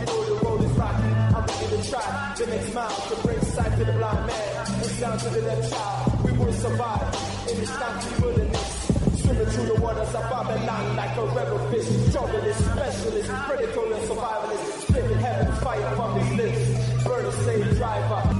And though the road is rocky, I'm ready to try the next mile to bring sight to the blind man and sound to the deaf child. We will survive in this country wilderness. Swimming through the waters of Babylon like a rebel fish. Journalist, specialist, predator and survivalist. Spitting heaven fire from his lips. Burning slave driver.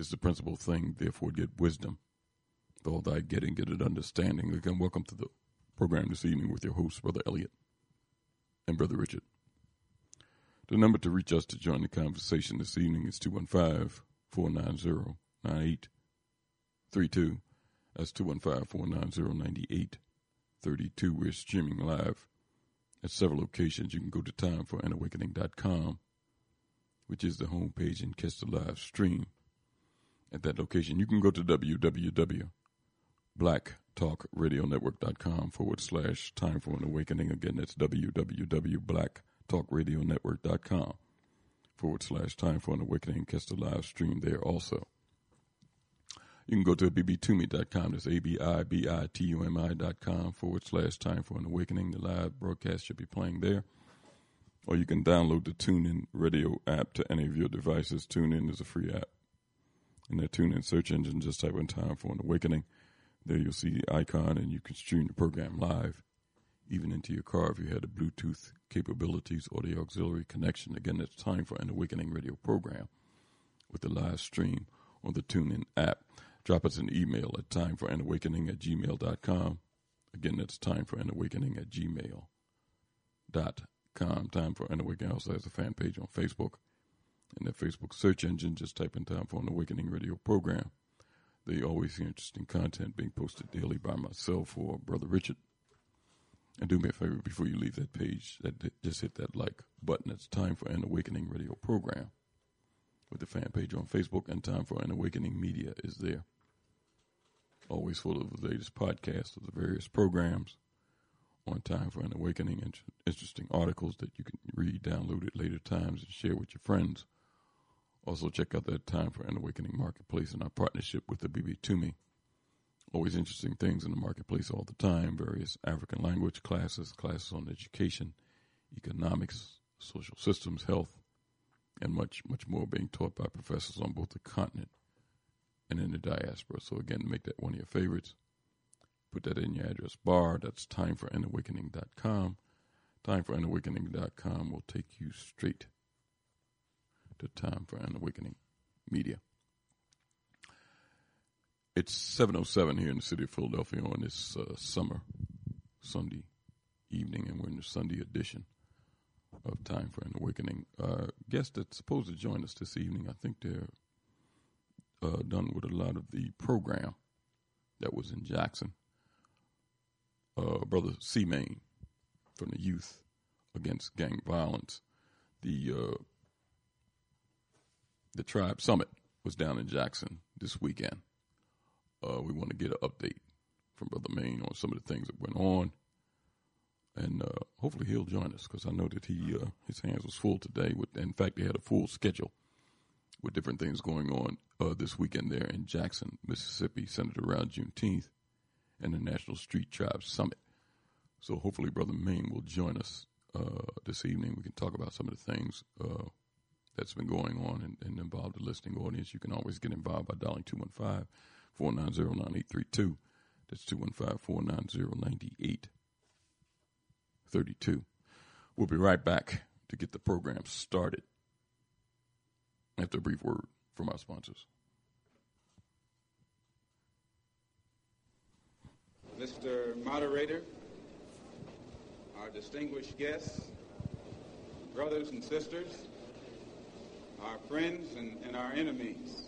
is the principal thing, therefore get wisdom. All thy getting, get an understanding. Again, welcome to the program this evening with your hosts, Brother Elliott and Brother Richard. The number to reach us to join the conversation this evening is 215 490 9832. That's 215 490 9832. We're streaming live at several locations. You can go to timeforanawakening.com, which is the homepage, and catch the live stream at that location. You can go to www.blacktalkradionetwork.com forward slash time for an awakening. Again, that's www.blacktalkradionetwork.com forward slash time for an awakening. Catch the live stream there also. You can go to abibitumi.com. That's A-B-I-B-I-T-U-M-I.com forward slash time for an awakening. The live broadcast should be playing there. Or you can download the TuneIn radio app to any of your devices. TuneIn is a free app. In that TuneIn search engine, just type in time for an awakening. There you'll see the icon and you can stream the program live, even into your car if you had the Bluetooth capabilities or the auxiliary connection. Again, that's time for an awakening radio program with the live stream on the TuneIn app. Drop us an email at timeforanawakening at gmail.com. Again, that's time for an awakening at gmail.com. Time for an awakening also has a fan page on Facebook. In the Facebook search engine, just type in time for an awakening radio program. They always see interesting content being posted daily by myself or Brother Richard. And do me a favor before you leave that page, that just hit that like button. It's time for an awakening radio program with the fan page on Facebook, and Time for an Awakening Media is there. Always full of the latest podcasts of the various programs on Time for an Awakening, and interesting articles that you can read, download at later times, and share with your friends. Also, check out that Time for an Awakening Marketplace and our partnership with the Abibitumi. Always interesting things in the marketplace all the time. Various African language classes, classes on education, economics, social systems, health, and much, much more being taught by professors on both the continent and in the diaspora. So again, make that one of your favorites. Put that in your address bar. That's timeforanawakening.com. Timeforanawakening.com will take you straight to Time for an Awakening Media. It's 7.07 here in the city of Philadelphia on this uh, summer Sunday evening, and we're in the Sunday edition of Time for an Awakening. Uh, guest that's supposed to join us this evening, I think they're uh, done with a lot of the program that was in Jackson. Uh, Brother C. Maine from the Youth Against Gang Violence. The uh, the Tribe Summit was down in Jackson this weekend. Uh, we want to get an update from Brother Maine on some of the things that went on and uh, hopefully he'll join us because I know that he uh, his hands was full today. With in fact, they had a full schedule with different things going on uh, this weekend there in Jackson, Mississippi, centered around Juneteenth and the National Street Tribe Summit. So hopefully, Brother Maine will join us uh, this evening. We can talk about some of the things uh, that's been going on and, and involve the listening audience. You can always get involved by dialing 215 490 9832. That's 215 490 9832. We'll be right back to get the program started after a brief word from our sponsors. Mr. Moderator, our distinguished guests, brothers and sisters, our friends and, and our enemies.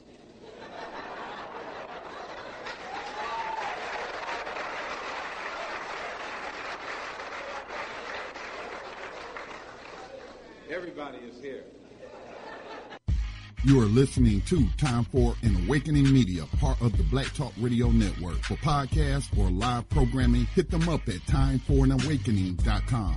Everybody is here. You are listening to Time for an Awakening Media, part of the Black Talk Radio Network. For podcasts or live programming, hit them up at timeforanawakening.com.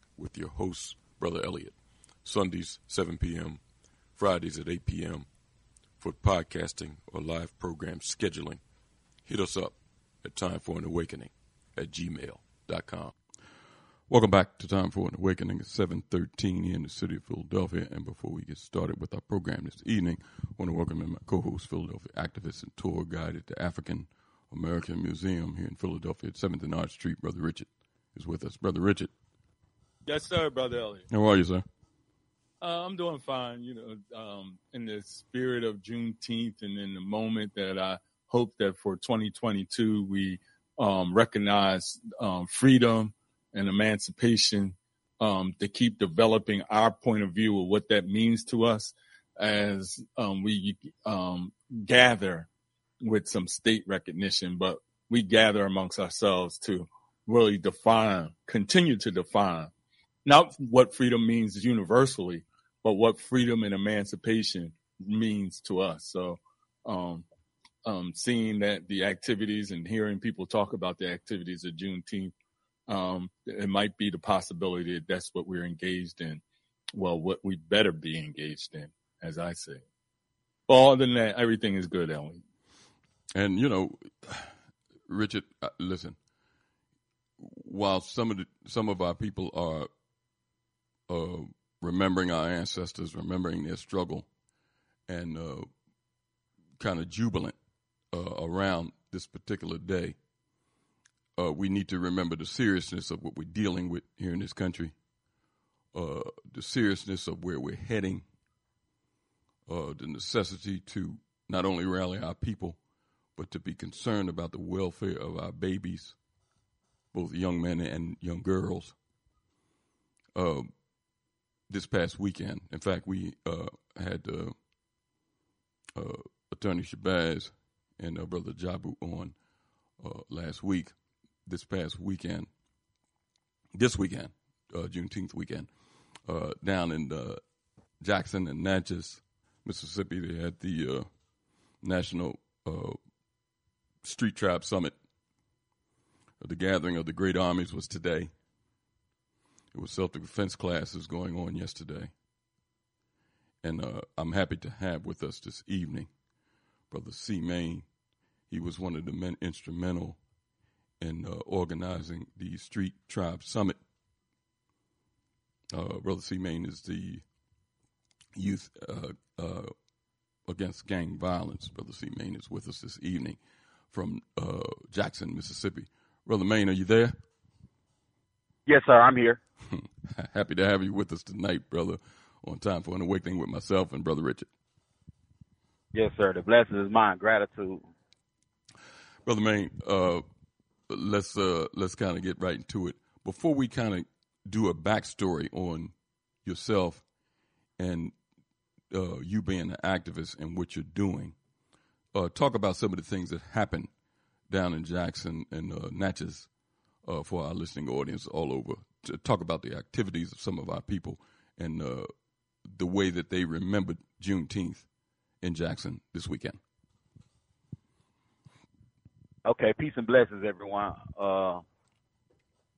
with your host, Brother Elliott. Sundays, 7 p.m., Fridays at 8 p.m. For podcasting or live program scheduling, hit us up at Time for an Awakening at gmail.com. Welcome back to Time for an Awakening at 713 here in the city of Philadelphia. And before we get started with our program this evening, I want to welcome in my co-host, Philadelphia activist and tour guide at the African American Museum here in Philadelphia at 7th and Arch Street. Brother Richard is with us. Brother Richard, Yes, sir, brother Elliott. how are you, sir? Uh, I'm doing fine. You know, um, in the spirit of Juneteenth, and in the moment that I hope that for 2022 we um, recognize um, freedom and emancipation um, to keep developing our point of view of what that means to us as um, we um, gather with some state recognition, but we gather amongst ourselves to really define, continue to define, not what freedom means universally, but what freedom and emancipation means to us. So, um, um, seeing that the activities and hearing people talk about the activities of Juneteenth, um, it might be the possibility that that's what we're engaged in. Well, what we better be engaged in, as I say. Well, other than that, everything is good, Ellen. And you know, Richard, uh, listen. While some of the, some of our people are uh, remembering our ancestors, remembering their struggle, and uh, kind of jubilant uh, around this particular day, uh, we need to remember the seriousness of what we're dealing with here in this country, uh, the seriousness of where we're heading, uh, the necessity to not only rally our people, but to be concerned about the welfare of our babies, both young men and young girls. This past weekend, in fact, we uh, had Attorney Shabazz and uh, Brother Jabu on uh, last week, this past weekend, this weekend, uh, Juneteenth weekend, uh, down in uh, Jackson and Natchez, Mississippi. They had the uh, National Street Tribe Summit. The gathering of the great armies was today. It was self defense classes going on yesterday. And I'm happy to have with us this evening Brother C. Maine, he was one of the men instrumental in uh, organizing the Street Tribe Summit. Uh, Brother C. Maine is the youth uh, uh, against gang violence. Brother C. Maine is with us this evening from uh, Jackson, Mississippi. Brother Maine, are you there? Yes, sir. I'm here. Happy to have you with us tonight, brother, on Time for an Awakening with myself and Brother Richard. Yes, sir. The blessing is mine. Gratitude. Brother Maine, uh, let's uh, let's kind of get right into it. Before we kind of do a backstory on yourself and uh, you being an activist and what you're doing, uh, talk about some of the things that happened down in Jackson and uh, Natchez uh, for our listening audience all over. To talk about the activities of some of our people and the way that they remembered Juneteenth in Jackson this weekend. Okay, peace and blessings, everyone. Uh,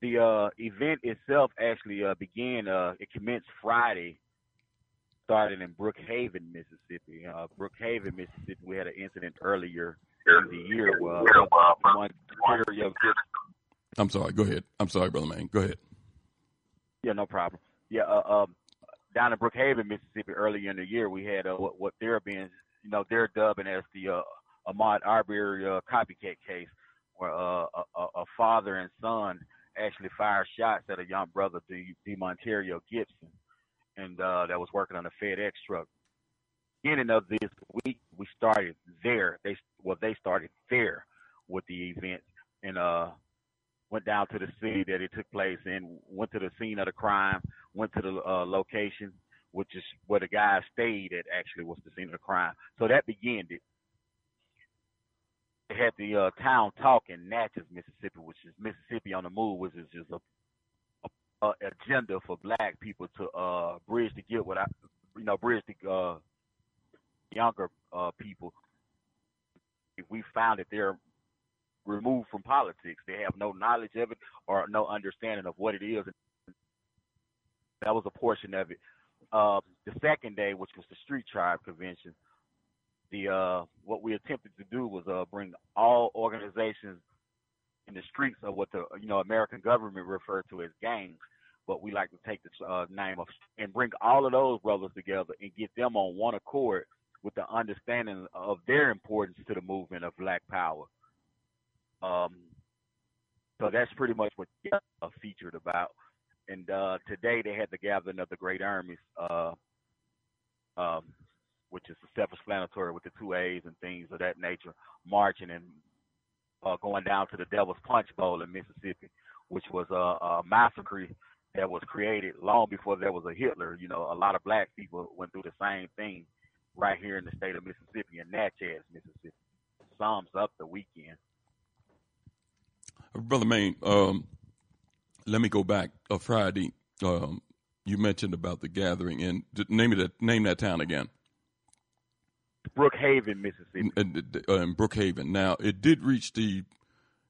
the uh, event itself actually uh, began. Uh, it commenced Friday, started in Brookhaven, Mississippi. Uh, Brookhaven, Mississippi. We had an incident earlier in the year one I'm sorry. Go ahead. I'm sorry, brother man. Go ahead. Yeah, no problem. Yeah, uh, um, down in Brookhaven, Mississippi, earlier in the year, we had uh, what, what they're being, you know, they're dubbing as the uh, Ahmaud Arbery uh, copycat case, where uh, a, a, father and son actually fired shots at a young brother, D'Monterrio Gibson, and uh, that was working on a FedEx truck. Beginning of this week, we started there. They well, they started there with the event, and uh, went down to the city that it took place in, went to the scene of the crime, went to the uh, location, which is where the guy stayed at. Actually, was the scene of the crime. So that began it had the uh, town talk in Natchez, Mississippi, which is Mississippi on the Move, which is just a, a, a agenda for Black people to uh, bridge the gap with, you know, bridge the uh, younger uh, people. We found that they're removed from politics. They have no knowledge of it or no understanding of what it is. That was a portion of it. Uh, the second day, which was the Street Tribe Convention, the uh, what we attempted to do was uh, bring all organizations in the streets of what the you know American government referred to as gangs, but we like to take the uh, name of and bring all of those brothers together and get them on one accord with the understanding of their importance to the movement of Black Power. Um, so that's pretty much what uh, featured about. And uh, today they had the gathering of the great armies. Uh, um, which is self-explanatory with the two A's and things of that nature, marching and uh, going down to the Devil's Punch Bowl in Mississippi, which was a, a massacre that was created long before there was a Hitler. You know, a lot of black people went through the same thing right here in the state of Mississippi, in Natchez, Mississippi. Sums up the weekend. Brother Maine, um, let me go back. Uh, Friday, um, you mentioned about the gathering and name it name that town again. Brookhaven, Mississippi. In, uh, in Brookhaven. Now, it did reach the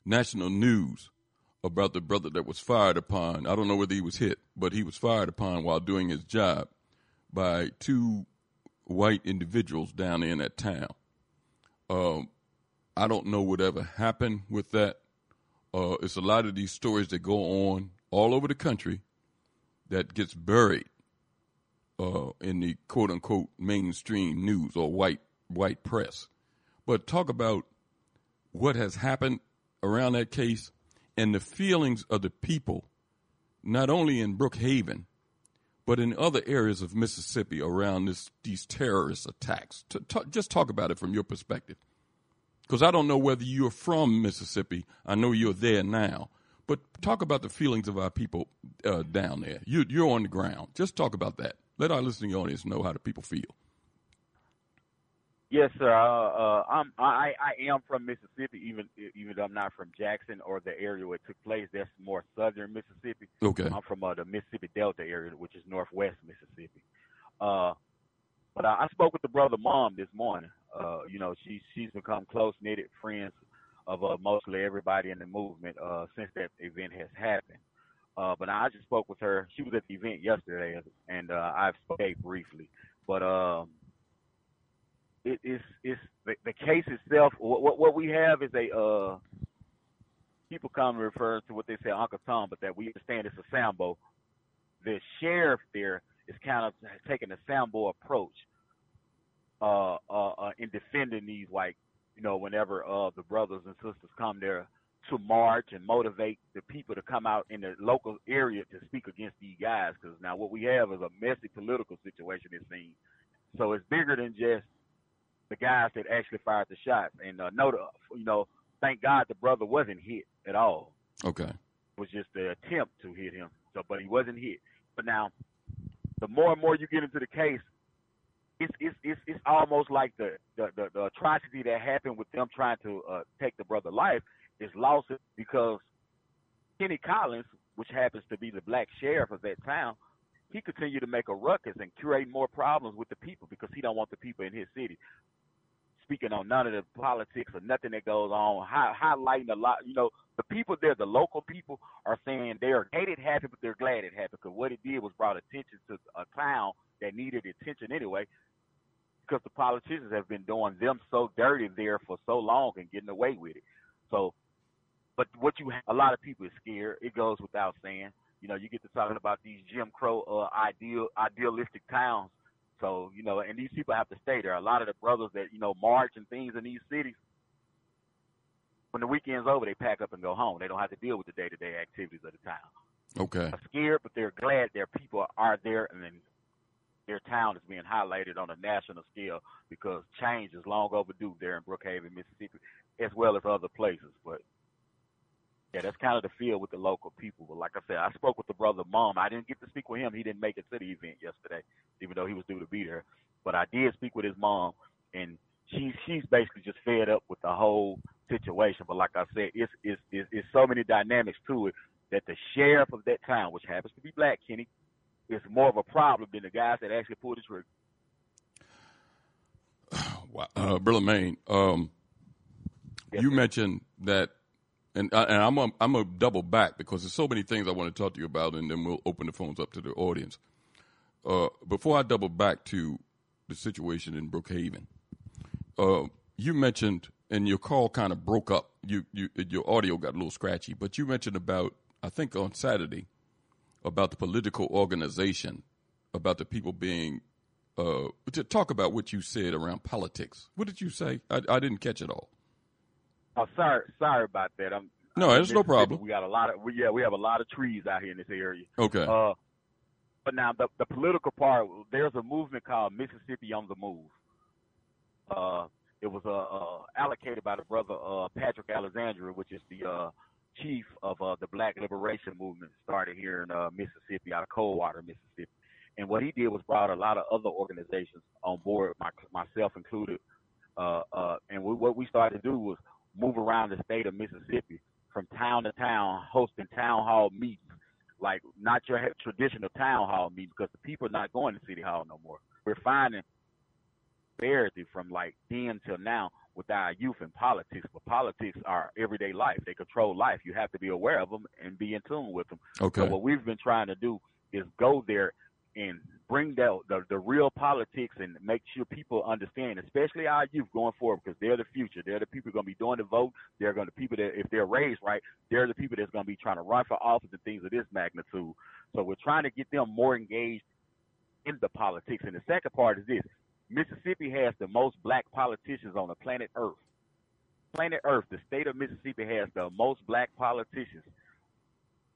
national news about the brother that was fired upon. I don't know whether he was hit, but he was fired upon while doing his job by two white individuals down in that town. Um, I don't know whatever happened with that. Uh, it's a lot of these stories that go on all over the country that gets buried uh, in the quote unquote mainstream news or white white press. But talk about what has happened around that case and the feelings of the people, not only in Brookhaven, but in other areas of Mississippi around this these terrorist attacks. Just talk about it from your perspective, because I don't know whether you're from Mississippi. I know you're there now, but talk about the feelings of our people uh, down there. You, you're on the ground. Just talk about that. Let our listening audience know how the people feel. Yes, sir. Uh, uh, I'm I, I am from Mississippi, even even though I'm not from Jackson or the area where it took place. That's more southern Mississippi. Okay. I'm from uh, the Mississippi Delta area, which is northwest Mississippi. Uh, but I, I spoke with the brother mom this morning. Uh, you know, she she's become close knitted friends of uh, mostly everybody in the movement uh, since that event has happened. Uh, but I just spoke with her. She was at the event yesterday, and uh, I've spoke briefly. But um, it is it's the, the case itself. What, what, what we have is a uh, people come refer to what they say Uncle Tom, but that we understand it's a Sambo. The sheriff there is kind of taking a Sambo approach uh, uh, uh, in defending these white. You know, whenever uh, the brothers and sisters come there to march and motivate the people to come out in the local area to speak against these guys. Because now what we have is a messy political situation. It seems so. It's bigger than just the guys that actually fired the shots. And uh, no, you know, thank God the brother wasn't hit at all. Okay. It was just the attempt to hit him. So, but he wasn't hit. But now, the more and more you get into the case, it's it's it's, it's almost like the, the the, the atrocity that happened with them trying to uh, take the brother life is lost because Kenny Collins, which happens to be the black sheriff of that town, he continued to make a ruckus and create more problems with the people because he don't want the people in his city speaking on none of the politics or nothing that goes on, highlighting a lot. You know, the people there, the local people, are saying they are hated happy, but they're glad it happened because what it did was brought attention to a town that needed attention anyway. Because the politicians have been doing them so dirty there for so long and getting away with it. So, but what you a lot of people are scared. It goes without saying. You know, you get to talking about these Jim Crow uh, ideal idealistic towns so, you know, and these people have to stay there. A lot of the brothers that, you know, march and things in these cities, when the weekend's over, they pack up and go home. They don't have to deal with the day to day activities of the town. Okay. They're scared, but they're glad their people are there and then their town is being highlighted on a national scale because change is long overdue there in Brookhaven, Mississippi, as well as other places. But yeah, that's kind of the feel with the local people. But like I said, I spoke with the brother mom. I didn't get to speak with him. He didn't make it to the event yesterday, even though he was due to be there. But I did speak with his mom, and she's she's basically just fed up with the whole situation. But like I said, it's it's it's, it's so many dynamics to it that the sheriff of that town, which happens to be black, Kenny, is more of a problem than the guys that actually pulled the trigger. Wow. Uh, Brother Maine, um, yes, you sir. mentioned that and I, and I'm a, I'm a double back because there's so many things I want to talk to you about, and then we'll open the phones up to the audience. Uh, before I double back to the situation in Brookhaven, uh, you mentioned, and your call kind of broke up. You, you your audio got a little scratchy, but you mentioned about I think on Saturday about the political organization, about the people being uh, to talk about what you said around politics. What did you say? I, I didn't catch it all. Oh, sorry, sorry about that. I'm, no, there's no problem. We got a lot of we, yeah, we have a lot of trees out here in this area. Okay. Uh, but now the the political part, there's a movement called Mississippi on the Move. Uh, it was uh, uh, allocated by the brother uh, Patrick Alexandria, which is the uh, chief of uh, the Black Liberation Movement, started here in uh, Mississippi, out of Coldwater, Mississippi. And what he did was brought a lot of other organizations on board, my, myself included. Uh, uh, and we, what we started to do was move around the state of Mississippi, from town to town, hosting town hall meetings, like not your traditional town hall meeting because the people are not going to city hall no more. We're finding disparity from like then till now with our youth in politics. But politics are everyday life; they control life. You have to be aware of them and be in tune with them. Okay. So what we've been trying to do is go there and bring the, the the real politics and make sure people understand, especially our youth going forward, because they're the future. They're the people going to be doing the vote. They're going to people that if they're raised right, they're the people that's going to be trying to run for office and things of this magnitude. So we're trying to get them more engaged in the politics. And the second part is this: Mississippi has the most black politicians on the planet Earth. Planet Earth, the state of Mississippi has the most black politicians.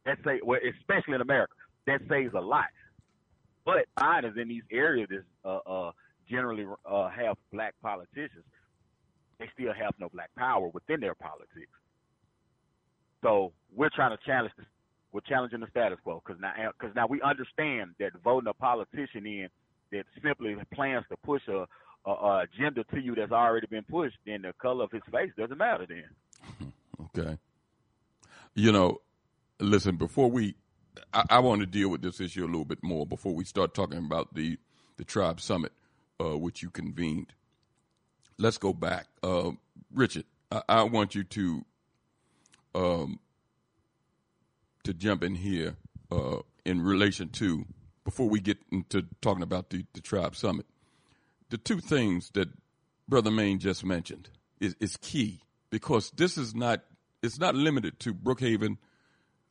That say, well, especially in America, that says a lot. But mine is in these areas that uh, uh, generally uh, have black politicians. They still have no black power within their politics. So we're trying to challenge. The, we're challenging the status quo because now, because now we understand that voting a politician in that simply plans to push a, a, a agenda to you that's already been pushed, then the color of his face doesn't matter. Then. Okay. You know, listen, before we, I, I want to deal with this issue a little bit more before we start talking about the, the Tribe Summit, uh, which you convened. Let's go back. Uh, Richard, I, I want you to, um, to jump in here uh, in relation to, before we get into talking about the, the Tribe Summit, the two things that Brother Maine just mentioned is, is key because this is not it's not limited to Brookhaven,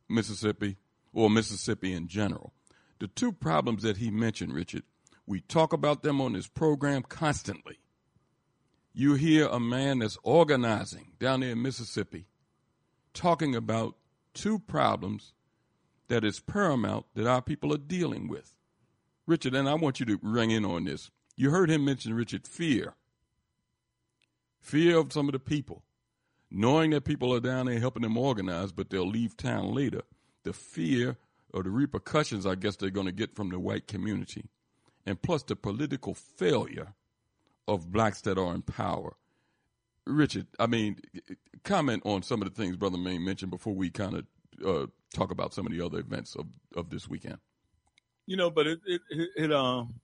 Mississippi, or Mississippi in general. The two problems that he mentioned, Richard, we talk about them on this program constantly. You hear a man that's organizing down there in Mississippi talking about two problems that is paramount that our people are dealing with. Richard, and I want you to ring in on this. You heard him mention, Richard, fear. Fear of some of the people knowing that people are down there helping them organize, but they'll leave town later. The fear or the repercussions, I guess, they're going to get from the white community, and plus the political failure of blacks that are in power. Richard, I mean, comment on some of the things Brother Maine mentioned before we kind of uh, talk about some of the other events of, of this weekend. You know, but it it it, um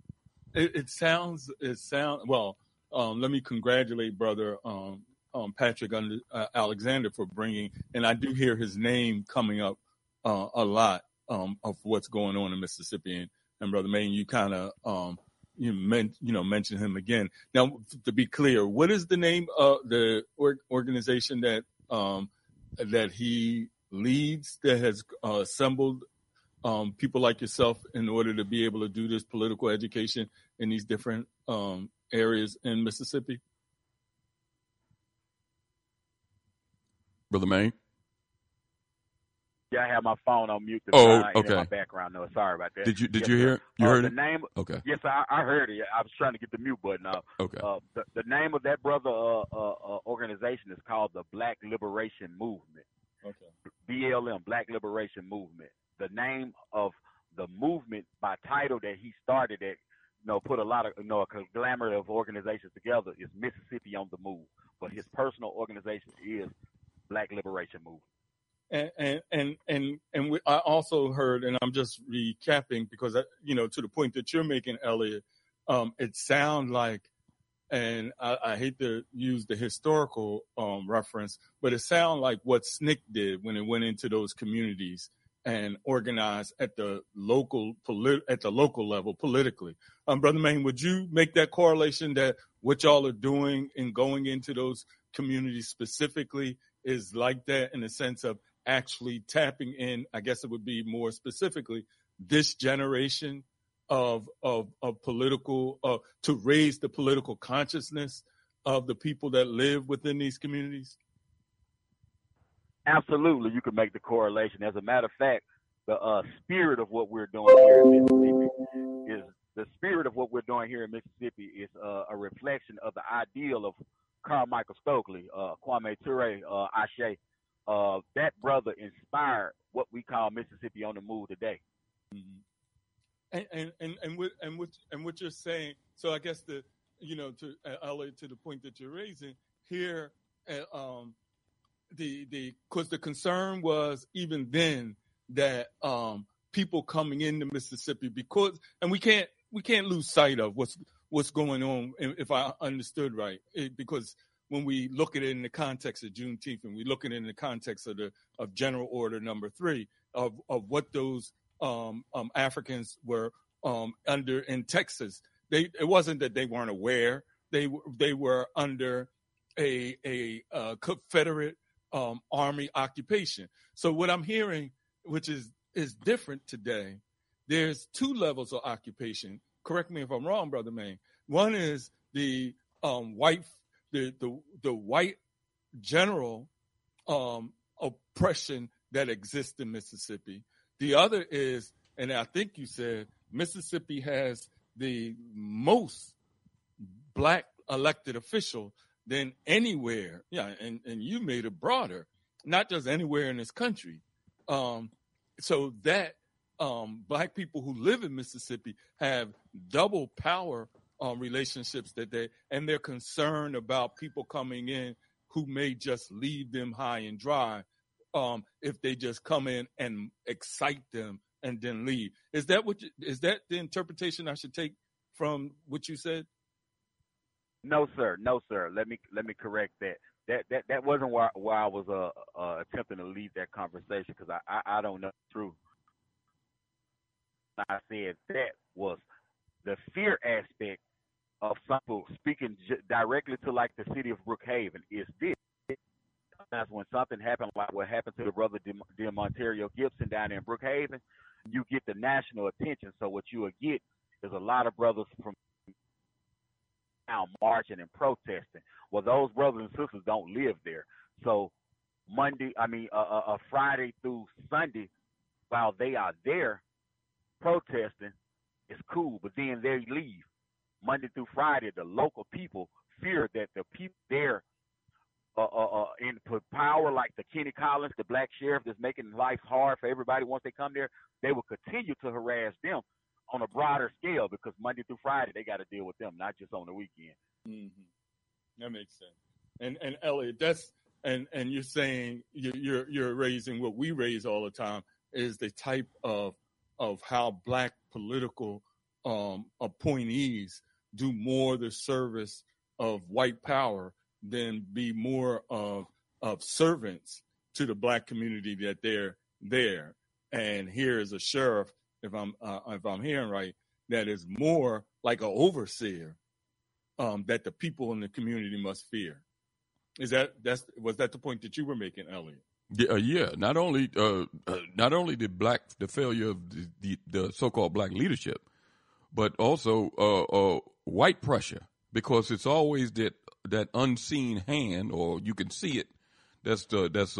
it, it sounds it sound well. Um, let me congratulate brother um, um, Patrick under, uh, Alexander for bringing, and I do hear his name coming up uh, a lot um, of what's going on in Mississippi. And, and brother Maine, you kind of um, you meant you know mention him again. Now, to be clear, what is the name of the or- organization that um, that he leads that has uh, assembled um, people like yourself in order to be able to do this political education in these different um, areas in Mississippi? Brother May? Yeah, I have my phone on mute. Oh, line in okay. my background noise. Sorry about that. Did you- did Yes, you hear sir. it? You Uh, heard the it? name? Okay. Yes, I, I heard it. I was trying to get the mute button up. Okay. Uh, the, the name of that brother uh, uh, uh, organization is called the Black Liberation Movement. Okay. BLM, Black Liberation Movement. The name of the movement by title that he started that you know put a lot of you know a conglomerate of organizations together is Mississippi on the Move. But his personal organization is Black Liberation Movement. and and and and, and we, I also heard, and I'm just recapping because I, you know to the point that you're making, Elliott. Um, it sounds like, and I, I hate to use the historical um, reference, but it sounds like what SNCC did when it went into those communities and organized at the local polit- at the local level politically. Um, Brother Maine, would you make that correlation that what y'all are doing in going into those communities specifically is like that in the sense of actually tapping in, I guess it would be more specifically, this generation of of of political uh, to raise the political consciousness of the people that live within these communities? Absolutely, you can make the correlation. As a matter of fact, the uh, spirit of what we're doing here in Mississippi is the spirit of what we're doing here in Mississippi is uh, a reflection of the ideal of Carmichael Stokely, uh, Kwame Ture, uh, Ashe. Uh, that brother inspired what we call Mississippi on the Move today. And and and and what and what and what you're saying. So I guess the you know to uh, to the point that you're raising here, uh, um, the the because the concern was even then that um, people coming into Mississippi because and we can't we can't lose sight of what's what's going on if I understood right it, because when we look at it in the context of Juneteenth and we look at it in the context of the of General Order Number Three of of what those um, um, Africans were um, under in Texas, they it wasn't that they weren't aware they they were under a a, a Confederate um, army occupation. So what I'm hearing, which is is different today, there's two levels of occupation. Correct me if I'm wrong, brother Maine. One is the um, white the the the white general um, oppression that exists in Mississippi. The other is, and I think you said Mississippi has the most black elected official than anywhere. Yeah, and, and you made it broader, not just anywhere in this country. Um, so that um, black people who live in Mississippi have double power um, relationships that they and they're concerned about people coming in who may just leave them high and dry um, if they just come in and excite them and then leave. Is that what you, is that the interpretation I should take from what you said? No, sir. No, sir. Let me let me correct that. That that that wasn't why why I was uh, uh attempting to lead that conversation because I, I I don't know the truth. I said that was the fear aspect of some people speaking j- directly to like the city of Brookhaven is this. When something happened like what happened to the brother De- Monterrio Gibson down in Brookhaven, you get the national attention. So what you will get is a lot of brothers from out marching and protesting. Well, those brothers and sisters don't live there. So Monday, I mean, uh, uh, uh, Friday through Sunday, while they are there protesting, it's cool. But then they leave Monday through Friday. The local people fear that the people there uh, uh, uh, in put power, like the Kenny Collins, the black sheriff that's making life hard for everybody once they come there, they will continue to harass them on a broader scale because Monday through Friday they got to deal with them, not just on the weekend. Mm-hmm. That makes sense. And and Elliott, that's and and you're saying you're you're raising what we raise all the time is the type of of how black political um, appointees do more the service of white power than be more of of servants to the black community that they're there. And here is a sheriff if I'm uh, if I'm hearing right, that is more like an overseer um, that the people in the community must fear. Is that that's was that the point that you were making, Elliott? Yeah, uh, yeah. Not only uh, uh, not only the black the failure of the, the, the so-called black leadership, but also uh, uh, white pressure because it's always that that unseen hand, or you can see it, that's that's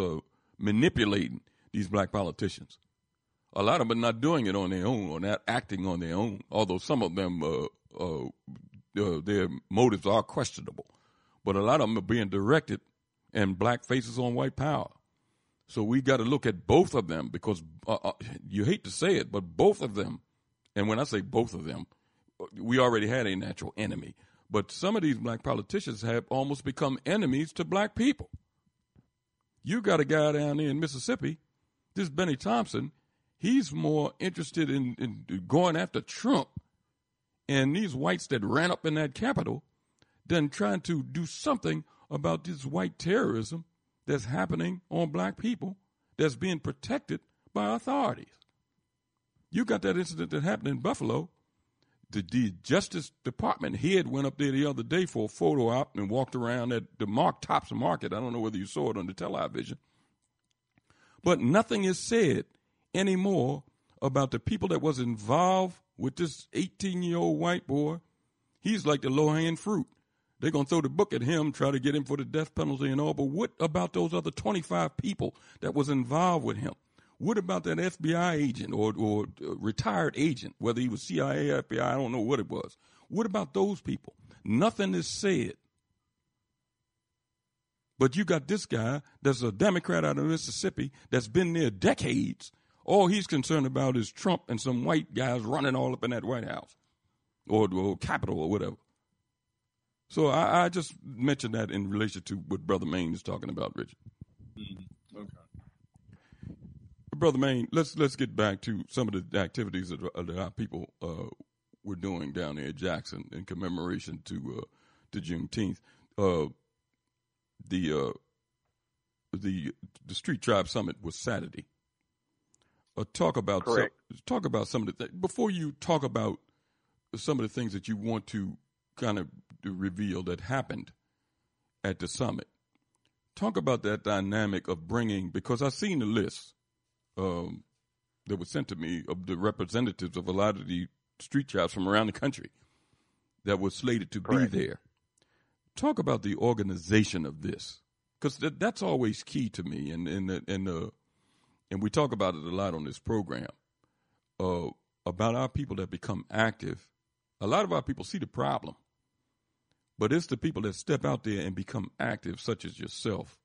manipulating these black politicians a lot of them are not doing it on their own or not acting on their own, although some of them, uh, uh, uh, their motives are questionable. But a lot of them are being directed and black faces on white power. So we got to look at both of them because uh, uh, you hate to say it, but both of them, and when I say both of them, we already had a natural enemy. But some of these black politicians have almost become enemies to black people. You got a guy down there in Mississippi, this Bennie Thompson, He's more interested in, in going after Trump and these whites that ran up in that Capitol than trying to do something about this white terrorism that's happening on black people that's being protected by authorities. You got that incident that happened in Buffalo. The, the Justice Department head went up there the other day for a photo op and walked around at the Mark Thompson Market. I don't know whether you saw it on the television. But nothing is said anymore about the people that was involved with this 18 year old white boy. He's like the low hanging fruit. They're going to throw the book at him, try to get him for the death penalty and all. But what about those other 25 people that was involved with him? What about that FBI agent or, or retired agent, whether he was CIA, FBI, I don't know what it was. What about those people? Nothing is said. But you got this guy that's a Democrat out of Mississippi that's been there decades all he's concerned about is Trump and some white guys running all up in that White House or, or Capitol or whatever. So I, I, just mentioned that in relation to what Brother Maine is talking about, Richard. Mm-hmm. Brother Maine, let's let's get back to some of the activities that, uh, that our people uh, were doing down there at Jackson in commemoration to uh, to Juneteenth. Uh, the uh, the the Street Tribe Summit was Saturday. Uh, talk about some, talk about some of the things before you talk about some of the things that you want to kind of reveal that happened at the summit. Talk about that dynamic of bringing because I've seen the list um, that was sent to me of the representatives of a lot of the street tribes from around the country that were slated to Correct. be there. Talk about the organization of this because that, that's always key to me, and and and uh, and we talk about it a lot on this program uh, about our people that become active. A lot of our people see the problem, but it's the people that step out there and become active, such as yourself.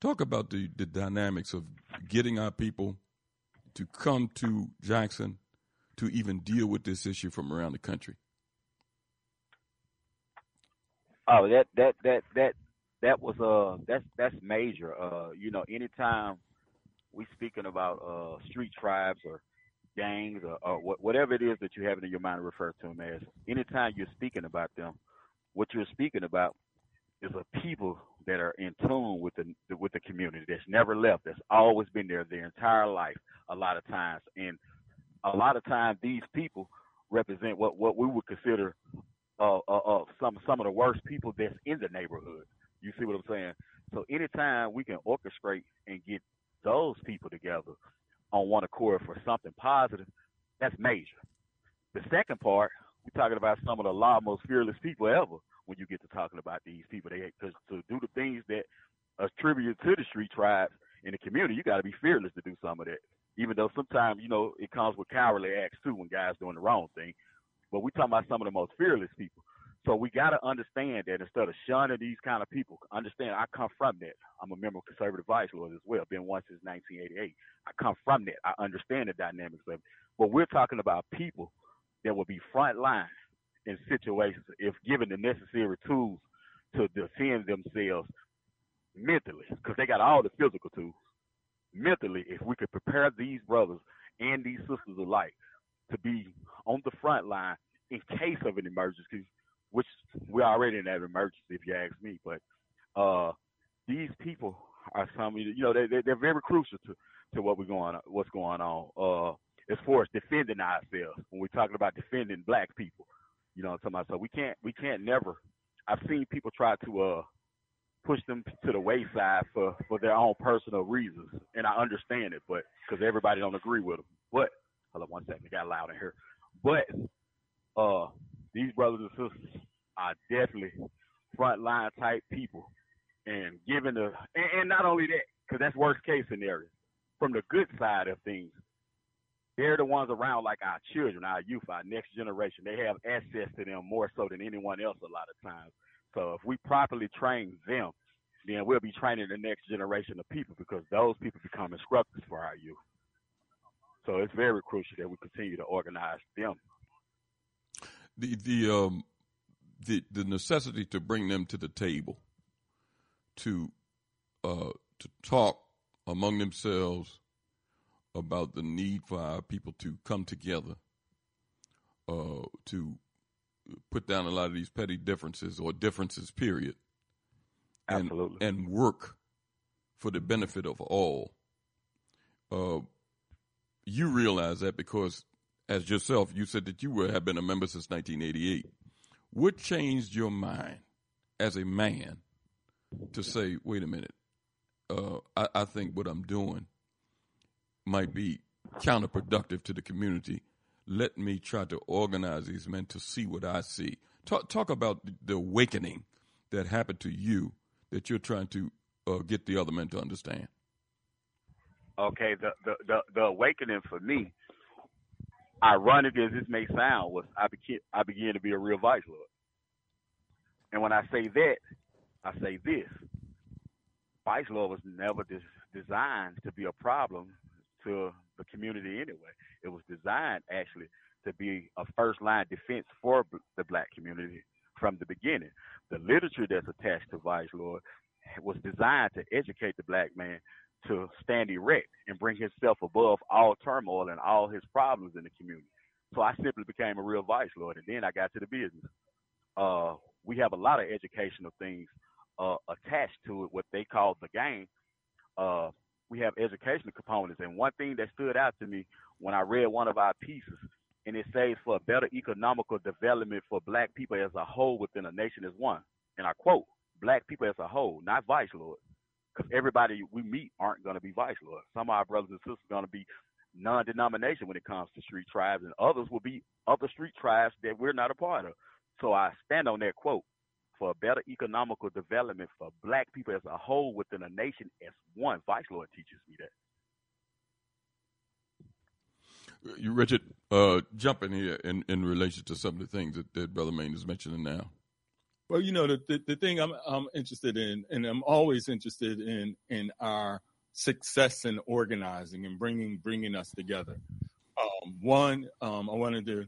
Talk about the, the dynamics of getting our people to come to Jackson to even deal with this issue from around the country. Oh, that that that that that was uh that's that's major. Uh, you know, anytime we speaking about uh street tribes or gangs or, or whatever it is that you have in your mind to refer to them as, anytime you're speaking about them, what you're speaking about is a people that are in tune with the with the community that's never left, that's always been there their entire life. A lot of times, and a lot of times these people represent what what we would consider uh, uh, uh, some some of the worst people that's in the neighborhood. You see what I'm saying? So anytime we can orchestrate and get those people together on one accord for something positive, that's major. The second part, we're talking about some of the law most fearless people ever when you get to talking about these people. They because to do the things that attributed to the street tribes in the community, you got to be fearless to do some of that. Even though sometimes you know it comes with cowardly acts too when guys doing the wrong thing. But we talking about some of the most fearless people. So we got to understand that instead of shunning these kind of people, understand I come from that. I'm a member of conservative vice lords as well. Been one since 1988. I come from that. I understand the dynamics of it. But we're talking about people that will be front line in situations if given the necessary tools to defend themselves mentally, because they got all the physical tools. Mentally, if we could prepare these brothers and these sisters alike to be on the front line in case of an emergency, which we're already in that emergency, if you ask me. But uh, these people are some, you know, they, they're very crucial to, to what we're going, what's going on. Uh, as far as defending ourselves, when we're talking about defending black people, you know, what I'm talking about. So we can't, we can't never. I've seen people try to uh, push them to the wayside for for their own personal reasons, and I understand it, but because everybody don't agree with them. But hold on one second, it got loud in here. But uh, these brothers and sisters are definitely frontline type people. And given the, and, and not only that, because that's worst case scenario. From the good side of things, they're the ones around like our children, our youth, our next generation. They have access to them more so than anyone else a lot of times. So if we properly train them, then we'll be training the next generation of people because those people become instructors for our youth. So it's very crucial that we continue to organize them the the um the the necessity to bring them to the table to uh to talk among themselves about the need for our people to come together uh to put down a lot of these petty differences or differences period and Absolutely. and work for the benefit of all uh you realize that because as yourself, you said that you were, have been a member since 1988. What changed your mind as a man to say, wait a minute, uh, I, I think what I'm doing might be counterproductive to the community. Let me try to organize these men to see what I see. Talk, talk about the awakening that happened to you that you're trying to uh, get the other men to understand. Okay, the, the, the, the awakening for me ironic as this may sound, was I began I began to be a real vice lord. And when I say that, I say this: vice lord was never des- designed to be a problem to the community anyway. It was designed actually to be a first line defense for the black community from the beginning. The literature that's attached to vice lord was designed to educate the black man to stand erect and bring himself above all turmoil and all his problems in the community. So I simply became a real vice lord, and then I got to the business. Uh, we have a lot of educational things uh, attached to it, what they call the game. Uh, we have educational components, and one thing that stood out to me when I read one of our pieces, and it says for a better economical development for black people as a whole within a nation is one. And I quote, black people as a whole, not vice lords. Because everybody we meet aren't going to be vice lords. Some of our brothers and sisters are going to be non-denomination when it comes to street tribes, and others will be other street tribes that we're not a part of. So I stand on that quote for a better economical development for black people as a whole within a nation as one. Vice Lord teaches me that. You, Richard, uh, jump in here in, in relation to some of the things that, that Brother Maine is mentioning now. Well, you know, the, the, the thing I'm, I'm interested in, and I'm always interested in, in our success in organizing and bringing, bringing us together. Um, one, um, I wanted to,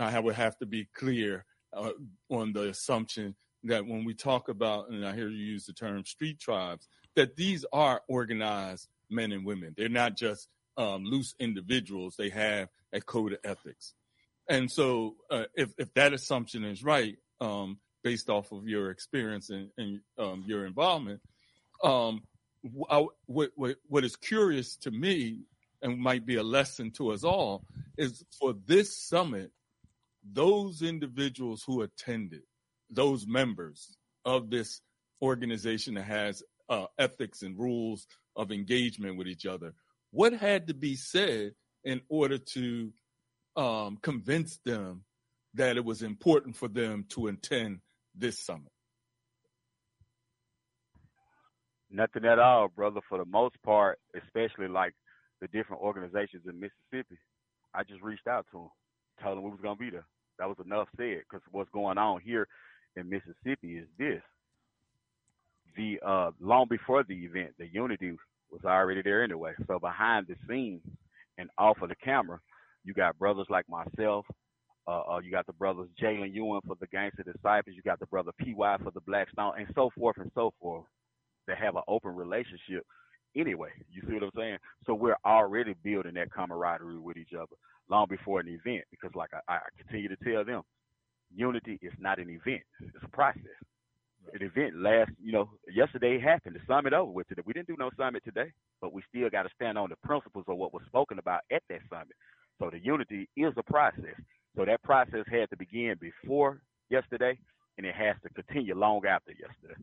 I would have to be clear uh, on the assumption that when we talk about, and I hear you use the term street tribes, that these are organized men and women. They're not just um, loose individuals. They have a code of ethics. And so, uh, if if that assumption is right, um, based off of your experience and, and um, your involvement, um, I, what, what what is curious to me and might be a lesson to us all is for this summit, those individuals who attended those members of this organization that has uh, ethics and rules of engagement with each other. What had to be said in order to um, convince them that it was important for them to attend this summit? Nothing at all, brother. For the most part, especially like the different organizations in Mississippi, I just reached out to them, told them we was gonna be there. That was enough said because what's going on here in Mississippi is this. The uh, long before the event, the unity was already there anyway. So behind the scenes and off of the camera, you got brothers like myself. Uh, uh, you got the brothers Jalen Ewan for the Gangster Disciples. You got the brother PY for the Black Stone, and so forth and so forth. They have an open relationship anyway. You see what I'm saying? So we're already building that camaraderie with each other long before an event because, like I, I continue to tell them, unity is not an event; it's a process. Right. An event lasts, you know, yesterday happened. The summit over with today. We didn't do no summit today, but we still got to stand on the principles of what was spoken about at that summit. So the unity is a process. So that process had to begin before yesterday, and it has to continue long after yesterday.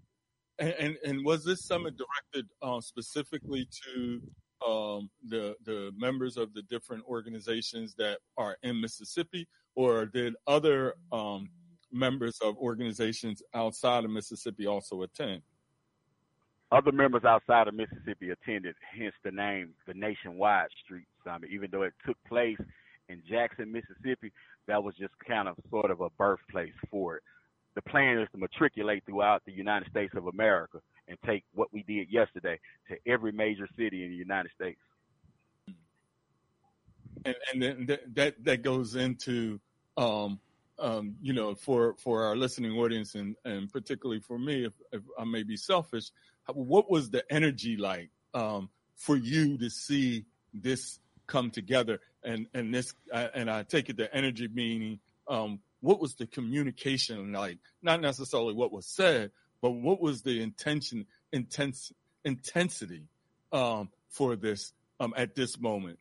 And and, and was this summit directed uh, specifically to um, the the members of the different organizations that are in Mississippi, or did other um, members of organizations outside of Mississippi also attend? Other members outside of Mississippi attended, hence the name the Nationwide Street Summit. Even though it took place in Jackson, Mississippi, that was just kind of sort of a birthplace for it. The plan is to matriculate throughout the United States of America and take what we did yesterday to every major city in the United States and and then that that goes into um, um, you know for for our listening audience and and particularly for me if, if I may be selfish what was the energy like um, for you to see this come together? And and this and I take it the energy meaning um, what was the communication like? Not necessarily what was said but what was the intention intense intensity um, for this um, at this moment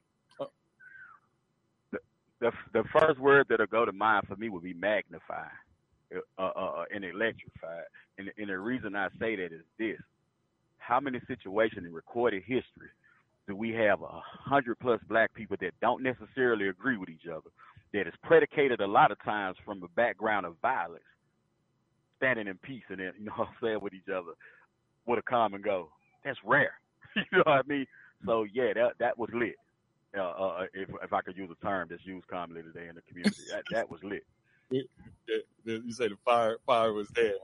the the first word that'll go to mind for me would be magnify uh, uh, uh, and electrify. And, and the reason I say that is this: how many situations in recorded history do we have a hundred plus black people that don't necessarily agree with each other, that is predicated a lot of times from a background of violence, standing in peace and you know what I'm saying with each other with a common goal. That's rare. you know what I mean? So yeah, that that was lit uh, uh, if if I could use a term that's used commonly today in the community. that, that was lit. You say the fire fire was there.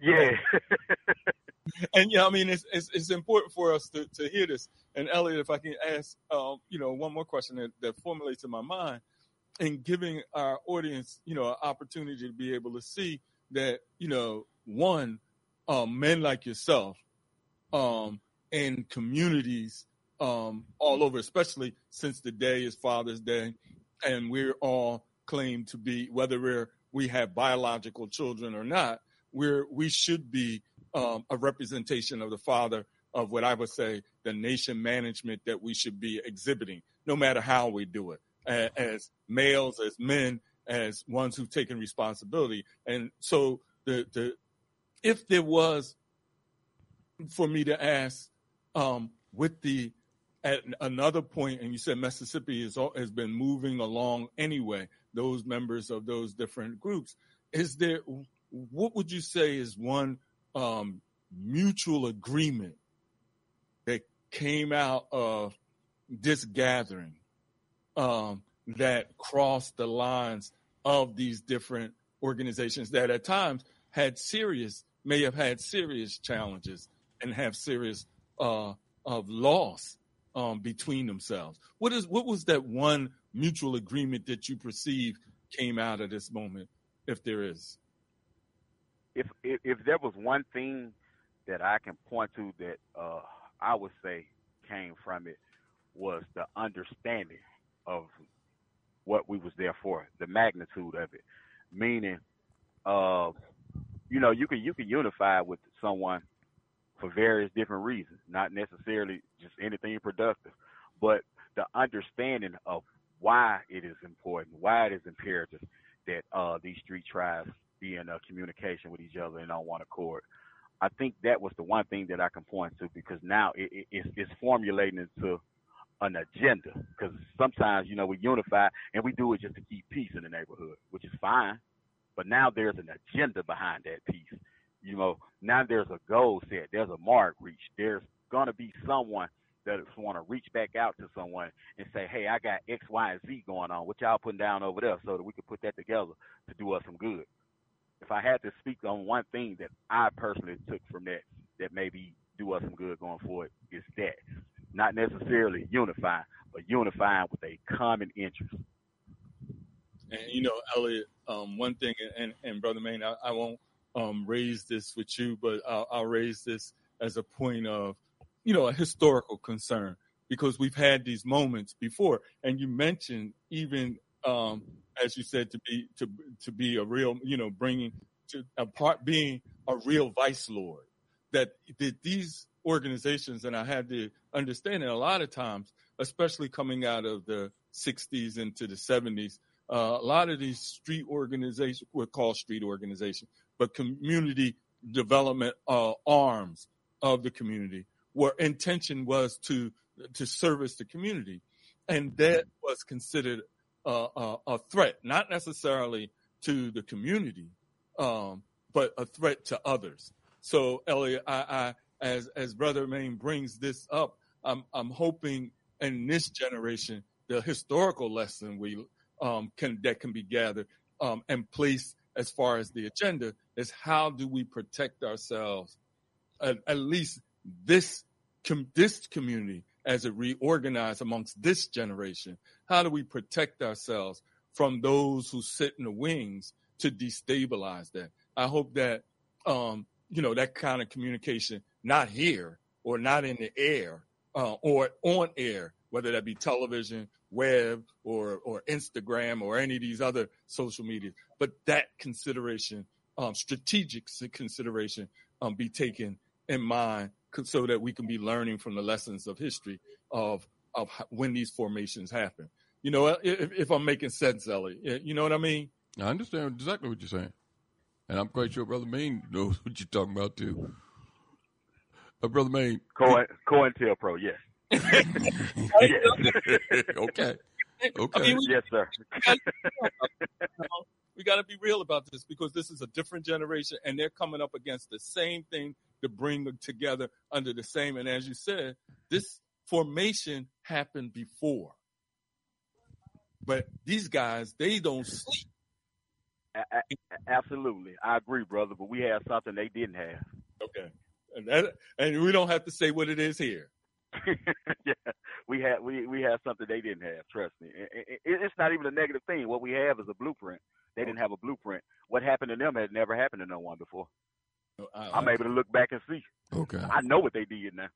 Yeah. and yeah, I mean it's, it's, it's important for us to, to hear this. And Elliott, if I can ask, um, you know, one more question that, that formulates in my mind, and giving our audience, you know, an opportunity to be able to see that, you know, one, um, men like yourself um, in communities um, all over, especially since the day is Father's Day, and we're all claimed to be whether we're we have biological children or not. We're we should be um, a representation of the father of what I would say the nation management that we should be exhibiting, no matter how we do it, as males, as men, as ones who've taken responsibility. And so the the if there was for me to ask um, with the at another point, and you said Mississippi is, has been moving along anyway, those members of those different groups. Is there, what would you say is one um, mutual agreement that came out of this gathering um, that crossed the lines of these different organizations that at times had serious, may have had serious challenges and have serious uh, of loss um, between themselves. What is what was that one mutual agreement that you perceive came out of this moment, if there is? If if, if there was one thing that I can point to that uh, I would say came from it was the understanding of what we was there for, the magnitude of it. Meaning, uh, you know, you can you can unify with someone for various different reasons, not necessarily just anything productive, but the understanding of why it is important, why it is imperative that uh, these street tribes be in uh, communication with each other and on one accord. I think that was the one thing that I can point to because now it, it, it's, it's formulating into an agenda. Because sometimes, you know, we unify and we do it just to keep peace in the neighborhood, which is fine. But now there's an agenda behind that peace you know, now there's a goal set, there's a mark reached. There's gonna be someone that want to reach back out to someone and say, "Hey, I got X, Y, and Z going on. What y'all putting down over there, so that we can put that together to do us some good." If I had to speak on one thing that I personally took from that that maybe do us some good going forward, is that not necessarily unifying, but unifying with a common interest. And you know, Elliott, um, one thing, and, and brother Maine, I, I won't um, raise this with you, but I'll, I'll raise this as a point of, you know, a historical concern because we've had these moments before. And you mentioned even, um, as you said, to be to to be a real, you know, bringing to a part being a real vice lord. That that these organizations, and I had to understand it a lot of times, especially coming out of the 60s into the 70s, uh, a lot of these street organizations were called street organizations, but community development uh, arms of the community, where intention was to to service the community, and that was considered a, a, a threat, not necessarily to the community, um, but a threat to others. So, Elliott, I, I as as Brother Maine brings this up, I'm I'm hoping in this generation the historical lesson we um, can that can be gathered um, and placed as far as the agenda is how do we protect ourselves, at, at least this com- this community as it reorganizes amongst this generation. How do we protect ourselves from those who sit in the wings to destabilize that? I hope that um, you know that kind of communication, not here or not in the air uh, or on air, whether that be television, web, or or Instagram, or any of these other social media. But that consideration, um, strategic consideration, um, be taken in mind so that we can be learning from the lessons of history of of when these formations happen. You know, if, if I'm making sense, Ellie, you know what I mean? I understand exactly what you're saying, and I'm quite sure Brother Maine knows what you're talking about too. Uh, Brother Maine, Coin COINTELPRO, yes. okay. Okay. I mean, we, yes, sir. we got to be real about this because this is a different generation and they're coming up against the same thing to bring them together under the same. And as you said, this formation happened before. But these guys, they don't sleep. Absolutely. I agree, brother, but we have something they didn't have. Okay. And, that, and we don't have to say what it is here. yeah, we had we we have something they didn't have. Trust me, it, it, it's not even a negative thing. What we have is a blueprint. They didn't have a blueprint. What happened to them had never happened to no one before. Oh, I, I'm able to look back and see. Okay. I know what they did now.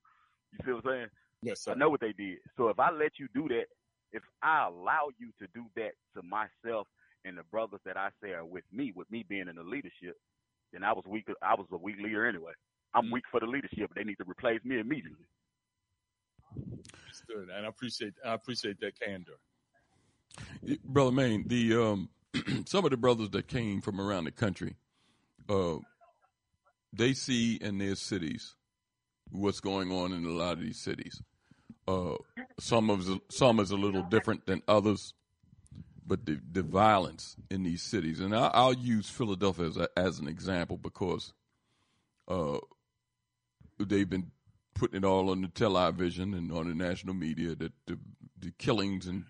You see what I'm saying? Yes, sir. I know what they did. So if I let you do that, if I allow you to do that to myself and the brothers that I say are with me, with me being in the leadership, then I was weak. I was a weak leader anyway. I'm mm. weak for the leadership. They need to replace me immediately. Understood. And I appreciate I appreciate that candor. Brother Maine, the um, some of the brothers that came from around the country, uh, they see in their cities what's going on in a lot of these cities. Uh, some of some is a little different than others, but the the violence in these cities, and I, I'll use Philadelphia as, a, as an example because uh, they've been putting it all on the television and on the national media that the, the killings in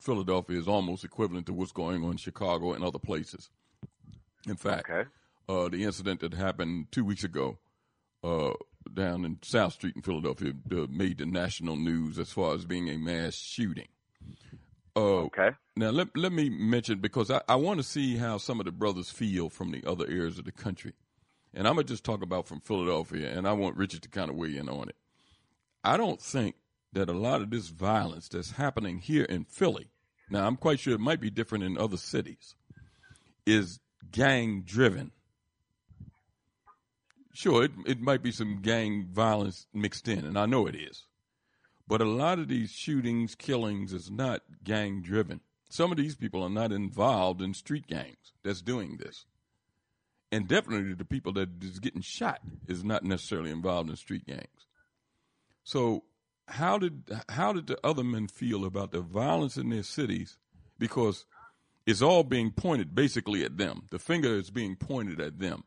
Philadelphia is almost equivalent to what's going on in Chicago and other places. In fact, Okay. uh, the incident that happened two weeks ago uh, down in South Street in Philadelphia uh, made the national news as far as being a mass shooting. Uh, Okay. Now let let me mention because I, I want to see how some of the brothers feel from the other areas of the country, and I'm gonna just talk about from Philadelphia, and I want Richard to kind of weigh in on it. I don't think that a lot of this violence that's happening here in Philly, now I'm quite sure it might be different in other cities, is gang driven. Sure, it, it might be some gang violence mixed in, and I know it is. But a lot of these shootings, killings is not gang driven. Some of these people are not involved in street gangs that's doing this. And definitely the people that is getting shot is not necessarily involved in street gangs. So how did how did the other men feel about the violence in their cities? Because it's all being pointed basically at them. The finger is being pointed at them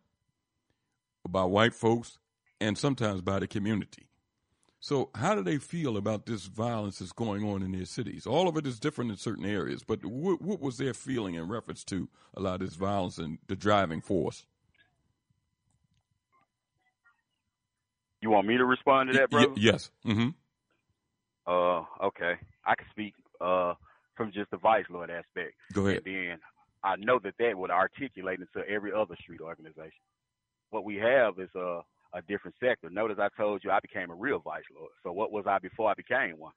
by white folks and sometimes by the community. So, how do they feel about this violence that's going on in their cities? All of it is different in certain areas, but what, what was their feeling in reference to a lot of this violence and the driving force? You want me to respond to that, Y- brother? yes. hmm Uh, okay. I can speak uh from just the vice lord aspect. Go ahead. And then I know that that would articulate into every other street organization. What we have is a a different sector. Notice I told you I became a real vice lord. So what was I before I became one?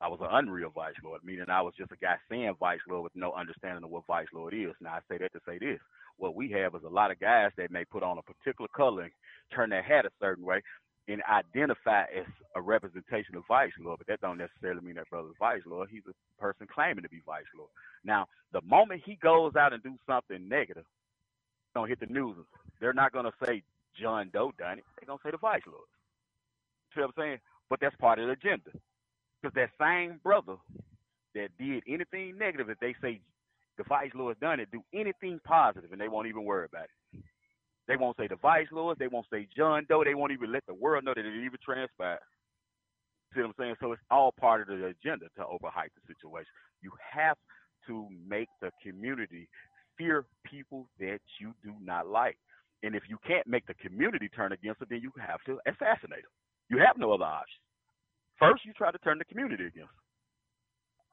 I was an unreal vice lord, meaning I was just a guy saying vice lord with no understanding of what vice lord is. Now I say that to say this. What we have is a lot of guys that may put on a particular color and turn their hat a certain way and identify as a representation of vice lord, but that don't necessarily mean that brother's vice lord. He's a person claiming to be vice lord. Now, the moment he goes out and do something negative, don't hit the news. They're not gonna say John Doe done it. They're gonna say the vice lord. You See what I'm saying? But that's part of the agenda. Because that same brother that did anything negative, if they say the vice lord's done it, do anything positive, and they won't even worry about it. They won't say the vice lords. They won't say John Doe. They won't even let the world know that it even transpired. See what I'm saying? So it's all part of the agenda to overhype the situation. You have to make the community fear people that you do not like. And if you can't make the community turn against it, then you have to assassinate them. You have no other option. First, you try to turn the community against them.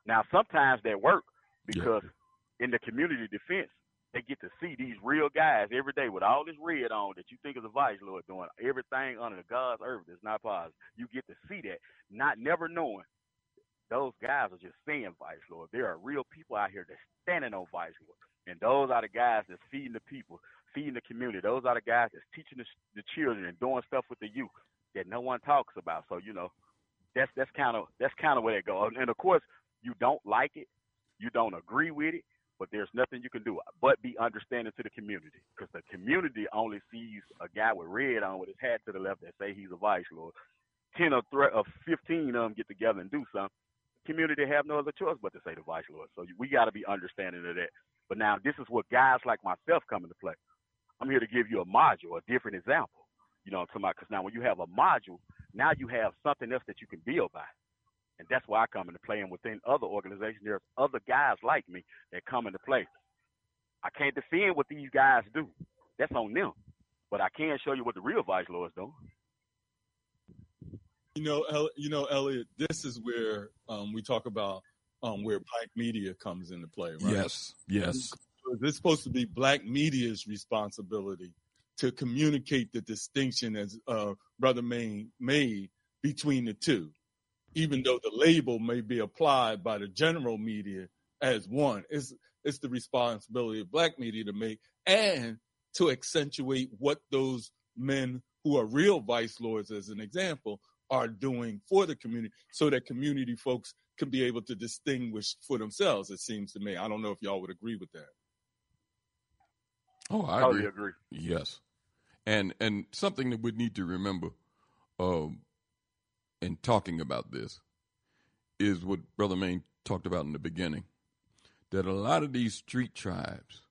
Now, sometimes that works because in the community defense, they get to see these real guys every day with all this red on that you think is a vice lord doing everything under the God's earth that's not positive. You get to see that, not never knowing those guys are just saying vice lord. There are real people out here that's standing on vice lord, and those are the guys that's feeding the people, feeding the community. Those are the guys that's teaching the, the children and doing stuff with the youth that no one talks about. So you know, that's that's kind of that's kind of where they go. And of course, you don't like it, you don't agree with it, but there's nothing you can do but be understanding to the community because the community only sees a guy with red on with his hat to the left that say he's a vice lord. Ten or, thre- or fifteen of them get together and do something. The community have no other choice but to say the vice lord. So we got to be understanding of that. But now this is what guys like myself come into play. I'm here to give you a module, a different example. You know what I'm talking about? Because now when you have a module, now you have something else that you can build by. And that's why I come into play. And within other organizations, there's other guys like me that come into play. I can't defend what these guys do. That's on them. But I can show you what the real vice lords do. You know, El- you know, Elliott. This is where um, we talk about um, where Black media comes into play, right? Yes. Yes. It's supposed to be Black media's responsibility to communicate the distinction as uh, Brother Maine made between the two, even though the label may be applied by the general media as one. It's it's the responsibility of black media to make and to accentuate what those men who are real vice lords, as an example, are doing for the community so that community folks can be able to distinguish for themselves, it seems to me. I don't know if y'all would agree with that. Oh, I agree. agree. Yes, and and something that we need to remember, um, in talking about this, is what Brother Maine talked about in the beginning, that a lot of these street tribes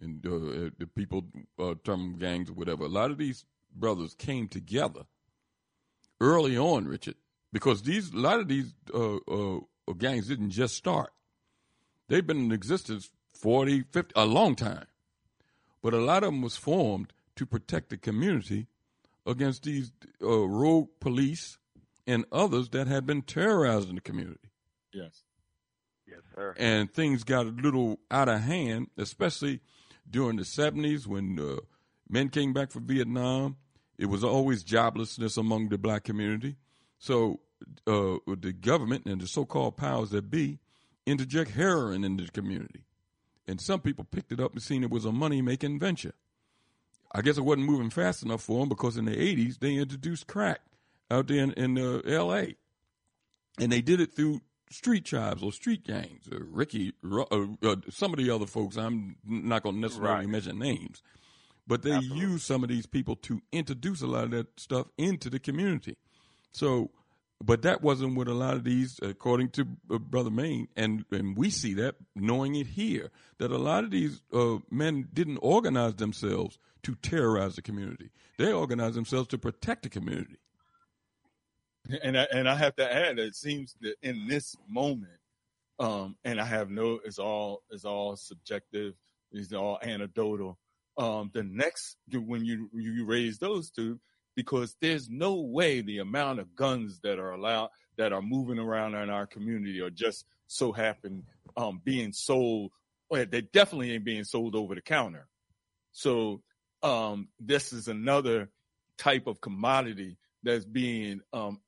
and uh, the people uh, term gangs or whatever, a lot of these brothers came together early on, Richard, because these a lot of these uh, uh, gangs didn't just start; they've been in existence 40, 50, a long time. But a lot of them was formed to protect the community against these uh, rogue police and others that had been terrorizing the community. Yes. Yes, sir. And things got a little out of hand, especially during the 70s when uh, men came back from Vietnam. It was always joblessness among the black community. So uh, the government and the so-called powers that be interject heroin into the community and some people picked it up and seen it was a money making venture. I guess it wasn't moving fast enough for them because in the 80s they introduced crack out there in, in uh, L.A. and they did it through street tribes or street gangs. Uh, Ricky, uh, uh, some of the other folks, I'm not going to necessarily Right. mention names, but they use some of these people to introduce a lot of that stuff into the community. So, but that wasn't what a lot of these, according to uh, Brother Maine, and and we see that knowing it here that a lot of these uh, men didn't organize themselves to terrorize the community. They organized themselves to protect the community. And I, and I have to add, it seems that in this moment, um, and I have no, it's all it's all subjective, it's all anecdotal. Um, the next when you you raise those two, because there's no way the amount of guns that are allowed that are moving around in our community are just so happen um, being sold. Well, they definitely ain't being sold over the counter. So um, this is another type of commodity that's being um,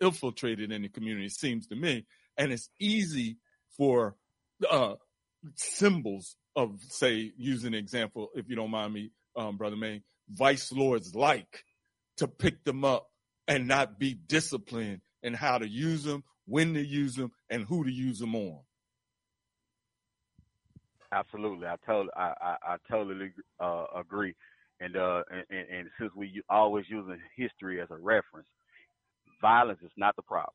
infiltrated in the community, it seems to me. And it's easy for uh, symbols of, say, using an example, if you don't mind me, um, Brother May, vice lords like to pick them up and not be disciplined in how to use them, when to use them, and who to use them on. Absolutely, I totally, I, I, I totally uh, agree. And, uh, and and since we always using history as a reference, violence is not the problem.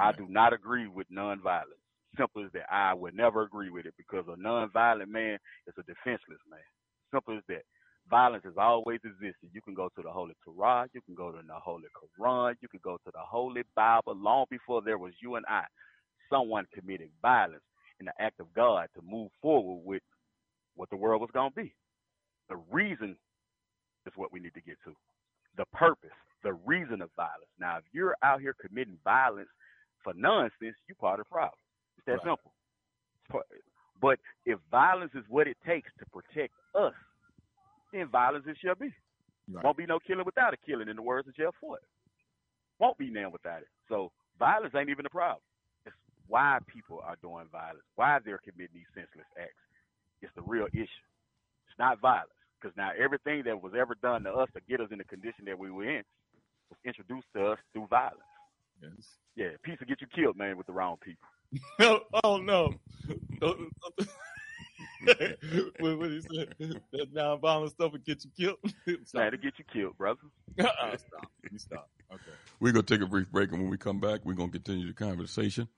I do not agree with nonviolence. Simple as that. I would never agree with it because a nonviolent man is a defenseless man. Simple as that. Violence has always existed. You can go to the Holy Torah, you can go to the Holy Quran, you can go to the Holy Bible. Long before there was you and I, someone committed violence in the act of God to move forward with what the world was going to be. The reason is what we need to get to. The purpose, the reason of violence. Now, if you're out here committing violence for nonsense, you part of the problem. It's that Right. simple. But if violence is what it takes to protect us, then violence it shall be. Right. Won't be no killing without a killing, in the words of Jeff Fort. Won't be none without it. So violence ain't even the problem. It's why people are doing violence, why they're committing these senseless acts. It's the real issue. It's not violence. Because now everything that was ever done to us to get us in the condition that we were in was introduced to us through violence. Yes. Yeah, peace will get you killed, man, with the wrong people. No, oh no. what, what he said? That nonviolent stuff will get you killed. Man, Stop. to get you killed, brother. Uh-uh, stop. You stop. Okay. We're going to take a brief break, and when we come back, we're going to continue the conversation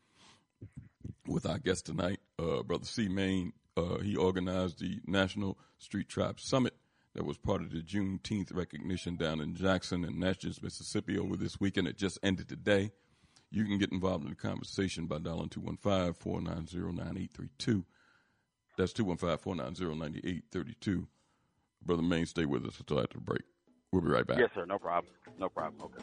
with our guest tonight, uh, Brother C. Maine. Uh, he organized the National Street Tribe Summit that was part of the Juneteenth recognition down in Jackson and Natchez, Mississippi over this weekend. It just ended today. You can get involved in the conversation by dialing 215-490-9832. That's 215-490-9832. Brother Maine, stay with us until after the break. We'll be right back. Yes, sir. No problem. No problem. Okay.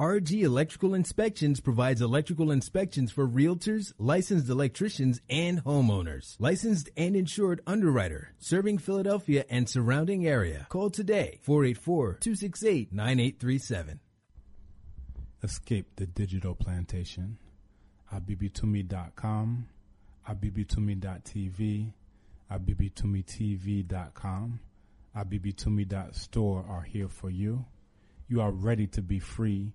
RG Electrical Inspections provides electrical inspections for realtors, licensed electricians, and homeowners. Licensed and insured underwriter, serving Philadelphia and surrounding area. Call today 484-268-9837. Escape the digital plantation. abibitumi.com, abibitumi.tv, abibitumitv.com, abibitumi.store are here for you. You are ready to be free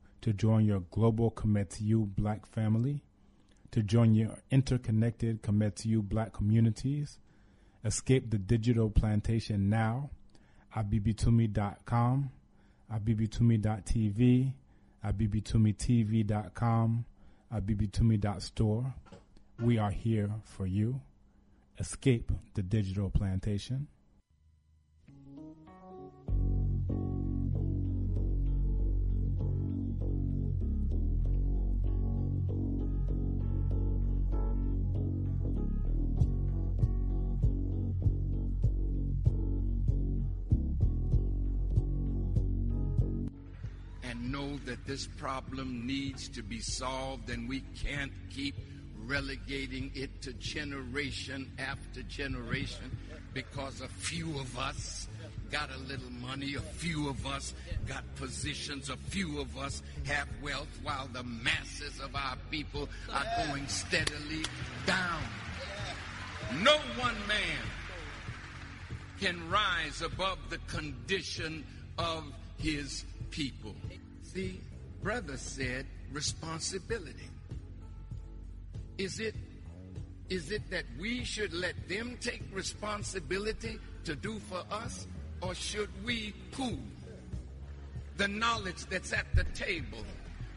to join your global Kometiu black family, to join your interconnected Kometiu black communities. Escape the digital plantation now. Abibitumi.com, abibitumi.tv, abibitumitv.com, abibitumi.store. We are here for you. Escape the digital plantation. Know that this problem needs to be solved and we can't keep relegating it to generation after generation because a few of us got a little money, a few of us got positions, a few of us have wealth, while the masses of our people are going steadily down. No one man can rise above the condition of his people. See, brother said responsibility. Is it is it that we should let them take responsibility to do for us or should we pool the knowledge that's at the table,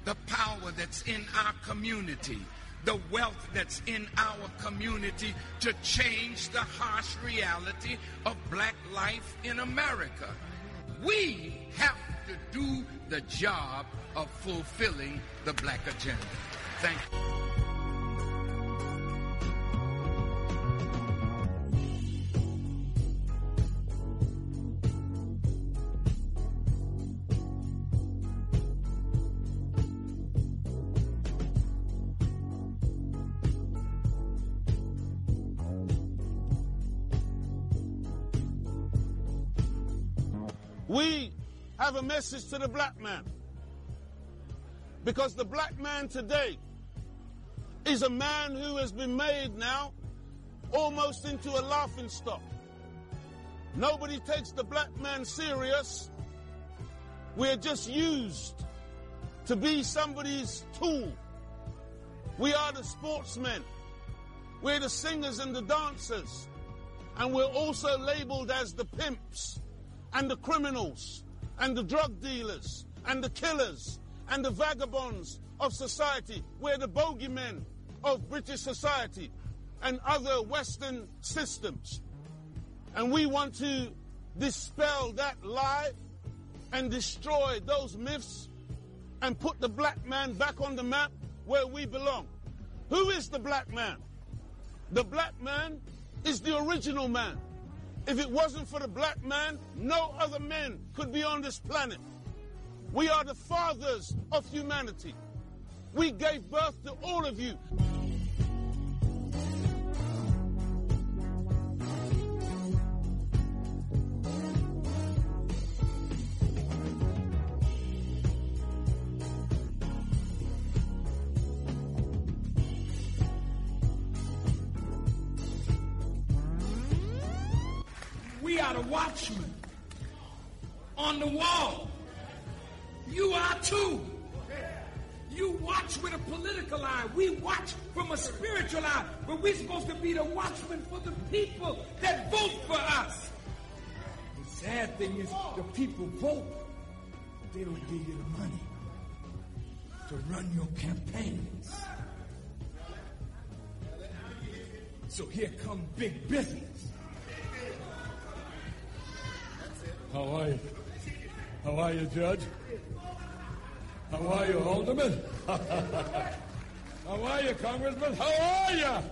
the power that's in our community, the wealth that's in our community to change the harsh reality of black life in America? We have to do the job of fulfilling the black agenda. Thank you. Have a message to the black man. Because the black man today is a man who has been made now almost into a laughing stock. Nobody takes the black man serious. We're just used to be somebody's tool. We are the sportsmen. We're the singers and the dancers. And we're also labeled as the pimps and the criminals and the drug dealers and the killers and the vagabonds of society. We're the bogeymen of British society and other Western systems. And we want to dispel that lie and destroy those myths and put the black man back on the map where we belong. Who is the black man? The black man is the original man. If it wasn't for the black man, no other men could be on this planet. We are the fathers of humanity. We gave birth to all of you. We are the watchmen on the wall. You are too. You watch with a political eye. We watch from a spiritual eye. But we're supposed to be the watchmen for the people that vote for us. The sad thing is the people vote. but They don't give you the money to run your campaigns. So here come big business. How are you? How are you, Judge? How are you, Alderman? How are you, Congressman? How are you?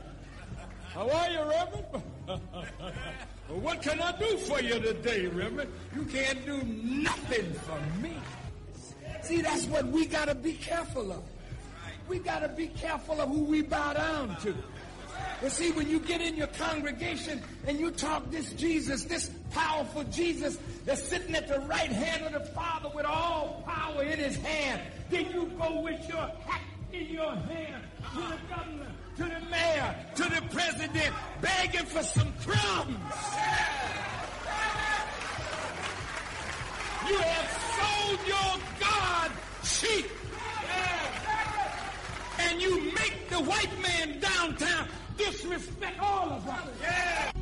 How are you, Reverend? well, what can I do for you today, Reverend? You can't do nothing for me. See, that's what we got to be careful of. We got to be careful of who we bow down to. You see, when you get in your congregation and you talk this Jesus, this powerful Jesus that's sitting at the right hand of the Father with all power in his hand, then you go with your hat in your hand to the governor, to the mayor, to the president, begging for some crumbs. You have sold your God cheap. And you make the white man downtown disrespect all of us. Yeah.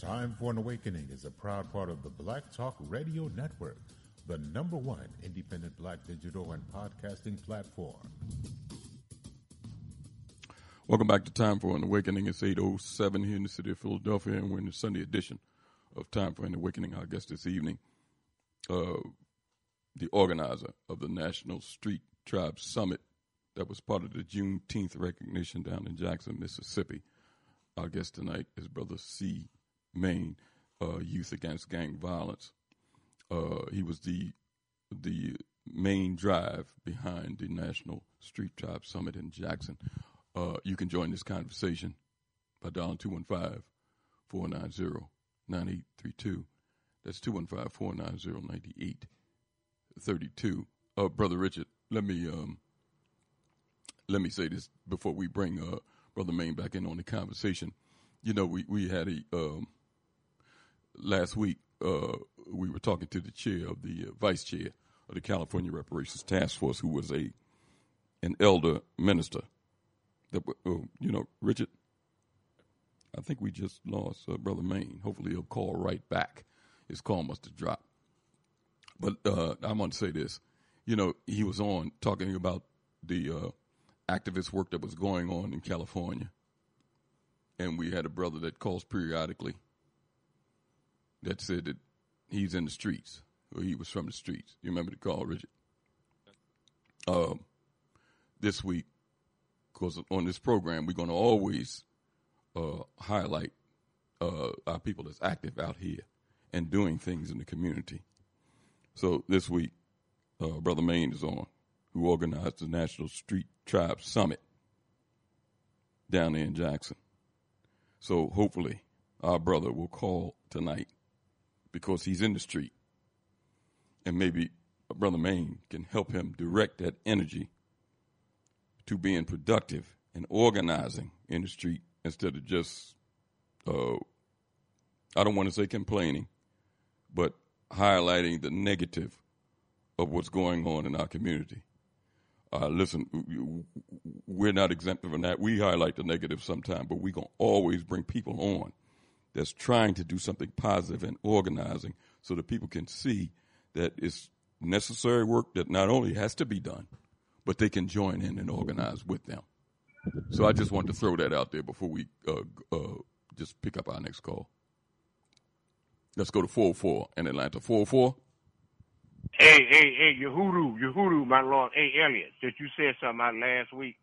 Time for an Awakening is a proud part of the Black Talk Radio Network, the number one independent black digital and podcasting platform. Welcome back to Time for an Awakening. It's 8.07 here in the city of Philadelphia, and we're in the Sunday edition of Time for an Awakening. Our guest this evening, uh, the organizer of the National Street Tribe Summit that was part of the Juneteenth recognition down in Jackson, Mississippi. Our guest tonight is Brother C. Maine, uh, Youth Against Gang Violence. Uh, he was the the main drive behind the National Street Tribe Summit in Jackson. Uh, you can join this conversation by dialing 215 490 9832. That's 215 490 9832. Uh, Brother Richard, let me um, let me say this before we bring uh, Brother Maine back in on the conversation. You know, we, we had a um, last week uh, we were talking to the chair of the uh, vice chair of the California Reparations Task Force, who was a an elder minister. That uh, you know, Richard. I think we just lost uh, Brother Maine. Hopefully, he'll call right back. His call must have dropped. But uh, I want to say this. You know, he was on talking about the uh, activist work that was going on in California, and we had a brother that calls periodically that said that he's in the streets or he was from the streets. You remember the call, Richard? Um, this week, because on this program, we're going to always uh, highlight uh, our people that's active out here and doing things in the community. So this week, uh, Brother Maine is on, who organized the National Street Tribe Summit down there in Jackson. So hopefully, our brother will call tonight because he's in the street. And maybe Brother Maine can help him direct that energy to being productive and organizing in the street instead of just, uh, I don't want to say complaining, but highlighting the negative of what's going on in our community. Uh, listen, we're not exempt from that. We highlight the negative sometimes, but we're going to always bring people on that's trying to do something positive and organizing so that people can see that it's necessary work that not only has to be done, but they can join in and organize with them. So I just wanted to throw that out there before we uh, uh, just pick up our next call. Let's go to 404 in Atlanta. 404. Hey, hey, hey, Yehudu, Yehudu, my lord. Hey, Elliott, since you said something out last week,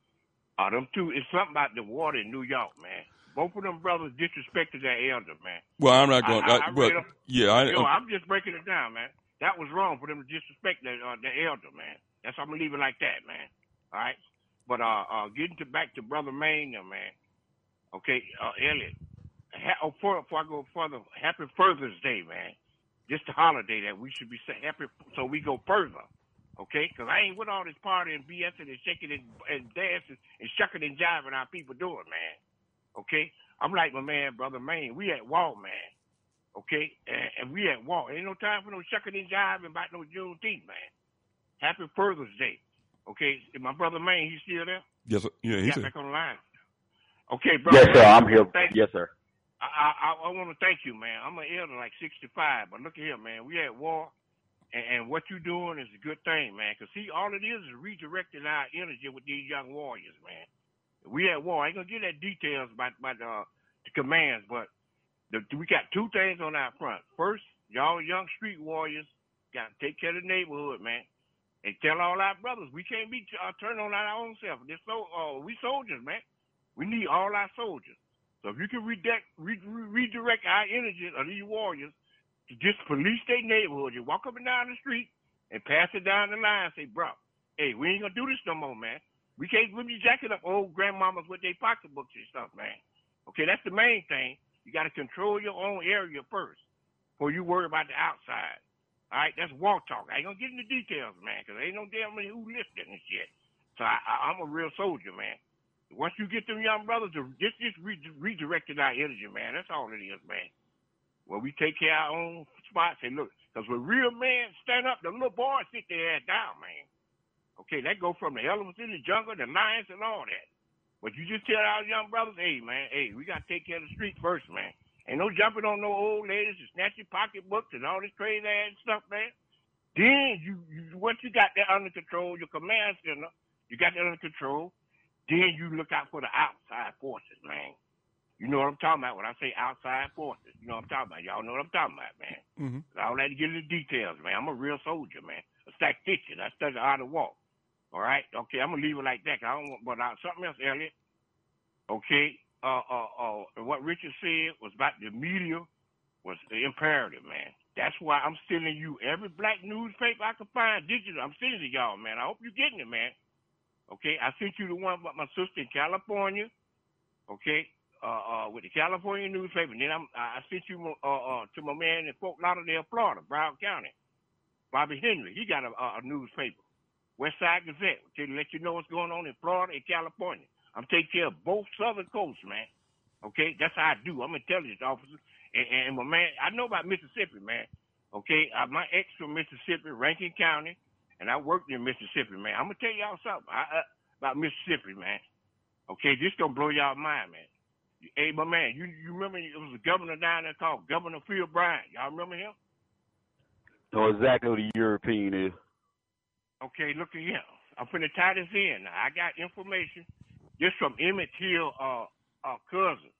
uh, them two, it's something about the water in New York, man. Both of them brothers disrespected their elder, man. Well, I'm not going. I, I, I, but, read yeah, I, Yo, I'm just breaking it down, man. That was wrong for them to disrespect their, uh, their elder, man. That's why I'm gonna leave it like that, man. All right. But uh, uh, getting to back to brother Maine, man. Okay, uh, Elliott. Ha- oh, before, before I go further, happy Father's Day, man. Just a holiday that we should be say happy, so we go further. Okay, because I ain't with all this partying, BSing, and shaking and, and dancing and shucking and jiving our people doing, man. Okay, I'm like my man, brother Maine. We at war, man. Okay, and, and we at war. Ain't no time for no shucking and jiving about no Juneteenth, man. Happy Father's Day. Okay, is my brother Maine, he still there? yes, sir. yeah, he's Got here. back on the line. Okay, brother. Yes, sir. I'm here. Thank Yes, sir. I, I, I want to thank you, man. I'm an elder, like 65, but look at here, man. We at war, and, and what you doing is a good thing, man. Cause see, all it is is redirecting our energy with these young warriors, man. We at war. I ain't gonna give that details about uh, the commands, but the, we got two things on our front. First, y'all young street warriors got to take care of the neighborhood, man. And tell all our brothers we can't be uh, turning on our own self. So uh, we soldiers, man. We need all our soldiers. So if you can redirect, re- re- redirect our energy of these warriors to just police their neighborhood, you walk up and down the street and pass it down the line say, bro, hey, we ain't gonna do this no more, man. We can't we be jacking up old grandmamas with their pocketbooks and stuff, man. Okay, that's the main thing. You got to control your own area first before you worry about the outside. All right, that's war talk. I ain't gonna get into details, man, because ain't no damn who listening and shit. So I, I, I'm a real soldier, man. Once you get them young brothers just just re- redirecting our energy, man. That's all it is, man. Well, we take care of our own spots and look, because when real men stand up, the little boys sit their ass down, man. Okay, that go from the elephants in the jungle, the lions, and all that. But you just tell our young brothers, hey, man, hey, we got to take care of the street first, man. Ain't no jumping on no old ladies and snatching pocketbooks and all this crazy ass stuff, man. Then you, you once you got that under control, your command center, you got that under control. Then you look out for the outside forces, man. You know what I'm talking about when I say outside forces. You know what I'm talking about. Y'all know what I'm talking about, man. Mm-hmm. I don't like to get into details, man. I'm a real soldier, man. A tactician. I study how to walk. All right? Okay, I'm gonna leave it like that. I don't want, but uh, something else, Elliott. Okay. Uh, uh, uh, what Richard said was about the media was imperative, man. That's why I'm sending you every black newspaper I can find digital. I'm sending it to y'all, man. I hope you're getting it, man. Okay, I sent you the one about my sister in California. Okay, uh, uh, with the California newspaper. And then I'm, I sent you uh, uh, to my man in Fort Lauderdale, Florida, Broward County, Bobby Henry. He got a, a newspaper, Westside Gazette, to let you know what's going on in Florida and California. I'm taking care of both southern coasts, man. Okay, that's how I do. I'm intelligence officer, and, and my man, I know about Mississippi, man. Okay, uh, my ex from Mississippi, Rankin County, and I worked in Mississippi, man. I'm gonna tell y'all something I, uh, about Mississippi, man. Okay, this gonna blow y'all mind, man. Hey, my man, you you remember it was a governor down there called Governor Phil Bryant. Y'all remember him? Know exactly what a European is. Okay, look at him. I'm finna tie this in. Now, I got information just from Emmett Till, uh, uh, cousin.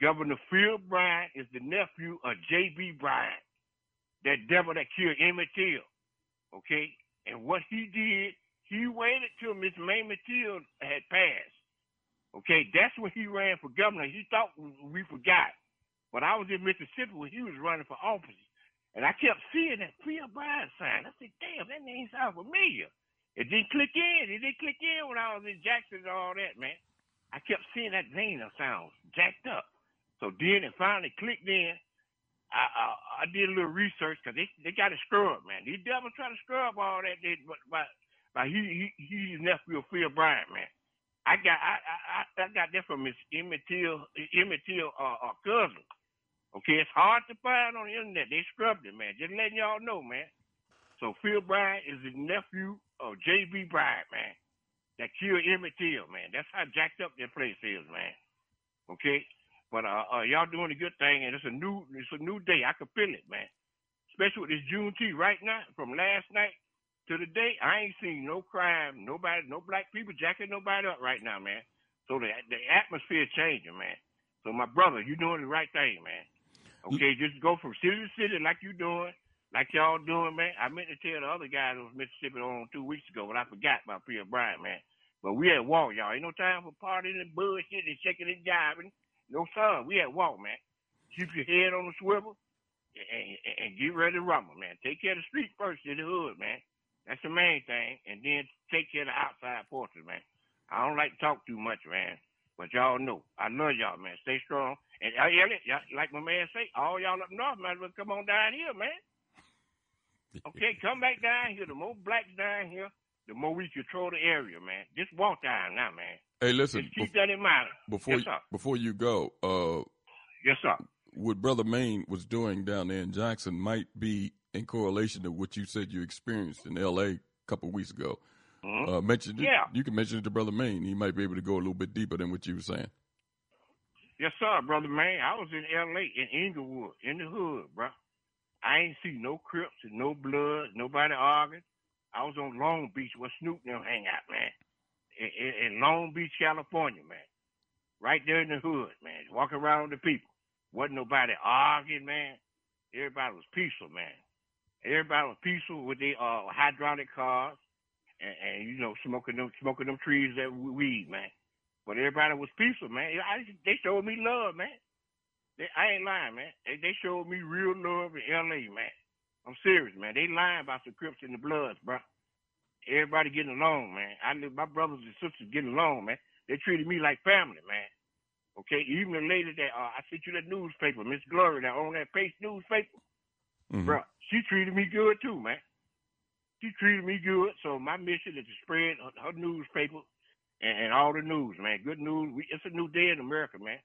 Governor Phil Bryant is the nephew of J.B. Bryant, that devil that killed Emmett Till. Okay, and what he did, he waited till Miss Mamie Till had passed. Okay, that's when he ran for governor. He thought we forgot, but I was in Mississippi when he was running for office, and I kept seeing that Phil Bryant sign. I said, "Damn, that name sounds familiar." It didn't click in. It didn't click in when I was in Jackson and all that, man. I kept seeing that name that sounds jacked up. So then it finally clicked in. I I, I did a little research because they they got to scrub, man. These devils try to scrub all that. They, but but, but he he he's nephew of Phil Bryant, man. I got I I, I got that from his Emmett Till Emmett Till uh, uh, cousin. Okay, it's hard to find on the internet. They scrubbed it, man. Just letting y'all know, man. So Phil Bryant is the nephew of J.B. Bryant, man. That killed Emmett Till, man. That's how jacked up that place is, man. Okay? But uh, uh y'all doing a good thing and it's a new it's a new day. I can feel it, man. Especially with this Juneteenth right now, from last night to the day, I ain't seen no crime, nobody, no black people jacking nobody up right now, man. So the the atmosphere changing, man. So my brother, you doing the right thing, man. Okay, just go from city to city like you're doing, like y'all doing, man. I meant to tell the other guys was Mississippi on two weeks ago, but I forgot about Phil Bryant, man. But we at walk, y'all. Ain't no time for partying and bullshit and shaking and jiving. No son, we at walk, man. Keep your head on the swivel and, and, and get ready to rumble, man. Take care of the street first in the hood, man. That's the main thing, and then take care of the outside portions, man. I don't like to talk too much, man. But y'all know, I love y'all, man. Stay strong. And uh, Elliott, like my man say, all y'all up north, might as well come on down here, man. Okay, come back down here. The more blacks down here, the more we control the area, man. Just walk down now, man. Hey, listen. Just keep that in mind. Before yes, you, before you go, uh, yes, sir. What Brother Maine was doing down there in Jackson might be in correlation to what you said you experienced in L.A. a couple of weeks ago. Mhm. Uh, mention it, Yeah. You can mention it to Brother Maine. He might be able to go a little bit deeper than what you were saying. Yes, sir, brother man. I was in L.A. in Inglewood, in the hood, bro. I ain't see no Crips and no blood, nobody arguing. I was on Long Beach where Snoop and them hang out, man. In, in, in Long Beach, California, man. Right there in the hood, man. Walking around with the people. Wasn't nobody arguing, man. Everybody was peaceful, man. Everybody was peaceful with their uh, hydraulic cars and, and you know smoking them smoking them trees that we weed, man. But everybody was peaceful, man. I, they showed me love, man. They, I ain't lying, man. They, they showed me real love in L.A., man. I'm serious, man. They lying about the Crips and the Bloods, bro. Everybody getting along, man. I live, my brothers and sisters getting along, man. They treated me like family, man. Okay, even the lady that uh, I sent you that newspaper, Miss Glory, that owned that Pace newspaper, Mm-hmm. bro. She treated me good too, man. She treated me good. So my mission is to spread her, her newspaper and, and all the news, man. Good news. We, it's a new day in America, man.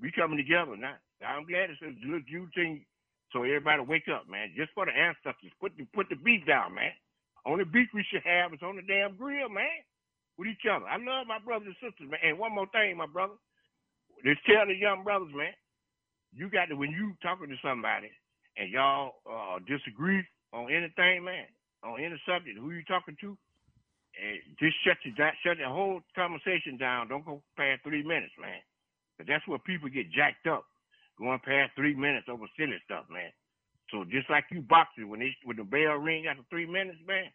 We coming together now. I'm glad it's a little Juneteenth, so everybody wake up, man. Just for the ancestors, put the put the beef down, man. Only beef we should have is on the damn grill, man, with each other. I love my brothers and sisters, man. And one more thing, my brother, just tell the young brothers, man, you got to when you talking to somebody and y'all uh, disagree on anything, man, on any subject, who you talking to, and just shut da- shut the whole conversation down. Don't go past three minutes, man. that's where people get jacked up, going past three minutes over silly stuff, man. So just like you boxers, when they when the bell ring after three minutes, man,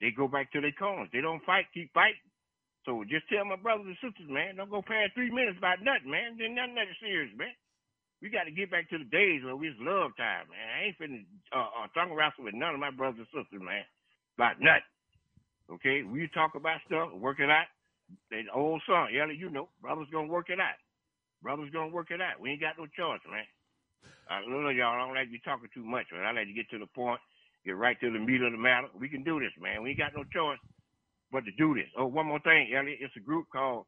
they go back to their corners. They don't fight, keep fighting. So just tell my brothers and sisters, man, don't go past three minutes about nothing, man. Then nothing that serious, man. We got to get back to the days when we was love time, man. I ain't finna uh, uh, tongue wrestle with none of my brothers and sisters, man, about nothing. Okay, we talk about stuff, work it out. The old song, yeah, you know, brothers gonna work it out. Brothers gonna work it out. We ain't got no choice, man. I love y'all. I don't like be talking too much, man. I like to get to the point, get right to the meat of the matter. We can do this, man. We ain't got no choice but to do this. Oh, one more thing, Elliott. It's a group called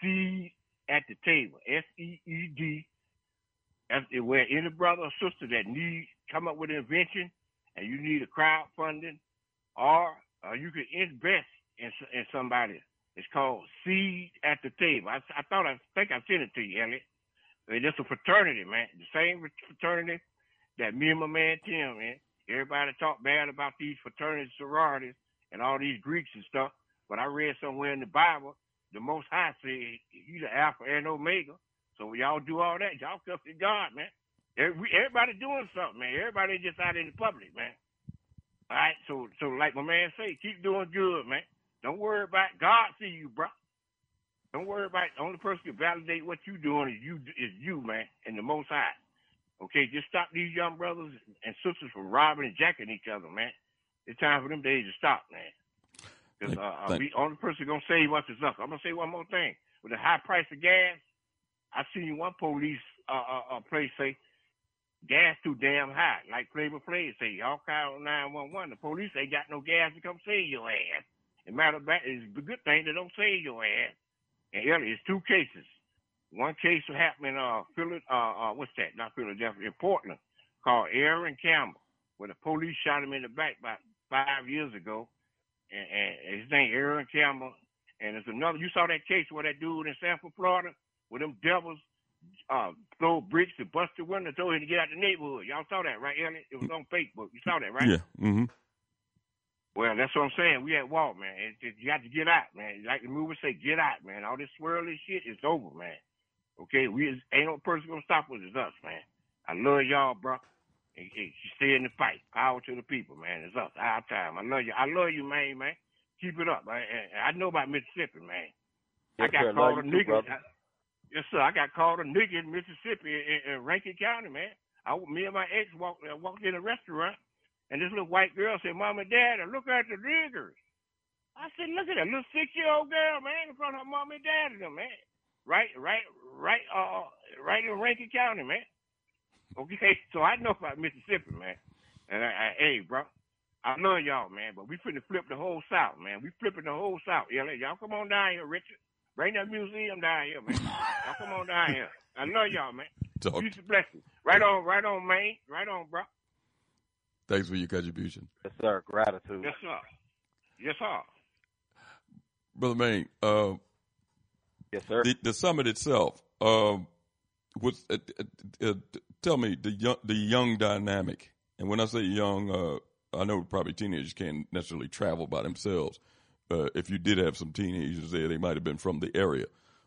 Seed at the Table. S E E D. That's where any brother or sister that need come up with an invention and you need a crowdfunding or uh, you can invest in, in somebody. It's called Seed at the Table. I, I thought I think I sent it to you, Elliott. And It's a fraternity, man. The same fraternity that me and my man Tim, man. Everybody talk bad about these fraternities, sororities, and all these Greeks and stuff. But I read somewhere in the Bible, the Most High said He's the Alpha and Omega. So y'all do all that, y'all cuff to God, man. Every- Everybody doing something, man. Everybody just out in the public, man. All right, so so like my man say, keep doing good, man. Don't worry about God see you, bro. Don't worry about the only person can validate what you doing is you is you, man, and the Most High. Okay, just stop these young brothers and sisters from robbing and jacking each other, man. It's time for them days to stop, man. Because uh, uh, we only person gonna save us is us. I'm gonna say one more thing. With the high price of gas, I seen one police uh, uh, uh place say gas too damn hot, Like Flavor Flav say, y'all call 911. The police ain't got no gas to come save your ass. And matter of fact, it's a good thing they don't save your ass. And Elliott, it's two cases. One case happened in uh, Philly, uh, uh, what's that? Not Philadelphia, in Portland, called Aaron Campbell. where the police shot him in the back about five years ago, and, and his name Aaron Campbell. And there's another. You saw that case where that dude in Sanford, Florida, where them devils uh, throw bricks to bust the window, told him to get out the neighborhood. Y'all saw that, right, Elliott? It was on Facebook. You saw that, right? Yeah. Mm-hmm. Well, that's what I'm saying. We at Walt, man. It, it, you got to get out, man. Like the movie say, get out, man. All this swirly shit is over, man. Okay, we is, ain't no person gonna stop us. It's us, man. I love y'all, bro. And, and stay in the fight. Power to the people, man. It's us. Our time. I love you. I love you, man, man. Keep it up. I, I know about Mississippi, man. Yes, I got sir. called Love a you too, nigga. Yes, sir. I got called a nigga in Mississippi in, in Rankin County, man. I, me and my ex walked uh, walked in a restaurant, and this little white girl said, "Mom and Dad, look at the niggers." I said, "Look at that little six year old girl, man, in front of her mom and dad and them, man. Right, right, right, uh, right in Rankin County, man. Okay, so I know about Mississippi, man. And I, I, hey, bro, I love y'all, man. But we finna flip the whole South, man. We flipping the whole South. Yeah, y'all come on down here, Richard. Bring that museum down here, man. y'all come on down here. I love y'all, man. Talk. Peace and blessings. Right on, right on, man. Right on, bro. Thanks for your contribution. Yes, sir. Gratitude. Yes, sir. Yes, sir. Brother Maine, uh, yes, sir. The, the summit itself, um, was uh, uh, uh, tell me the young the young dynamic, and when I say young, uh, I know probably teenagers can't necessarily travel by themselves. Uh, if you did have some teenagers there, they might have been from the area.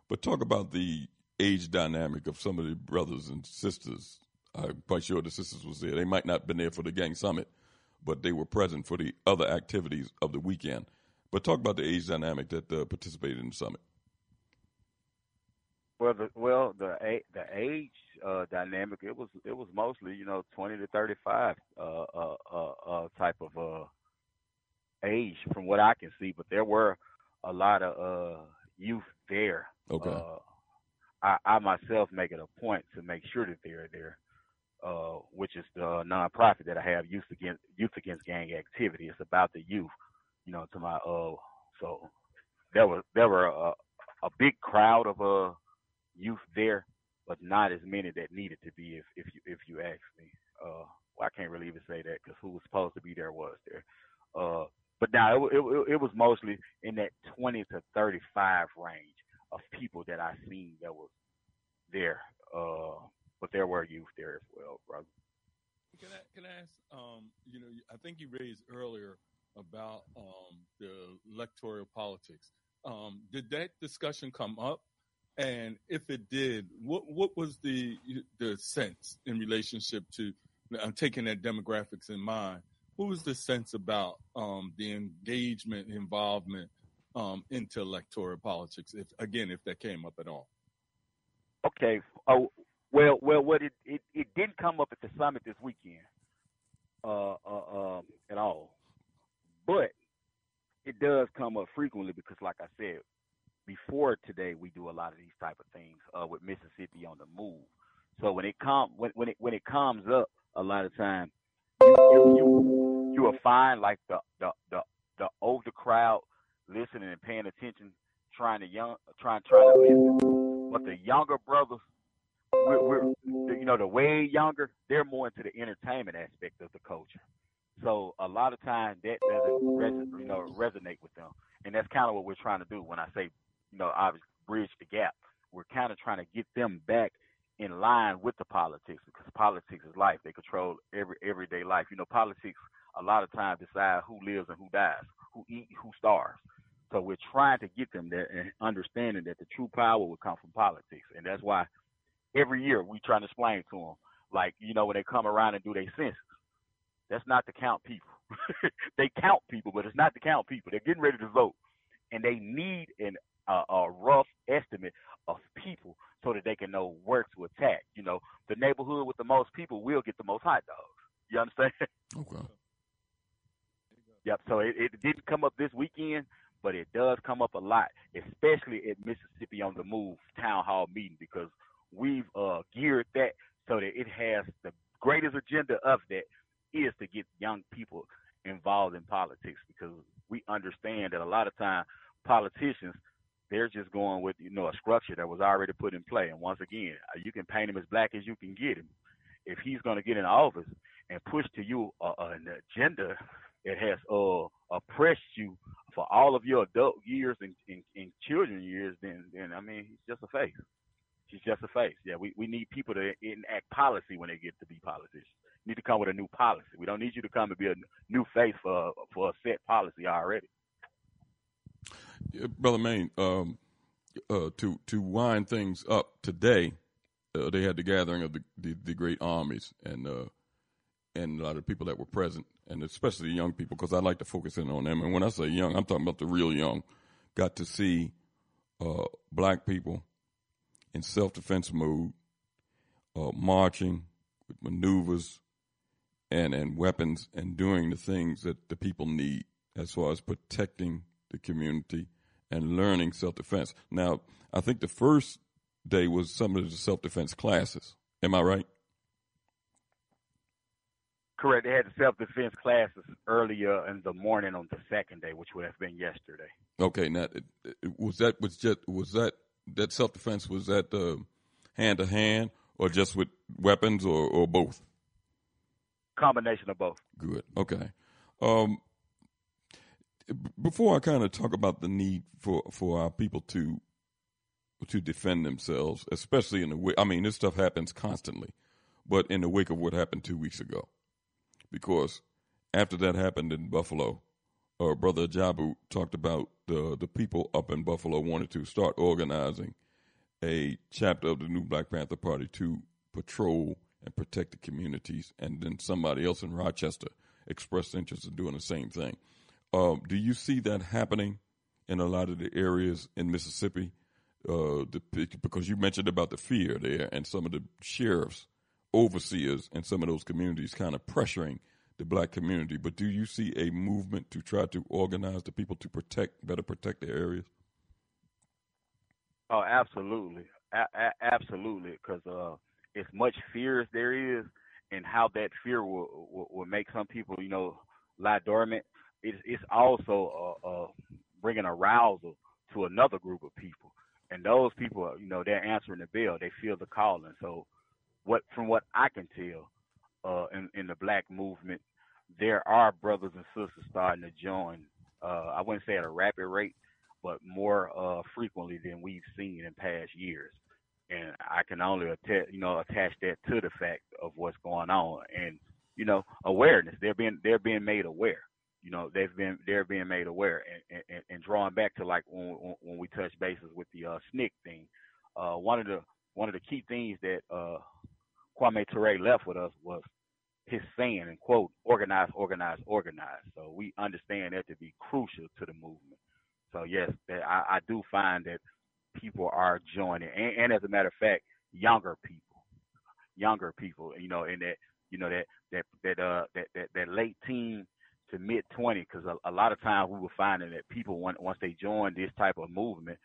But talk about the age dynamic of some of the brothers and sisters. I'm quite sure the sisters was there. They might not have been there for the gang summit, but they were present for the other activities of the weekend. But talk about the age dynamic that uh, participated in the summit. Well, the well the the age uh, dynamic it was it was mostly you know twenty to thirty five uh, uh, uh, uh, type of age from what I can see, but there were a lot of uh, youth there. Okay. Uh, I, I myself make it a point to make sure that they're there, uh, which is the nonprofit that I have, Youth Against Youth Against Gang Activity. It's about the youth, you know, to my uh. So there was there were a, a big crowd of uh youth there, but not as many that needed to be. If if you if you ask me, uh, well, I can't really even say that because who was supposed to be there was there. Uh, but now it, it it was mostly in that 20 to 35 range of people that I seen that was there. Uh, but there were youth there as well, brother. Can I can I ask? Um, you know, I think you raised earlier about um, the electoral politics. Um, did that discussion come up? And if it did, what what was the the sense in relationship to? I'm taking that demographics in mind. What was the sense about um, the engagement, involvement um, into electoral politics? If again, if that came up at all. Okay. Oh, well, well, what it, it it didn't come up at the summit this weekend, uh, uh, um, at all, but it does come up frequently because, like I said, before today, we do a lot of these type of things uh, with Mississippi on the move. So when it come when when it when it comes up, a lot of time you you you, will find like the the the the older crowd listening and paying attention, trying to young trying trying to listen, but the younger brothers we're, we're you know the way younger they're more into the entertainment aspect of the culture. So a lot of times that doesn't res- you know resonate with them. And that's kind of what we're trying to do. When i say you know obviously bridge the gap we're kind of trying to get them back in line with the politics because politics is life. They control every everyday life. You know politics a lot of times decide who lives and who dies who eat who starves. So we're trying to get them there and understanding that the true power will come from politics. And that's why every year we trying to explain to them, like you know when they come around and do their census, that's not to count people. they count people, but it's not to count people. They're getting ready to vote, and they need an a rough estimate of people so that they can know where to attack. You know, the neighborhood with the most people will get the most hot dogs. You understand? Okay. Yep. So it, it didn't come up this weekend, but it does come up a lot, especially at Mississippi on the Move town hall meeting because we've uh, geared that so that it has the greatest agenda of that is to get young people involved in politics because we understand that a lot of time politicians they're just going with you know a structure that was already put in play and once again uh, you can paint him as black as you can get him if he's going to get in office and push to you uh, an agenda that has uh, oppressed you for all of your adult years and, and, and children years, then then I mean, he's just a face. He's just a face. Yeah, we, we need people to enact policy when they get to be politicians. We need to come with a new policy. We don't need you to come and be a new face for for a set policy already. Brother Maine, um, uh, to to wind things up today, uh, they had the gathering of the, the, the great armies and uh, and a lot of people that were present, and especially the young people, because I like to focus in on them. And when I say young, I'm talking about the real young. Got to see uh, black people in self defense mode, uh, marching with maneuvers and and weapons, and doing the things that the people need as far as protecting the community and learning self defense. Now, I think the first day was some of the self defense classes. Am I right? Correct. They had the self defense classes earlier in the morning on the second day, which would have been yesterday. Okay. Now, was that was just was that that self defense was that hand to hand or just with weapons or or both? Combination of both. Good. Okay. Um, before I kind of talk about the need for for our people to to defend themselves, especially in the way I mean, this stuff happens constantly, but in the wake of what happened two weeks ago, because after that happened in Buffalo, uh, Brother Jabu talked about the the people up in Buffalo wanted to start organizing a chapter of the New Black Panther Party to patrol and protect the communities, and then somebody else in Rochester expressed interest in doing the same thing. Uh, do you see that happening in a lot of the areas in Mississippi? Uh, the, because you mentioned about the fear there, and some of the sheriffs, overseers, and some of those communities kind of pressuring the black community. But do you see a movement to try to organize the people to protect, better protect their areas? Oh, absolutely, a- a- absolutely. Because uh, as much fear as there is, and how that fear will, will, will make some people, you know, lie dormant. It's it's also uh, uh, bringing arousal to another group of people, and those people, you know, they're answering the bell. They feel the calling. So, what from what I can tell, uh, in in the black movement, there are brothers and sisters starting to join. Uh, I wouldn't say at a rapid rate, but more uh, frequently than we've seen in past years. And I can only attach, you know, attach that to the fact of what's going on, and you know, awareness. They're being they're being made aware. You know, they've been they're being made aware, and and, and drawing back to like when when we touch bases with the uh, SNCC thing. Uh, one of the one of the key things that uh, Kwame Ture left with us was his saying and quote organize organize organize so we understand that to be crucial to the movement so yes that I, I do find that people are joining and, and as a matter of fact younger people younger people you know in that you know that that that uh that that, that late teen to mid 20 because a, a lot of times we were finding that people when, once they join this type of movement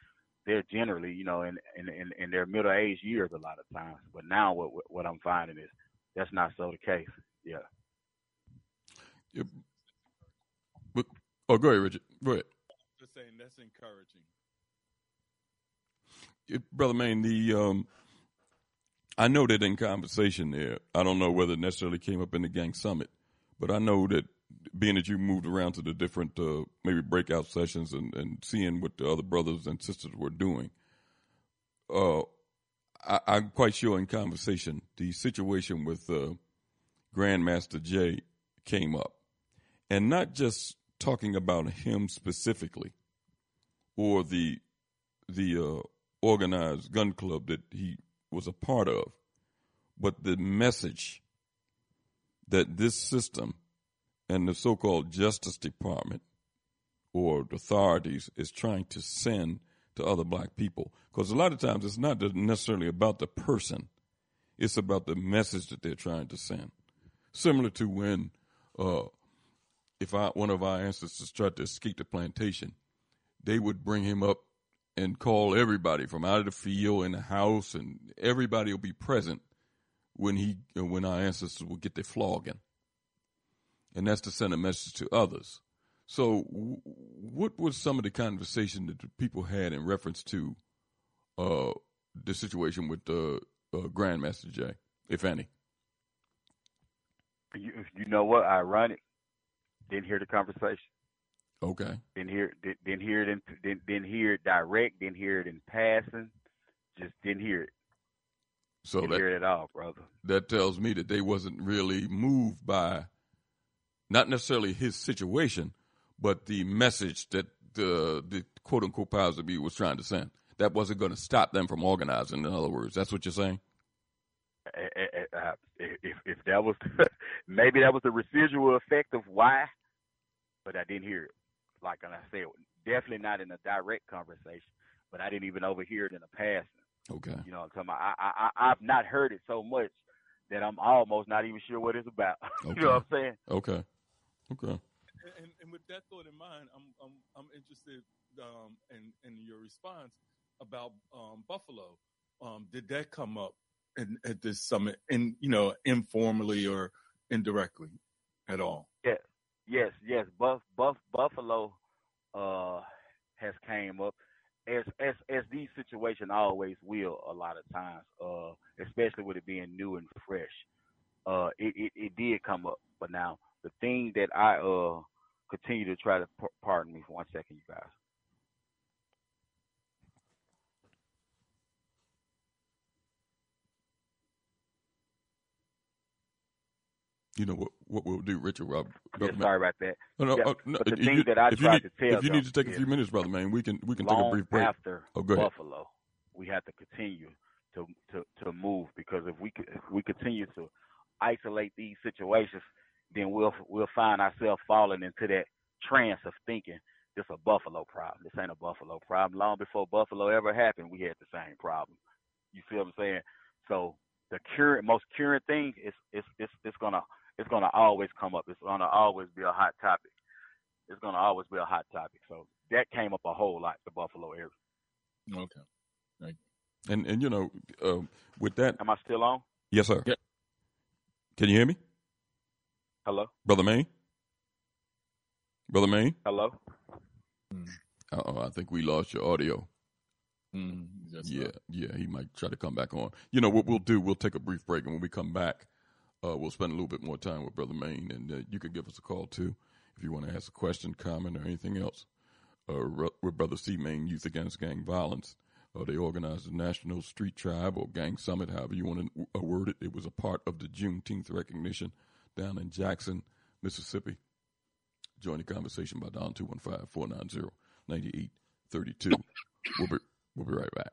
they're generally you know in in in, in their middle age years a lot of times but now what what i'm finding is that's not so the case yeah. yeah. But, oh, go ahead, Richard. Go ahead. Just saying that's encouraging. Yeah, Brother Maine, the um, I know that in conversation there, I don't know whether it necessarily came up in the gang summit, but I know that being that you moved around to the different uh, maybe breakout sessions and, and seeing what the other brothers and sisters were doing, uh, I, am quite sure in conversation the situation with uh, Grandmaster Jay came up, and not just talking about him specifically, or the the uh, organized gun club that he was a part of, but the message that this system and the so-called Justice Department or authorities is trying to send to other black people. Because a lot of times it's not necessarily about the person, it's about the message that they're trying to send. Similar to when, uh, if I, one of our ancestors tried to escape the plantation, they would bring him up and call everybody from out of the field in the house, and everybody will be present when he when our ancestors will get their flogging, and that's to send a message to others. So, w- what was some of the conversation that the people had in reference to uh, the situation with uh, uh, Grandmaster Jay, if any? You, you know what? Ironic. Didn't hear the conversation. Okay. Didn't hear. Did, didn't hear it in. Didn't, didn't hear it direct. Didn't hear it in passing. Just didn't hear it. So didn't that hear it at all, brother. that tells me that they wasn't really moved by not necessarily his situation, but the message that the the quote unquote powers that be was trying to send. That wasn't going to stop them from organizing. In other words, that's what you're saying. Uh, If if that was maybe that was the residual effect of why, but I didn't hear it. Like I said, definitely not in a direct conversation, but I didn't even overhear it in a passing. Okay. You know what I'm talking about? I, I, I, I've not heard it so much that I'm almost not even sure what it's about. you know what I'm saying? Okay. Okay. And, and with that thought in mind, I'm I'm I'm interested um, in in your response about um, Buffalo. Um, did that come up in, at this summit, in you know, informally or indirectly, at all? Yes, yes, yes. Buff, Buff, Buffalo uh, has came up as as as these situations always will a lot of times, uh, especially with it being new and fresh. Uh, it, it it did come up, but now the thing that I uh continue to try to p- pardon me for one second, you guys. You know what? What we'll do, Richard Rob. Yeah, sorry about that. No, no, Yeah, uh, no, the thing you- that I tried need- to tell If you need to take a few minutes, brother man, we can we can take a brief break. after oh. Buffalo, we have to continue to, to, to move because if we if we continue to isolate these situations, then we'll we'll find ourselves falling into that trance of thinking this a Buffalo problem. This ain't a Buffalo problem. Long before Buffalo ever happened, we had the same problem. You see what I'm saying? So the current most current thing is is it's it's gonna it's gonna always come up. It's gonna always be a hot topic. It's gonna always be a hot topic. So that came up a whole lot, the Buffalo area. Okay. Thank And and you know, uh, with that, Am I still on? yes, sir. Yeah. Can you hear me, Hello? brother Maine? Brother Maine? Hello? Uh-oh, I think we lost your audio. Mm, yeah, right. yeah, he might try to come back on. You know what we'll do? We'll take a brief break, and when we come back, uh, we'll spend a little bit more time with Brother Maine, and uh, you could give us a call too if you want to ask a question, comment, or anything else. Uh, with Brother C. Maine Youth Against Gang Violence. Uh, they organized the National Street Tribe or Gang Summit, however you want to uh, word it. It was a part of the Juneteenth recognition down in Jackson, Mississippi. Join the conversation by dialing 215 490 9832. We'll be, we'll be right back.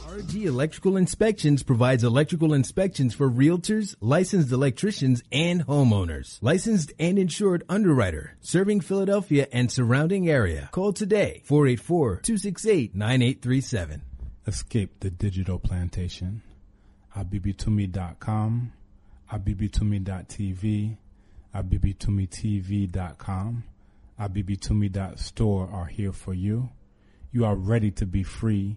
RG Electrical Inspections provides electrical inspections for realtors, licensed electricians, and homeowners. Licensed and insured underwriter, serving Philadelphia and surrounding area. Call today, 484-268-9837. Escape the digital plantation. abibitumi.com, abibitumi.tv, abibitumitv.com, abibitumi.store are here for you. You are ready to be free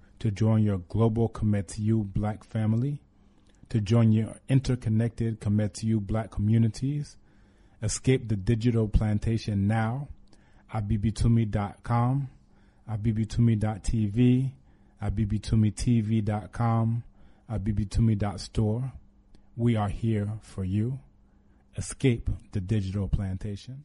to join your global Kometiu black family, to join your interconnected Kometiu black communities. Escape the digital plantation now. abibitumi.com, at bbtumi.tv, at abibitumi.tv, abibitumitv.com, abibitumi.store. We are here for you. Escape the digital plantation.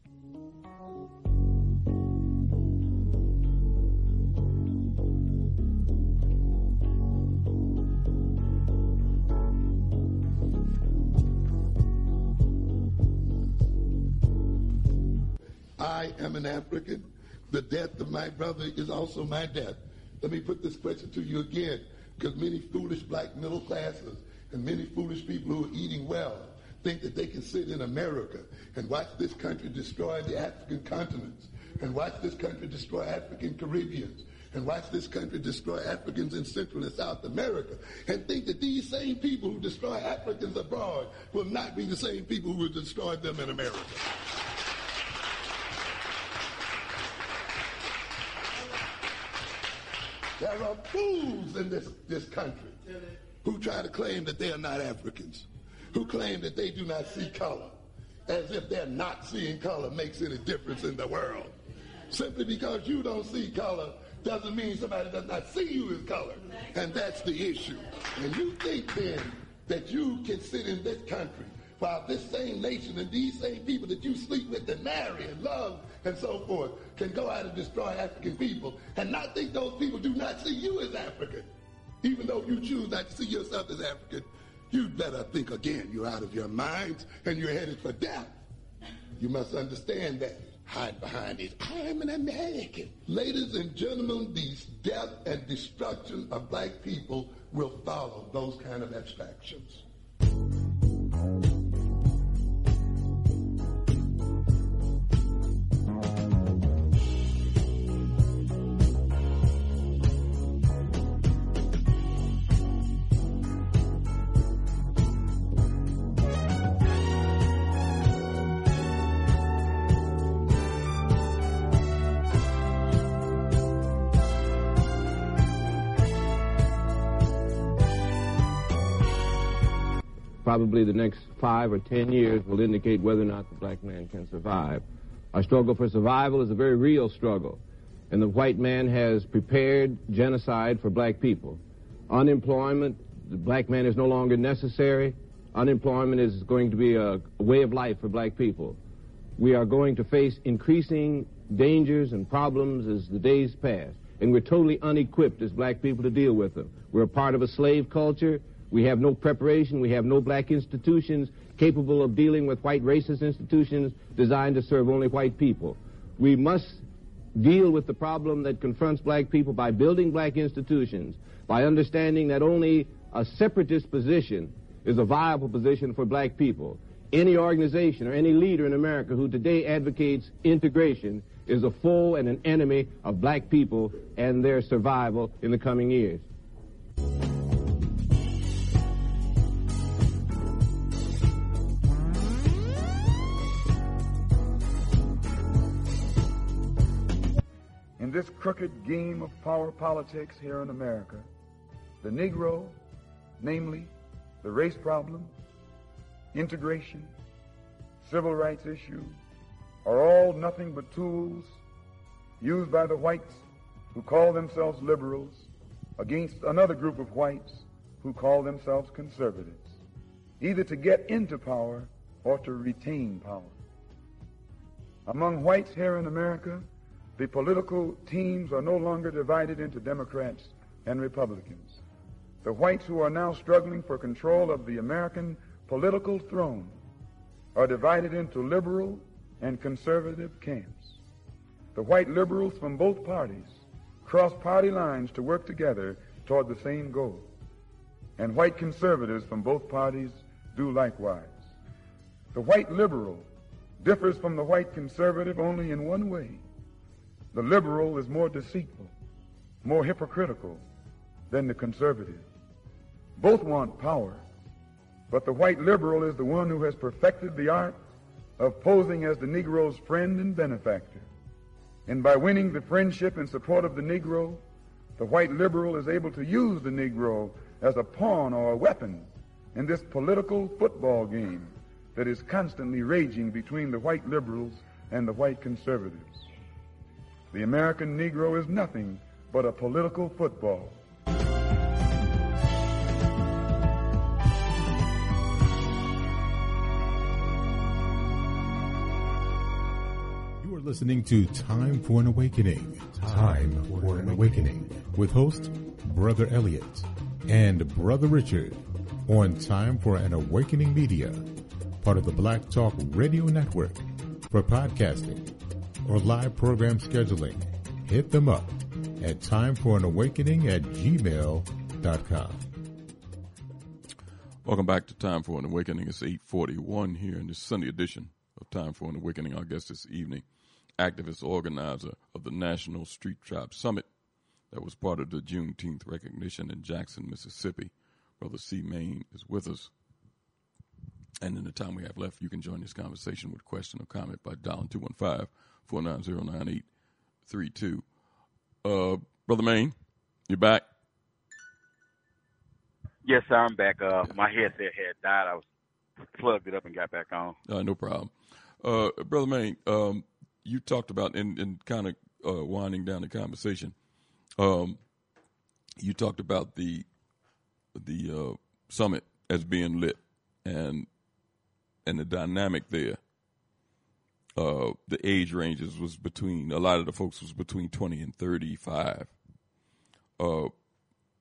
I am an African. The death of my brother is also my death. Let me put this question to you again, because many foolish black middle classes and many foolish people who are eating well think that they can sit in America and watch this country destroy the African continents and watch this country destroy African Caribbeans and watch this country destroy Africans in Central and South America and think that these same people who destroy Africans abroad will not be the same people who will destroy them in America. There are fools in this, this country who try to claim that they are not Africans, who claim that they do not see color, as if their not seeing color makes any difference in the world. Simply because you don't see color doesn't mean somebody does not see you as color. And that's the issue. And you think then that you can sit in this country while this same nation and these same people that you sleep with and marry and love and so forth can go out and destroy African people and not think those people do not see you as African. Even though you choose not to see yourself as African, you'd better think again. You're out of your minds and you're headed for death. You must understand that. Hide behind it. I'm an American. Ladies and gentlemen, these death and destruction of black people will follow those kind of abstractions. Probably the next five or ten years will indicate whether or not the black man can survive. Our struggle for survival is a very real struggle, and the white man has prepared genocide for black people. Unemployment, the black man is no longer necessary. Unemployment is going to be a, way of life for black people. We are going to face increasing dangers and problems as the days pass, and we're totally unequipped as black people to deal with them. We're a part of a slave culture. We have no preparation. We have no black institutions capable of dealing with white racist institutions designed to serve only white people. We must deal with the problem that confronts black people by building black institutions, by understanding that only a separatist position is a viable position for black people. Any organization or any leader in America who today advocates integration is a foe and an enemy of black people and their survival in the coming years. This crooked game of power politics here in America, the Negro, namely the race problem, integration, civil rights issue, are all nothing but tools used by the whites who call themselves liberals against another group of whites who call themselves conservatives, either to get into power or to retain power. Among whites here in America, the political teams are no longer divided into Democrats and Republicans. The whites who are now struggling for control of the American political throne are divided into liberal and conservative camps. The white liberals from both parties cross party lines to work together toward the same goal. And white conservatives from both parties do likewise. The white liberal differs from the white conservative only in one way. The liberal is more deceitful, more hypocritical than the conservative. Both want power, but the white liberal is the one who has perfected the art of posing as the Negro's friend and benefactor. And by winning the friendship and support of the Negro, the white liberal is able to use the Negro as a pawn or a weapon in this political football game that is constantly raging between the white liberals and the white conservatives. The American Negro is nothing but a political football. You are listening to Time for an Awakening. Time for an Awakening with host Brother Elliott and Brother Richard on Time for an Awakening Media, part of the Black Talk Radio Network. For podcasting or live program scheduling, hit them up at timeforanawakening at gmail.com. Welcome back to Time for an Awakening. It's 841 here in this Sunday edition of Time for an Awakening. Our guest this evening, activist organizer of the National Street Tribe Summit that was part of the Juneteenth recognition in Jackson, Mississippi. Brother C. Maine is with us. And in the time we have left, you can join this conversation with question or comment by dialing 215-490-9832. Uh, Brother Maine, you're back? Yes, sir, I'm back. Uh, my headset had died. I was plugged it up and got back on. Uh, no problem. Uh, Brother Maine. um, you talked about, in, in kind of uh, winding down the conversation, um, you talked about the the uh, summit as being lit and and the dynamic there. Uh, the age ranges was between a lot of the folks was between twenty and thirty five. Uh,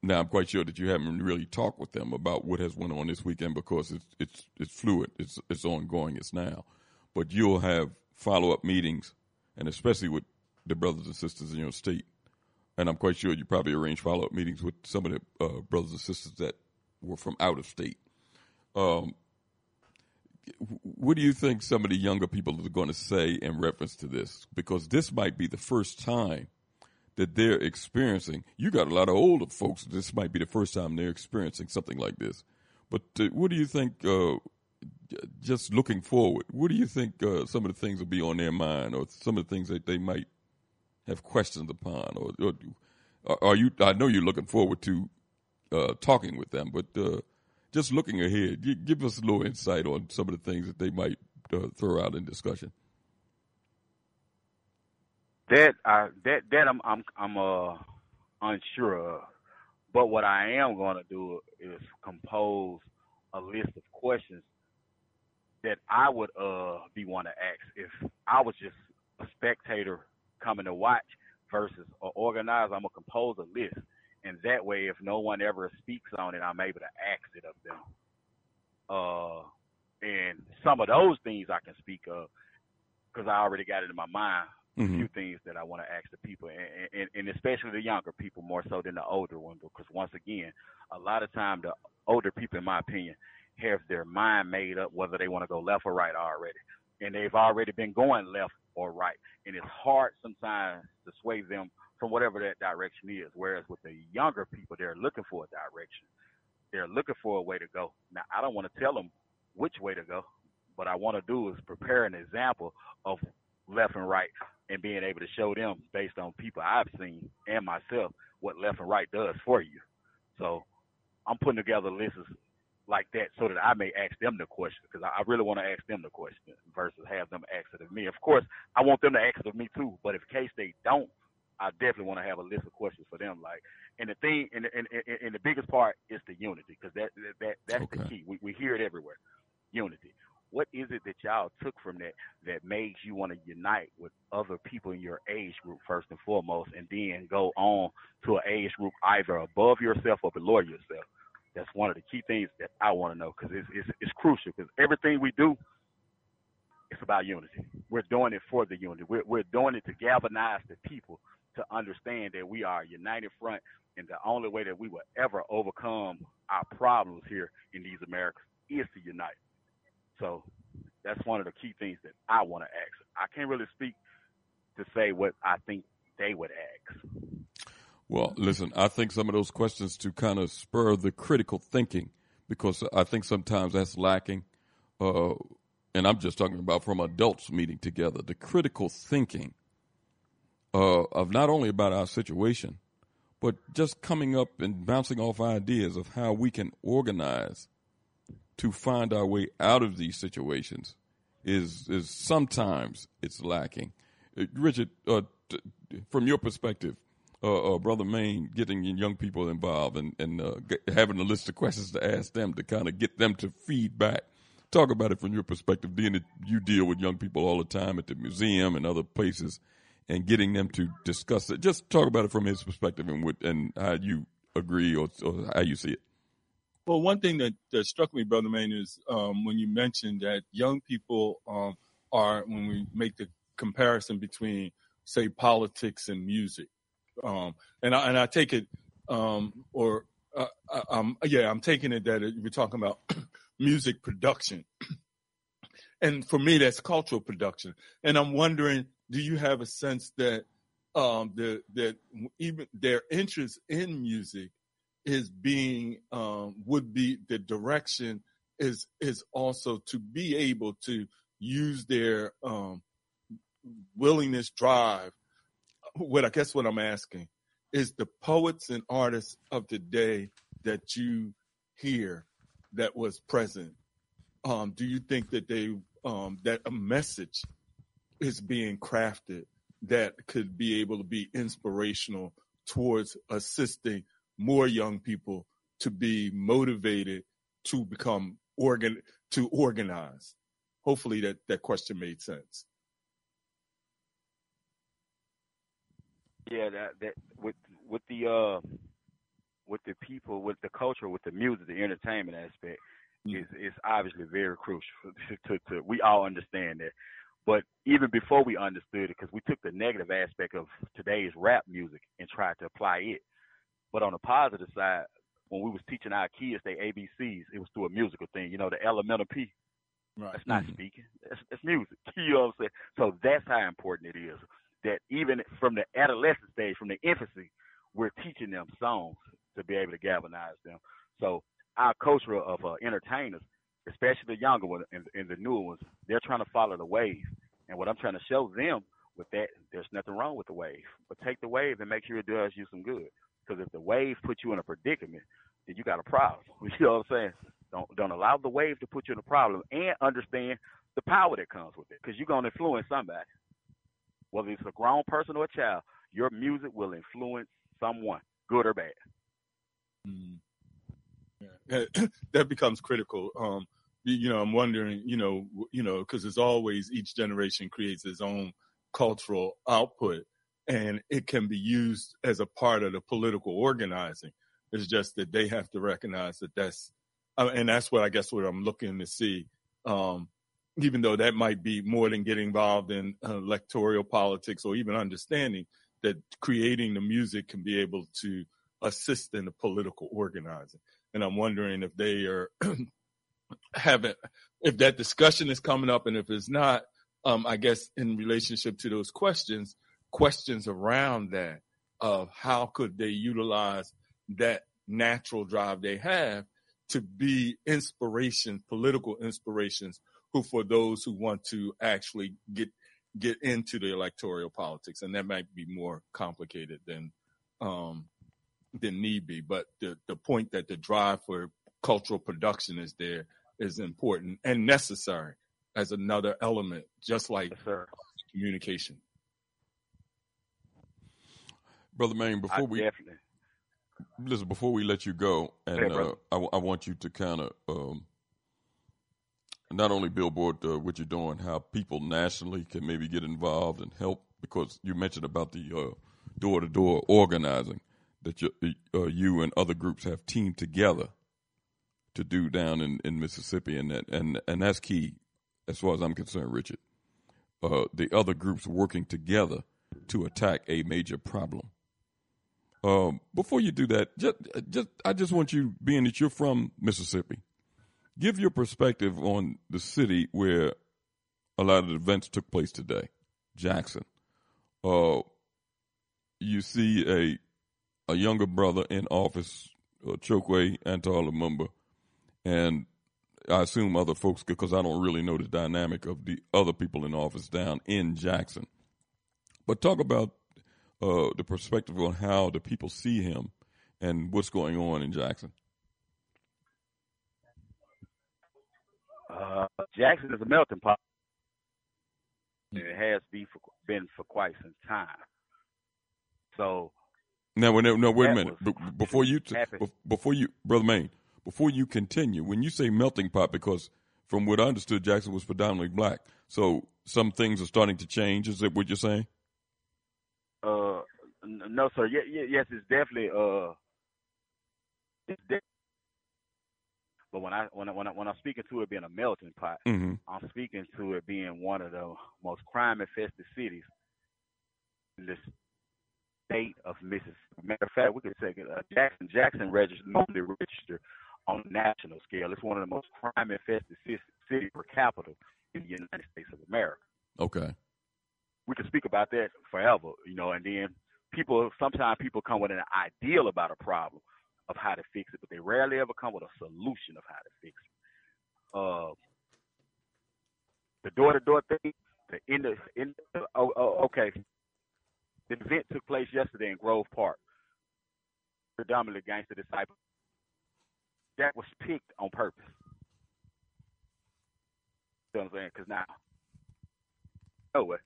now I'm quite sure that you haven't really talked with them about what has went on this weekend because it's it's it's fluid, it's it's ongoing, it's now. But you'll have follow up meetings, and especially with the brothers and sisters in your state. And I'm quite sure you probably arrange follow up meetings with some of the uh, brothers and sisters that were from out of state. Um, what do you think some of the younger people are going to say in reference to this? Because this might be the first time that they're experiencing. You got a lot of older folks. This might be the first time they're experiencing something like this. But uh, what do you think? Uh, just looking forward, what do you think uh, some of the things will be on their mind, or some of the things that they might have questions upon, or, or are you? I know you're looking forward to uh, talking with them, but uh, just looking ahead, give us a little insight on some of the things that they might uh, throw out in discussion. That I that that I'm I'm I'm uh unsure of, but what I am going to do is compose a list of questions that I would uh be one to ask if I was just a spectator coming to watch versus an organizer. I'm gonna compose a list, and that way, if no one ever speaks on it, I'm able to ask it of them. Uh, and some of those things I can speak of because I already got it in my mind. Mm-hmm. A few things that I want to ask the people, and, and, and especially the younger people more so than the older ones, because once again, a lot of time the older people, in my opinion, have their mind made up whether they want to go left or right already, and they've already been going left or right, and it's hard sometimes to sway them from whatever that direction is. Whereas with the younger people, they're looking for a direction, they're looking for a way to go. Now, I don't want to tell them which way to go, but I want to do is prepare an example of left and right and being able to show them based on people I've seen and myself what left and right does for you. So I'm putting together lists like that so that I may ask them the question because I, I really want to ask them the question versus have them ask it of me. Of course, I want them to ask it of me too, but in case they don't, I definitely want to have a list of questions for them. Like, and the thing, and, and, and, and the biggest part is the unity because that, that that that's okay. the key. We we hear it everywhere, unity. What is it that y'all took from that that made you want to unite with other people in your age group first and foremost, and then go on to an age group either above yourself or below yourself? That's one of the key things that I want to know because it's, it's it's crucial because everything we do, it's about unity. We're doing it for the unity. We're we're doing it to galvanize the people to understand that we are a united front, and the only way that we will ever overcome our problems here in these Americas is to unite. So that's one of the key things that I want to ask. I can't really speak to say what I think they would ask. Well, listen, I think some of those questions to kind of spur the critical thinking because I think sometimes that's lacking. Uh, and I'm just talking about from adults meeting together, the critical thinking uh, of not only about our situation, but just coming up and bouncing off ideas of how we can organize to find our way out of these situations is is sometimes it's lacking. Uh, Richard, uh, t- from your perspective, uh, uh, brother Maine, getting young people involved and and uh, having a list of questions to ask them to kind of get them to feedback. Talk about it from your perspective, being that you deal with young people all the time at the museum and other places and getting them to discuss it. Just talk about it from his perspective and what, and how you agree or, or how you see it. Well, one thing that, that struck me, Brother Maine, is um, when you mentioned that young people um, are, when we make the comparison between, say, politics and music, um, and I and I take it, um, or uh, uh um, yeah, I'm taking it that we're talking about music production, and for me, that's cultural production, and I'm wondering do you have a sense that um, the, that even their interest in music is being um, would be the direction is is also to be able to use their um, willingness drive. What I guess what I'm asking is the poets and artists of today that you hear that was present. Um, do you think that they um, that a message is being crafted that could be able to be inspirational towards assisting more young people to be motivated to become organ to organize. Hopefully that, that question made sense. Yeah, that that with with the uh with the people, with the culture, with the music, the entertainment aspect mm. is is obviously very crucial. To, to, to we all understand that. But even before we understood it, because we took the negative aspect of today's rap music and tried to apply it. But on the positive side, when we was teaching our kids their ABCs, it was through a musical thing. You know, the elemental P. Right. That's not mm-hmm. speaking. That's, that's music. You know what I'm saying? So that's how important it is. That even from the adolescent stage, from the infancy, we're teaching them songs to be able to galvanize them. So our culture of uh, entertainers especially the younger ones and, and the newer ones, they're trying to follow the wave. And what I'm trying to show them with that, there's nothing wrong with the wave. But take the wave and make sure it does you some good. Because if the wave puts you in a predicament, then you got a problem. You know what I'm saying? Don't don't allow the wave to put you in a problem, and understand the power that comes with it. Because you're gonna influence somebody, whether it's a grown person or a child. Your music will influence someone, good or bad. Mm. Yeah. that becomes critical. Um, you know, I'm wondering, you know, you know, because as always, each generation creates its own cultural output, and it can be used as a part of the political organizing. It's just that they have to recognize that that's, uh, and that's what I guess what I'm looking to see. Um, even though that might be more than getting involved in uh, electoral politics or even understanding that creating the music can be able to assist in the political organizing. And I'm wondering if they are haven't if that discussion is coming up and if it's not um, i guess in relationship to those questions questions around that of how could they utilize that natural drive they have to be inspiration political inspirations who for those who want to actually get get into the electoral politics, and that might be more complicated than um, than need be. But the the point that the drive for cultural production is there is important and necessary as another element, just like yes, communication. Brother Maine, before I we definitely. listen, before we let you go, and Hey, uh, brother. I, w- I want you to kind of um, not only billboard uh, what you're doing, how people nationally can maybe get involved and help, because you mentioned about the door to door organizing that you, uh, you and other groups have teamed together to do down in, in Mississippi, and that and and that's key as far as I'm concerned, Richard. Uh, the other groups working together to attack a major problem. Um, before you do that, just, just I just want you, being that you're from Mississippi, give your perspective on the city where a lot of the events took place today, Jackson. Uh, you see a a younger brother in office, uh, Chokwe Antar Lumumba, and I assume other folks because I don't really know the dynamic of the other people in office down in Jackson. But talk about uh, the perspective on how the people see him and what's going on in Jackson. Uh, Jackson is a melting pot. It has be for, been for quite some time. So Now, when, no, wait a minute. was Be- before you, t- before you, brother Maine, before you continue, when you say melting pot, because from what I understood, Jackson was predominantly black. So some things are starting to change. Is that what you're saying? Uh, no, sir. Ye- ye- yes, it's definitely uh, it's de- but when I when I when I when I'm speaking to it being a melting pot, Mhm. I'm speaking to it being one of the most crime infested cities in this state of Mississippi. Matter of fact, we could say uh, Jackson Jackson registered normally registered on a national scale. It's one of the most crime infested ci- city per capita in the United States of America Okay. we could speak about that forever, you know, and then people sometimes people come with an ideal about a problem of how to fix it, but they rarely ever come with a solution of how to fix it. Uh the door to door thing, the in the in oh, oh okay. The event took place yesterday in Grove Park. Predominantly gangster disciple. That was picked on purpose. You know what I'm saying? Because now, no way.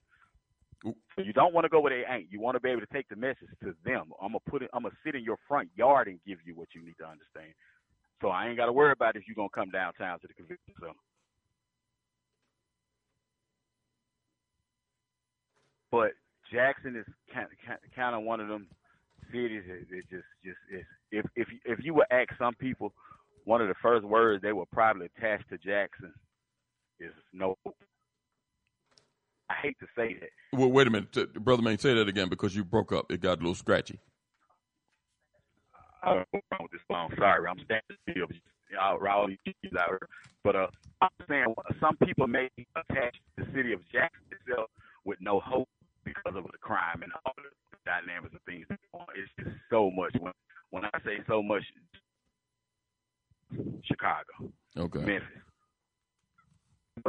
So you don't want to go where they ain't. You want to be able to take the message to them. I'm gonna put it. I'm gonna sit in your front yard and give you what you need to understand. So I ain't got to worry about if you're gonna come downtown to the convention center. But Jackson is kind of, kind of one of them cities. It, it just just is. If if if you would ask some people, one of the first words they will probably attach to Jackson is no. I hate to say that. Well, wait a minute, T- brother Maine. Say that again because you broke up. It got a little scratchy. I don't know what's wrong with this phone. Sorry, I'm standing still. I'll all these keys out here. But uh, I'm saying some people may attach the city of Jackson itself with no hope because of the crime and all the dynamics of things. It's just so much. When when I say so much, Chicago, Okay. Memphis.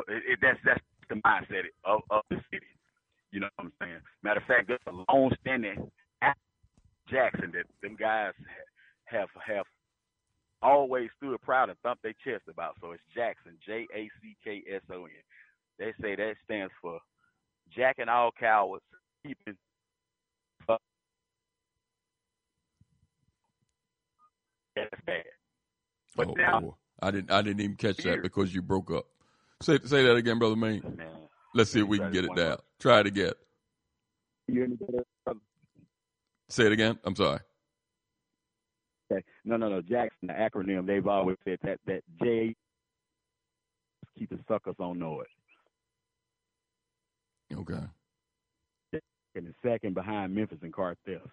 It, it, that's that's the mindset of, of the city. You know what I'm saying? Matter of fact, there's a long standing Jackson that them guys have have always stood proud and thumped their chest about. So it's Jackson, J A C K S O N. They say that stands for Jack and all cowards, keeping that's bad. But oh, now. I didn't. I didn't even catch that because you broke up. Say say that again, brother Maine. Let's see if we can get it down. Try it again. you any better? Say it again. I'm sorry. Okay. No, no, no. Jackson, the acronym, they've always said that that J keep the suckers on noise. Okay. And the second behind Memphis and cartels.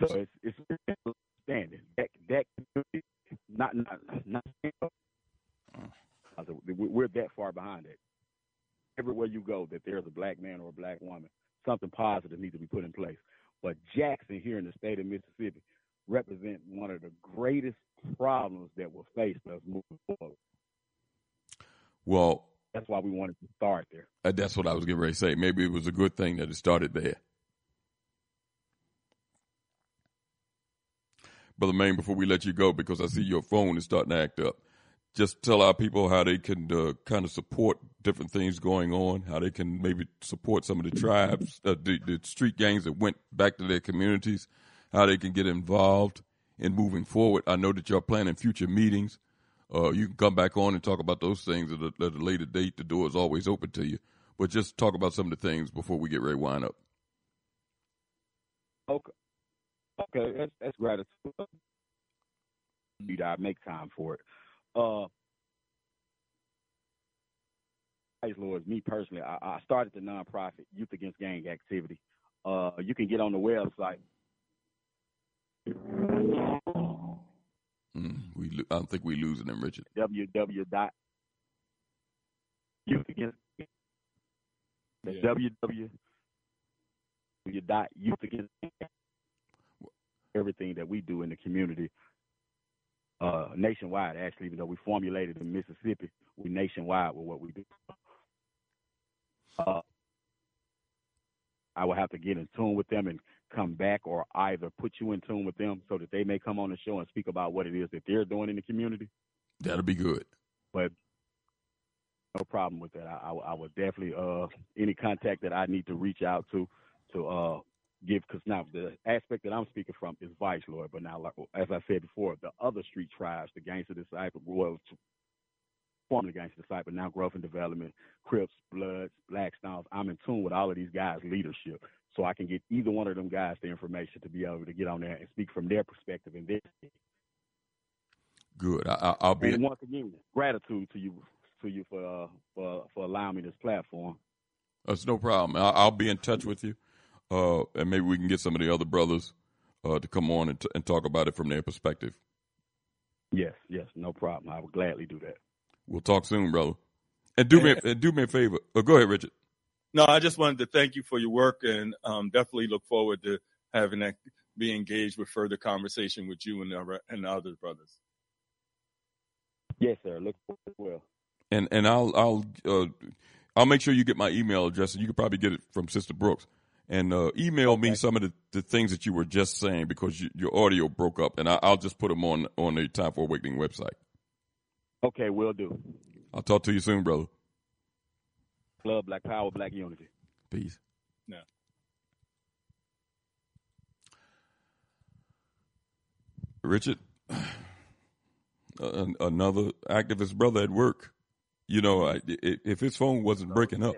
So it's it's standing. That that not not not. Said, we- We're that far behind it. Everywhere you go, that there's a black man or a black woman, something positive needs to be put in place. But Jackson here in the state of Mississippi represent one of the greatest problems that will face us moving forward. Well, that's why we wanted to start there. Uh, that's what I was getting ready to say. Maybe it was a good thing that it started there. Brother Maine, before we let you go, because I see your phone is starting to act up, just tell our people how they can uh, kind of support different things going on, how they can maybe support some of the tribes, uh, the, the street gangs that went back to their communities, how they can get involved in moving forward. I know that you're planning future meetings. Uh, you can come back on and talk about those things at a, at a, later date. The door is always open to you. But just talk about some of the things before we get ready to wind up. Okay. Okay, that's, that's gratitude. I make time for it. Uh, praise Lord, me personally, I, I started the nonprofit Youth Against Gang Activity. Uh, you can get on the website. Mm, we, I don't think we losing them, Richard. www. dot youth against yeah. www. dot youth against everything that we do in the community uh, nationwide. Actually, even though we formulated in Mississippi, we nationwide with what we do. Uh, I will have to get in tune with them and come back, or either put you in tune with them so that they may come on the show and speak about what it is that they're doing in the community. That'll be good. But no problem with that. I, I, I would definitely uh, any contact that I need to reach out to to uh, give because now the aspect that I'm speaking from is Vice Lord, but now like, as I said before, the other street tribes, the Gangster Disciple, well, formerly Gangster Disciple, now Growth and Development, Crips, Bloods, black Blackstones. I'm in tune with all of these guys' leadership, so I can get either one of them guys the information to be able to get on there and speak from their perspective and this. Good. I, will be. And once again, gratitude to you to you for uh, for for allowing me this platform. That's no problem. I'll, I'll be in touch with you uh, and maybe we can get some of the other brothers uh, to come on and, t- and talk about it from their perspective. Yes, yes, no problem. I would gladly do that. We'll talk soon, brother. And do me and do me a favor. Oh, go ahead, Richard. No, I just wanted to thank you for your work, and um, definitely look forward to having that be engaged with further conversation with you and the, and the other brothers. Yes, sir. Look forward well. And and I'll I'll uh, I'll make sure you get my email address, and you can probably get it from Sister Brooks and uh, email okay. me some of the, the things that you were just saying because you, your audio broke up, and I, will just put them on on the Time for Awakening website. Okay, will do. I'll talk to you soon, brother. Love, Black Power, Black Unity. Peace. Yeah. Richard, another activist brother at work. You know, if his phone wasn't breaking up.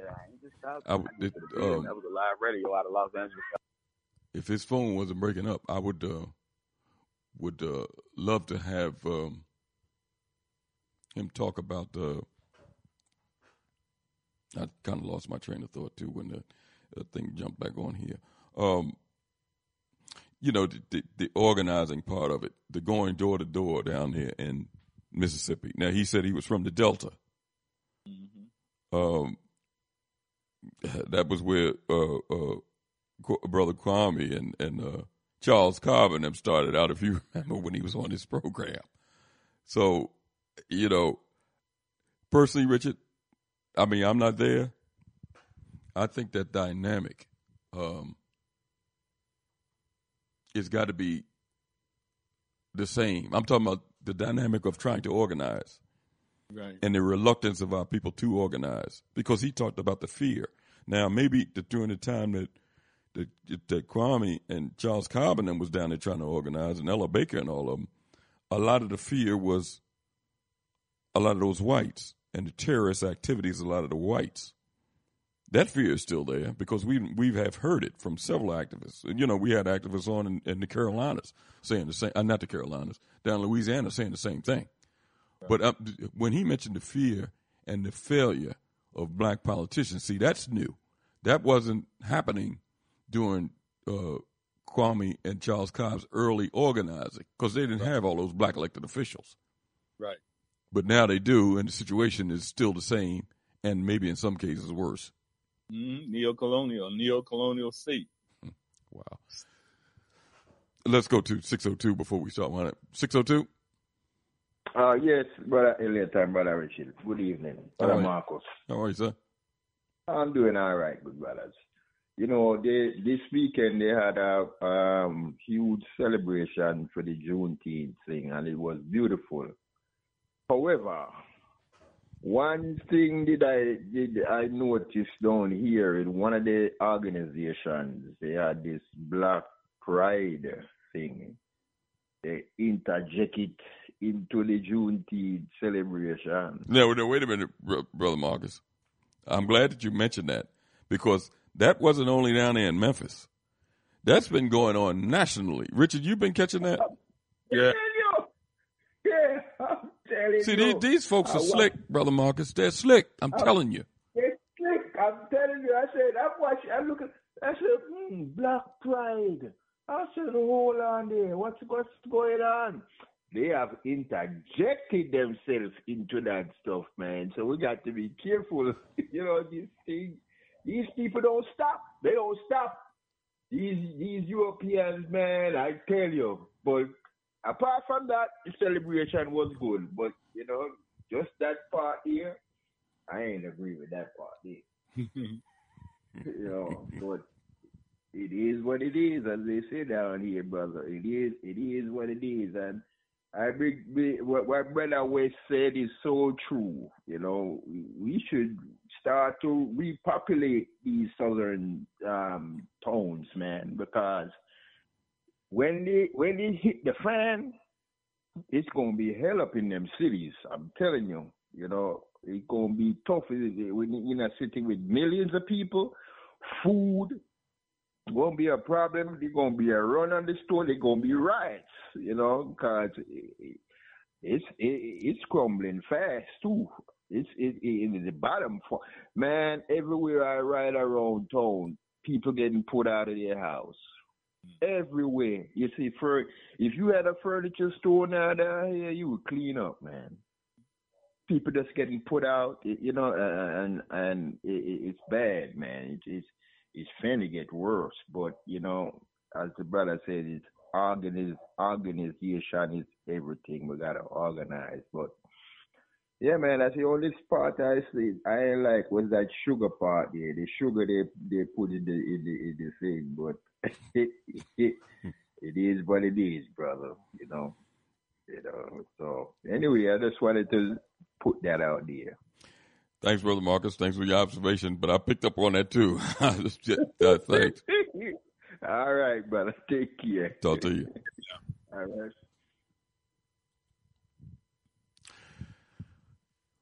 I, it, um, that was a live radio out of Los Angeles. If his phone wasn't breaking up, I would uh, would uh, love to have um, him talk about the. I kind of lost my train of thought too when the, the thing jumped back on here. Um, you know, the, the, the, organizing part of it, the going door to door down there in Mississippi. Now, he said he was from the Delta. Mm-hmm. Um, that was where uh, uh, brother Kwame and and uh, Charles Cobb them started out. If you remember when he was on this program, so you know, personally, Richard, I mean, I'm not there. I think that dynamic um, it's got to be the same. I'm talking about the dynamic of trying to organize right. and the reluctance of our people to organize. Because he talked about the fear. Now, maybe the, during the time that, that that Kwame and Charles Cobb and was down there trying to organize, and Ella Baker and all of them, a lot of the fear was a lot of those whites and the terrorist activities. A lot of the whites. That fear is still there because we we have heard it from several activists. You know, we had activists on in, in the Carolinas saying the same, uh, not the Carolinas, down Louisiana saying the same thing. But when he mentioned the fear and the failure of black politicians, see, that's new. That wasn't happening during uh, Kwame and Charles Cobb's early organizing because they didn't right. have all those black elected officials. Right. But now they do, and the situation is still the same, and maybe in some cases worse. Mm-hmm. Neo-colonial, neo-colonial state. wow. Let's go to 602 before we start. 602? Uh, yes, brother Elliott and brother Richard. Good evening, brother How? Marcus. How are you, sir? I'm doing all right, good brothers. You know, they this weekend they had a um, huge celebration for the Juneteenth thing, and it was beautiful. However, one thing did I did I notice down here in one of the organizations, they had this Black Pride thing. They interject it into the Juneteenth celebration. No, no, wait a minute, br- brother Marcus. I'm glad that you mentioned that because that wasn't only down there in Memphis. That's been going on nationally. Richard, you've been catching that? Yeah. Yeah, I'm telling See, you. these, these folks are wa- slick, brother Marcus. They're slick. I'm I- telling you. They're slick. I'm telling you. I said, I'm watching. I'm looking. I said, hmm, Black Pride. I said, hold on there. What's what's going on? They have interjected themselves into that stuff, man. So we got to be careful. you know, these things. These people don't stop. They don't stop. These these Europeans, man. I tell you. But apart from that, the celebration was good. But you know, just that part here, I ain't agree with that part there. you know, but it is what it is, as they say down here, brother. It is, it is what it is, and I big, big what, what brother West said is so true. You know, we, should start to repopulate these southern um, towns, man, because when they when they hit the fan, it's gonna be hell up in them cities. I'm telling you. You know, it's gonna be tough in a city with millions of people, food. Gonna be a problem. There's gonna be a run on the store. There's gonna be riots. You know, because it's it, it's crumbling fast too. It's it, it, in the bottom. For, man, everywhere I ride around town, people getting put out of their house everywhere. You see, for if you had a furniture store now down here, you would clean up, man. People just getting put out, you know, and and it, it- it's bad, man. It, it's it's finna get worse. But you know, as the brother said, it's organiz organization is everything. We gotta organize, but. Yeah, man, that's the only part I see I like was that sugar part there. The sugar they they put in the in the in the thing, but it, it, it is what it is, brother. You know, you know. So anyway, I just wanted to put that out there. Thanks, brother Marcus. Thanks for your observation. But I picked up on that too. uh, thanks. All right, brother. Take care. Talk to you. All right.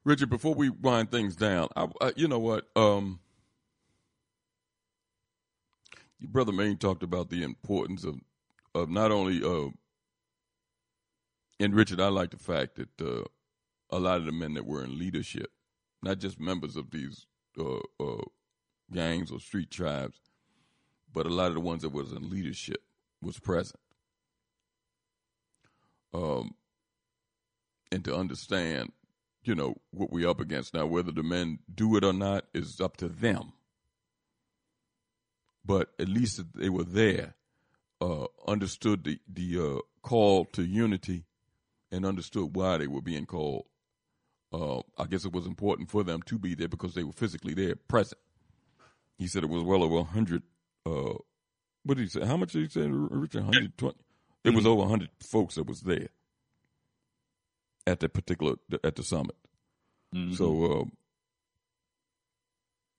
Richard, before we wind things down, I, I, you know what? Um, your brother Maine talked about the importance of of not only uh, and Richard, I like the fact that uh, a lot of the men that were in leadership, not just members of these uh, uh, gangs or street tribes, but a lot of the ones that was in leadership was present. Um, and to understand, you know, what we're up against now, whether the men do it or not is up to them. But at least they were there, uh, understood the the uh, call to unity, and understood why they were being called. Uh, I guess it was important for them to be there because they were physically there, present. He said it was well over hundred. Uh, what did he say? How much did he say, Richard? Hundred twenty. It was over hundred folks that was there at that particular at the summit. So uh,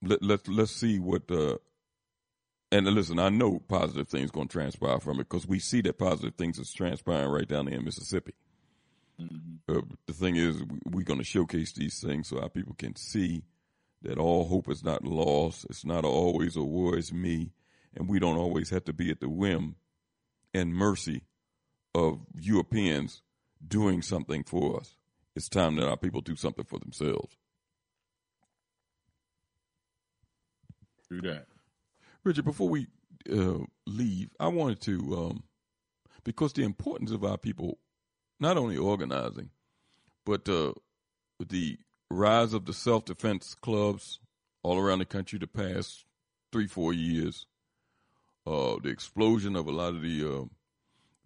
let let let's see what. Uh, and listen, I know positive things going to transpire from it because we see that positive things is transpiring right down there in Mississippi. Uh, the thing is, we're going to showcase these things so our people can see that all hope is not lost. It's not always a war is me, and we don't always have to be at the whim and mercy of Europeans doing something for us. It's time that our people do something for themselves. Do that. Richard, before we uh, leave, I wanted to, um, because the importance of our people, not only organizing, but uh, the rise of the self defense clubs all around the country the past three, four years, uh, the explosion of a lot of the uh,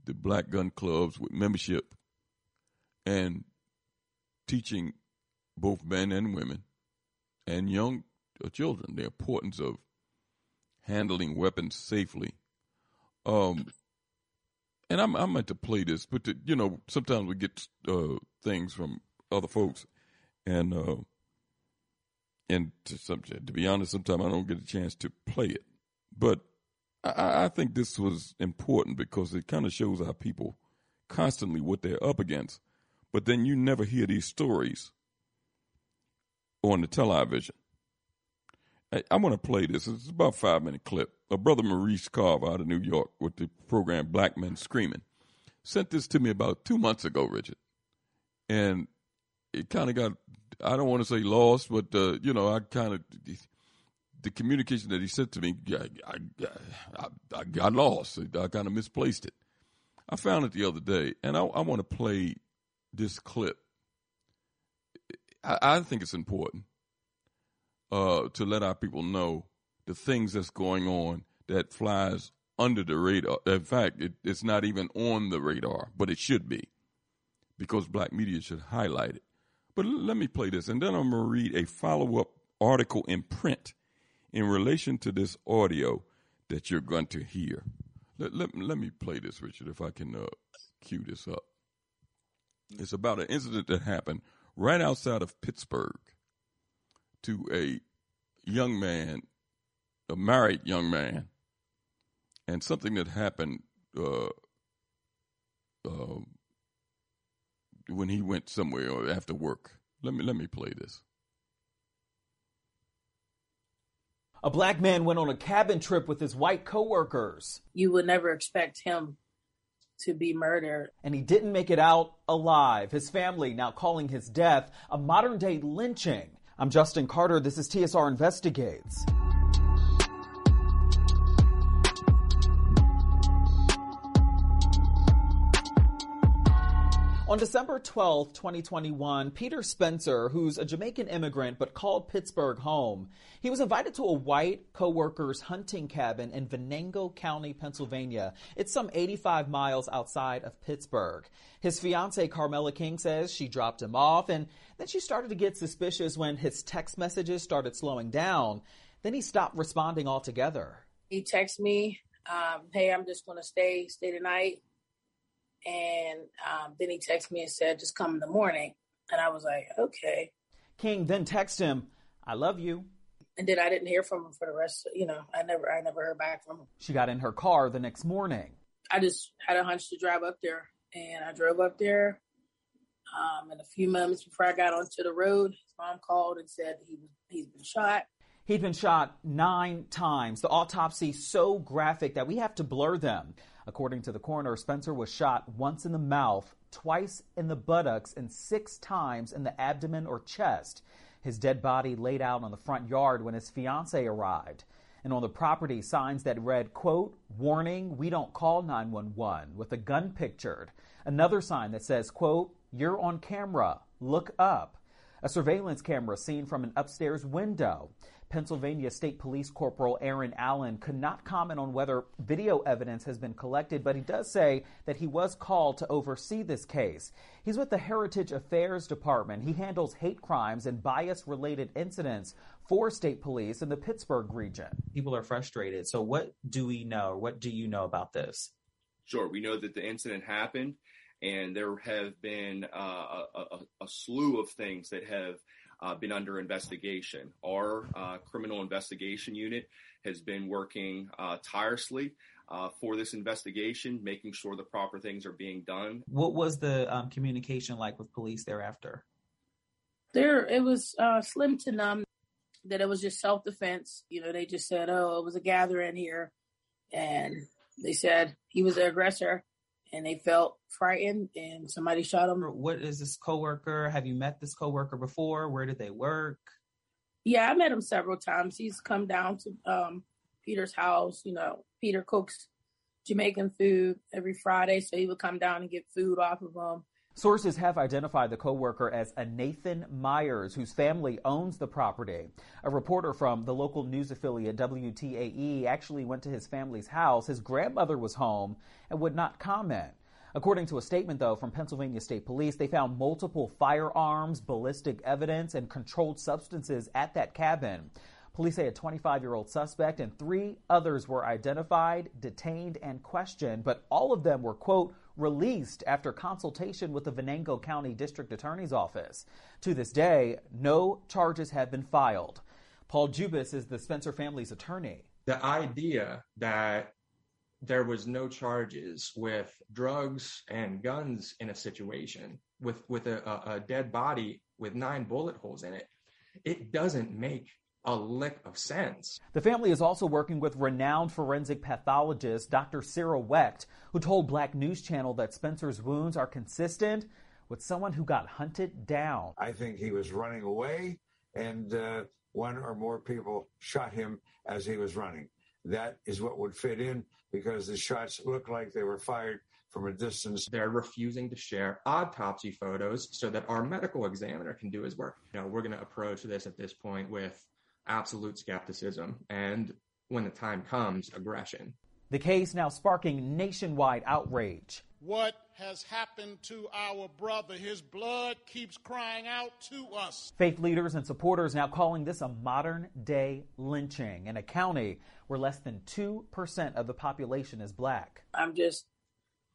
the black gun clubs with membership, and teaching both men and women and young uh, children the importance of handling weapons safely. Um, and I'm I meant to play this, but you know sometimes we get uh, things from other folks, and uh, and to, some, to be honest, sometimes I don't get a chance to play it. But I, I think this was important because it kind of shows our people constantly what they're up against, but then you never hear these stories on the television. I, I want to play this. It's about a five minute clip. A brother Maurice Carver out of New York with the program Black Men Screaming sent this to me about two months ago, Richard, and it kind of got I don't want to say lost, but uh, you know I kind of the communication that he sent to me, I, I, I, I got lost. I kind of misplaced it. I found it the other day, and I, I want to play this clip. I, I think it's important uh, to let our people know the things that's going on that flies under the radar. In fact, it, it's not even on the radar, but it should be because black media should highlight it. But l- let me play this, and then I'm going to read a follow up article in print in relation to this audio that you're going to hear. Let, let, let me play this, Richard, if I can uh, cue this up. It's about an incident that happened right outside of Pittsburgh to a young man, a married young man, and something that happened uh, uh, when he went somewhere or after work. Let me let me play this. A black man went on a cabin trip with his white coworkers. You would never expect him to be murdered. And he didn't make it out alive. His family now calling his death a modern day lynching. I'm Justin Carter. This is TSR Investigates. On December 12, 2021, Peter Spencer, who's a Jamaican immigrant but called Pittsburgh home, he was invited to a white co-worker's hunting cabin in Venango County, Pennsylvania. It's some 85 miles outside of Pittsburgh. His fiancee Carmela King says she dropped him off and then she started to get suspicious when his text messages started slowing down. Then he stopped responding altogether. He texted me, um, "Hey, I'm just going to stay stay tonight." And um, then he texted me and said, just come in the morning. And I was like, okay. King then texted him, I love you. And then I didn't hear from him for the rest. You know, I never, I never heard back from him. She got in her car the next morning. I just had a hunch to drive up there, and I drove up there. Um, and a few moments before I got onto the road, his mom called and said he was he's been shot. He'd been shot nine times. The autopsy so graphic that we have to blur them. According to the coroner, Spencer was shot once in the mouth, twice in the buttocks, and six times in the abdomen or chest. His dead body laid out on the front yard when his fiancee arrived. And on the property, signs that read, quote, warning, we don't call 911, with a gun pictured. Another sign that says, quote, you're on camera, look up. A surveillance camera seen from an upstairs window. Pennsylvania State Police Corporal Aaron Allen could not comment on whether video evidence has been collected, but he does say that he was called to oversee this case. He's with the Heritage Affairs Department. He handles hate crimes and bias related incidents for state police in the Pittsburgh region. People are frustrated. So, what do we know? What do you know about this? Sure. We know that the incident happened, and there have been uh, a, a, a slew of things that have uh, been under investigation. Our uh, criminal investigation unit has been working uh, tirelessly uh, for this investigation, making sure the proper things are being done. What was the um, communication like with police thereafter? There, it was uh, slim to none. That it was just self defense. You know, they just said, "Oh, it was a gathering here," and they said he was the aggressor and they felt frightened and somebody shot them. What is this coworker? Have you met this coworker before? Where did they work? Yeah, I met him several times. He's come down to um, Peter's house. You know, Peter cooks Jamaican food every Friday, so he would come down and get food off of him. Sources have identified the coworker as a Nathan Myers, whose family owns the property. A reporter from the local news affiliate WTAE actually went to his family's house. His grandmother was home and would not comment. According to a statement, though, from Pennsylvania State Police, they found multiple firearms, ballistic evidence, and controlled substances at that cabin. Police say a 25 year old suspect and three others were identified, detained, and questioned, but all of them were, quote, released after consultation with the Venango County District Attorney's Office. To this day, no charges have been filed. Paul Jubas is the Spencer family's attorney. The idea that there was no charges with drugs and guns in a situation with with a, a, dead body with nine bullet holes in it it doesn't make a lick of sense. The family is also working with renowned forensic pathologist Dr. Cyril Wecht, who told Black News Channel that Spencer's wounds are consistent with someone who got hunted down. I think he was running away, and uh, one or more people shot him as he was running. That is what would fit in because the shots looked like they were fired from a distance. They're refusing to share autopsy photos so that our medical examiner can do his work. You know, we're going to approach this at this point with absolute skepticism and when the time comes, aggression. The case now sparking nationwide outrage. What has happened to our brother? His blood keeps crying out to us. Faith leaders and supporters now calling this a modern day lynching in a county where less than 2% of the population is black. I'm just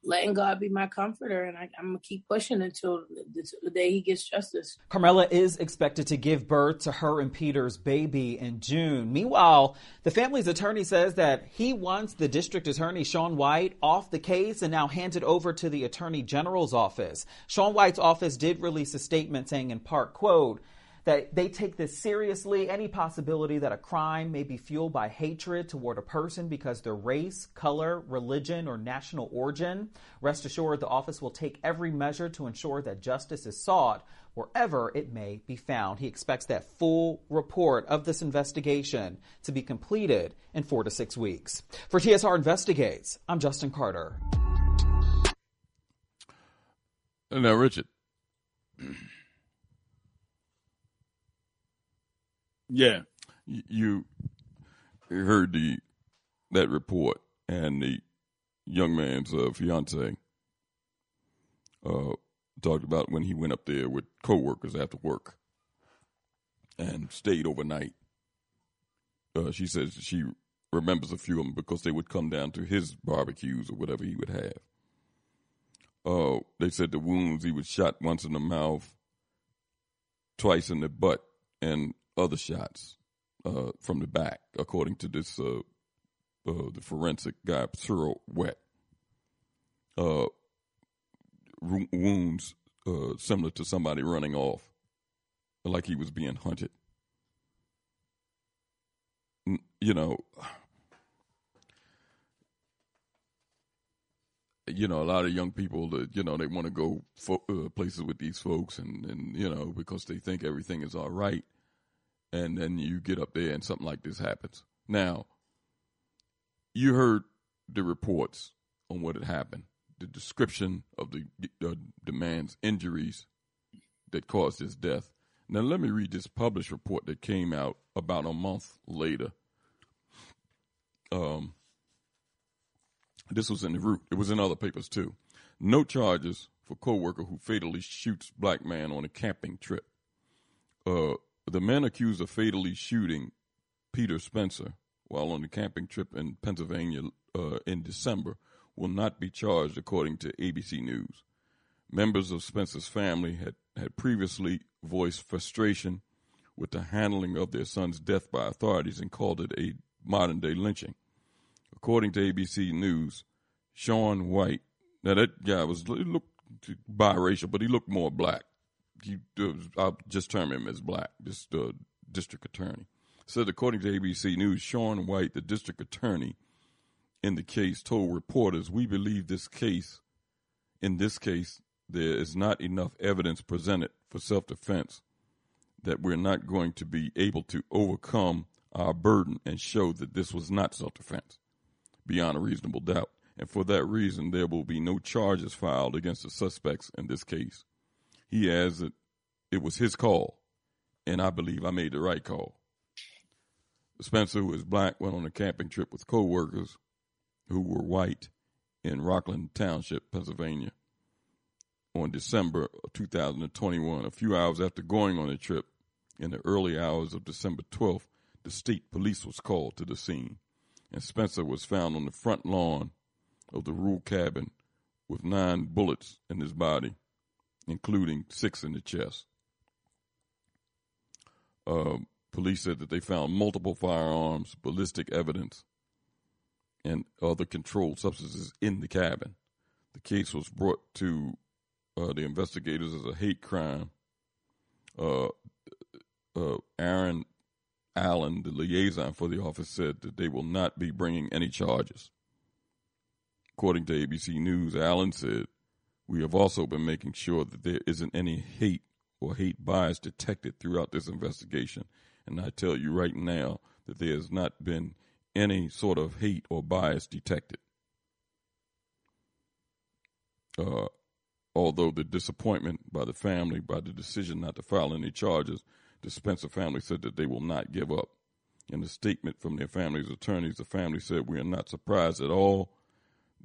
letting God be my comforter, and I, am gonna keep pushing until the, the, day He gets justice. Carmela is expected to give birth to her and Peter's baby in June. Meanwhile, the family's attorney says that he wants the district attorney Sean White off the case and now handed over to the attorney general's office. Sean White's office did release a statement saying, in part, "quote." That they take this seriously. Any possibility that a crime may be fueled by hatred toward a person because their race, color, religion, or national origin. Rest assured, the office will take every measure to ensure that justice is sought wherever it may be found. He expects that full report of this investigation to be completed in four to six weeks. For TSR Investigates, I'm Justin Carter. Now, Richard. Yeah. You heard the that report and the young man's uh, fiance uh, talked about when he went up there with coworkers after work and stayed overnight. Uh, she says she remembers a few of them because they would come down to his barbecues or whatever he would have. Uh, they said the wounds he was shot once in the mouth, twice in the butt, and other shots uh, from the back, according to this uh, uh, the forensic guy Cyril Wecht. Uh, wounds uh, similar to somebody running off, like he was being hunted. You know, you know, a lot of young people that you know they want to go fo- uh, places with these folks, and and you know because they think everything is all right and then you get up there and something like this happens. Now, you heard the reports on what had happened, the description of the uh, the man's injuries that caused his death. Now, let me read this published report that came out about a month later. Um, this was in the root. It was in other papers too. No charges for co-worker who fatally shoots black man on a camping trip. Uh, the men accused of fatally shooting Peter Spencer while on a camping trip in Pennsylvania uh, in December will not be charged, according to ABC News. Members of Spencer's family had, had previously voiced frustration with the handling of their son's death by authorities and called it a modern day lynching. According to ABC News, Sean White, now that guy was looked biracial, but he looked more black he I'll just term him as black, this uh, district attorney. Said according to ABC News, Sean White, the district attorney in the case, told reporters, "We believe this case, in this case, there is not enough evidence presented for self-defense that we're not going to be able to overcome our burden and show that this was not self-defense beyond a reasonable doubt." And for that reason, there will be no charges filed against the suspects in this case. He has it. It was his call, and I believe I made the right call. Spencer, who is black, went on a camping trip with co-workers who were white in Rockland Township, Pennsylvania, on December 2021. A few hours after going on the trip, in the early hours of December 12th, the state police was called to the scene, and Spencer was found on the front lawn of the rural cabin with nine bullets in his body, including six in the chest. Uh, police said that they found multiple firearms, ballistic evidence, and other controlled substances in the cabin. The case was brought to uh, the investigators as a hate crime. Uh, uh, Aaron Allen, the liaison for the office, said that they will not be bringing any charges. According to ABC News, Allen said, We have also been making sure that there isn't any hate or hate bias detected throughout this investigation. And I tell you right now that there has not been any sort of hate or bias detected. Uh, although the disappointment by the family by the decision not to file any charges, the Spencer family said that they will not give up. In a statement from their family's attorneys, the family said, We are not surprised at all.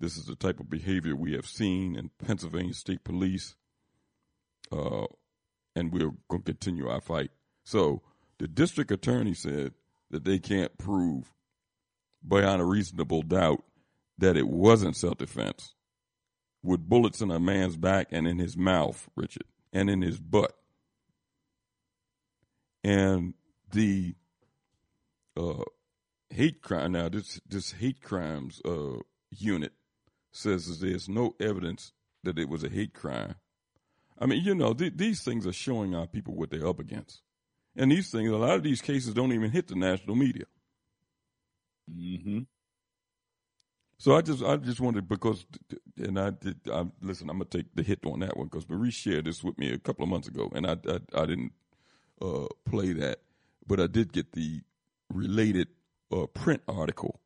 This is the type of behavior we have seen in Pennsylvania State Police, uh, and we're going to continue our fight. So the district attorney said that they can't prove beyond a reasonable doubt that it wasn't self defense with bullets in a man's back and in his mouth, Richard, and in his butt. And the uh, hate crime now, this this hate crimes uh, unit says there's no evidence that it was a hate crime. I mean, you know, th- these things are showing our people what they're up against. And these things, a lot of these cases don't even hit the national media. Mm-hmm. So I just, I just wanted because, and I did. I, listen, I'm gonna take the hit on that one because Marie shared this with me a couple of months ago, and I, I, I didn't uh, play that, but I did get the related uh, print article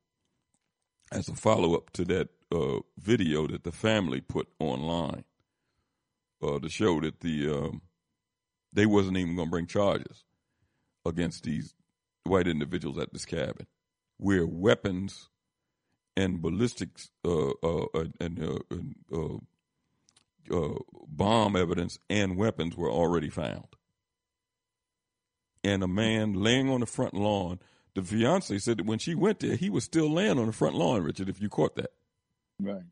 as a follow up to that uh, video that the family put online uh, to show that the um, they wasn't even going to bring charges against these white individuals at this cabin, where weapons and ballistics uh, uh, uh and uh, bomb evidence and weapons were already found. And a man laying on the front lawn. The fiance said that when she went there, he was still laying on the front lawn. Richard, if you caught that, right?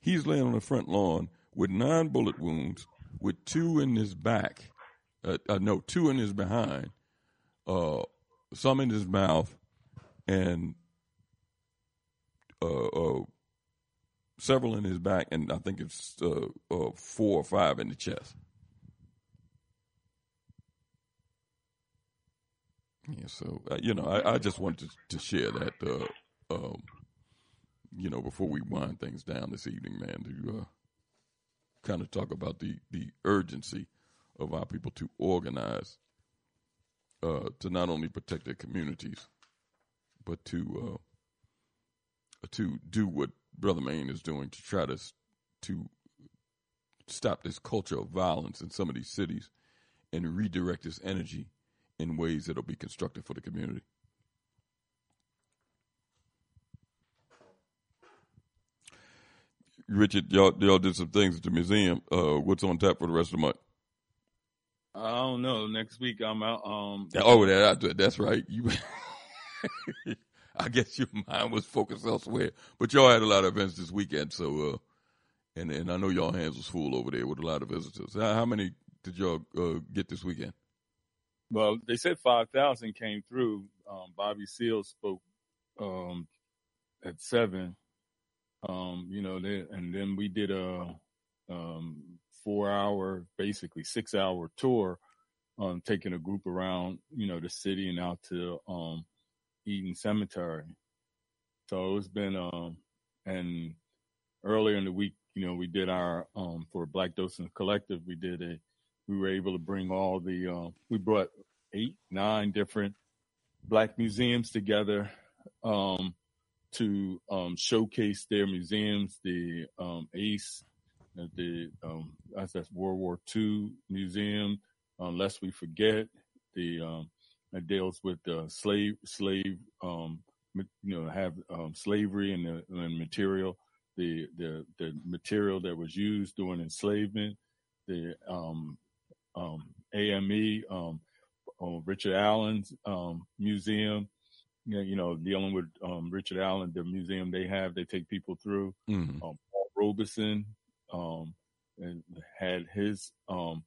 He's laying on the front lawn with nine bullet wounds, with two in his back, uh, uh, no, two in his behind, uh, some in his mouth, and uh, uh, several in his back, and I think it's uh, four or five in the chest. Yeah, so you know, I, I, just wanted to, to share that, um, you know, before we wind things down this evening, man. To kind of talk about the the urgency of our people to organize uh, to not only protect their communities, but to uh, to do what Brother Maine is doing to try to to stop this culture of violence in some of these cities and redirect this energy in ways that'll be constructive for the community. Richard, y'all y'all did some things at the museum. Uh, what's on tap for the rest of the month? I don't know. Next week I'm out. Um, oh, that that's right. You, I guess your mind was focused elsewhere, but y'all had a lot of events this weekend. So, uh, and and I know y'all hands was full over there with a lot of visitors. How, how many did y'all uh, get this weekend? Well, they said five thousand came through. Um, Bobby Seals spoke um, at seven um, you know, they, and then we did a um, four hour, basically six hour tour, um, taking a group around, you know, the city and out to um, Eden Cemetery. So it's been, um, and earlier in the week, you know, we did our um, for Black Docents Collective. We did a, we were able to bring all the, uh, we brought eight, nine different black museums together. Um, to um, showcase their museums, the um, ACE, uh, the um, that's World War II Museum, unless we forget the um, that deals with uh, slave slave um, you know have um, slavery and the and material the the the material that was used during enslavement, the um, um, AME, um, uh, Richard Allen's um, museum. You know, you know, dealing with um, Richard Allen, the museum they have, they take people through. Mhm. Um, Paul Robeson um, and had his um,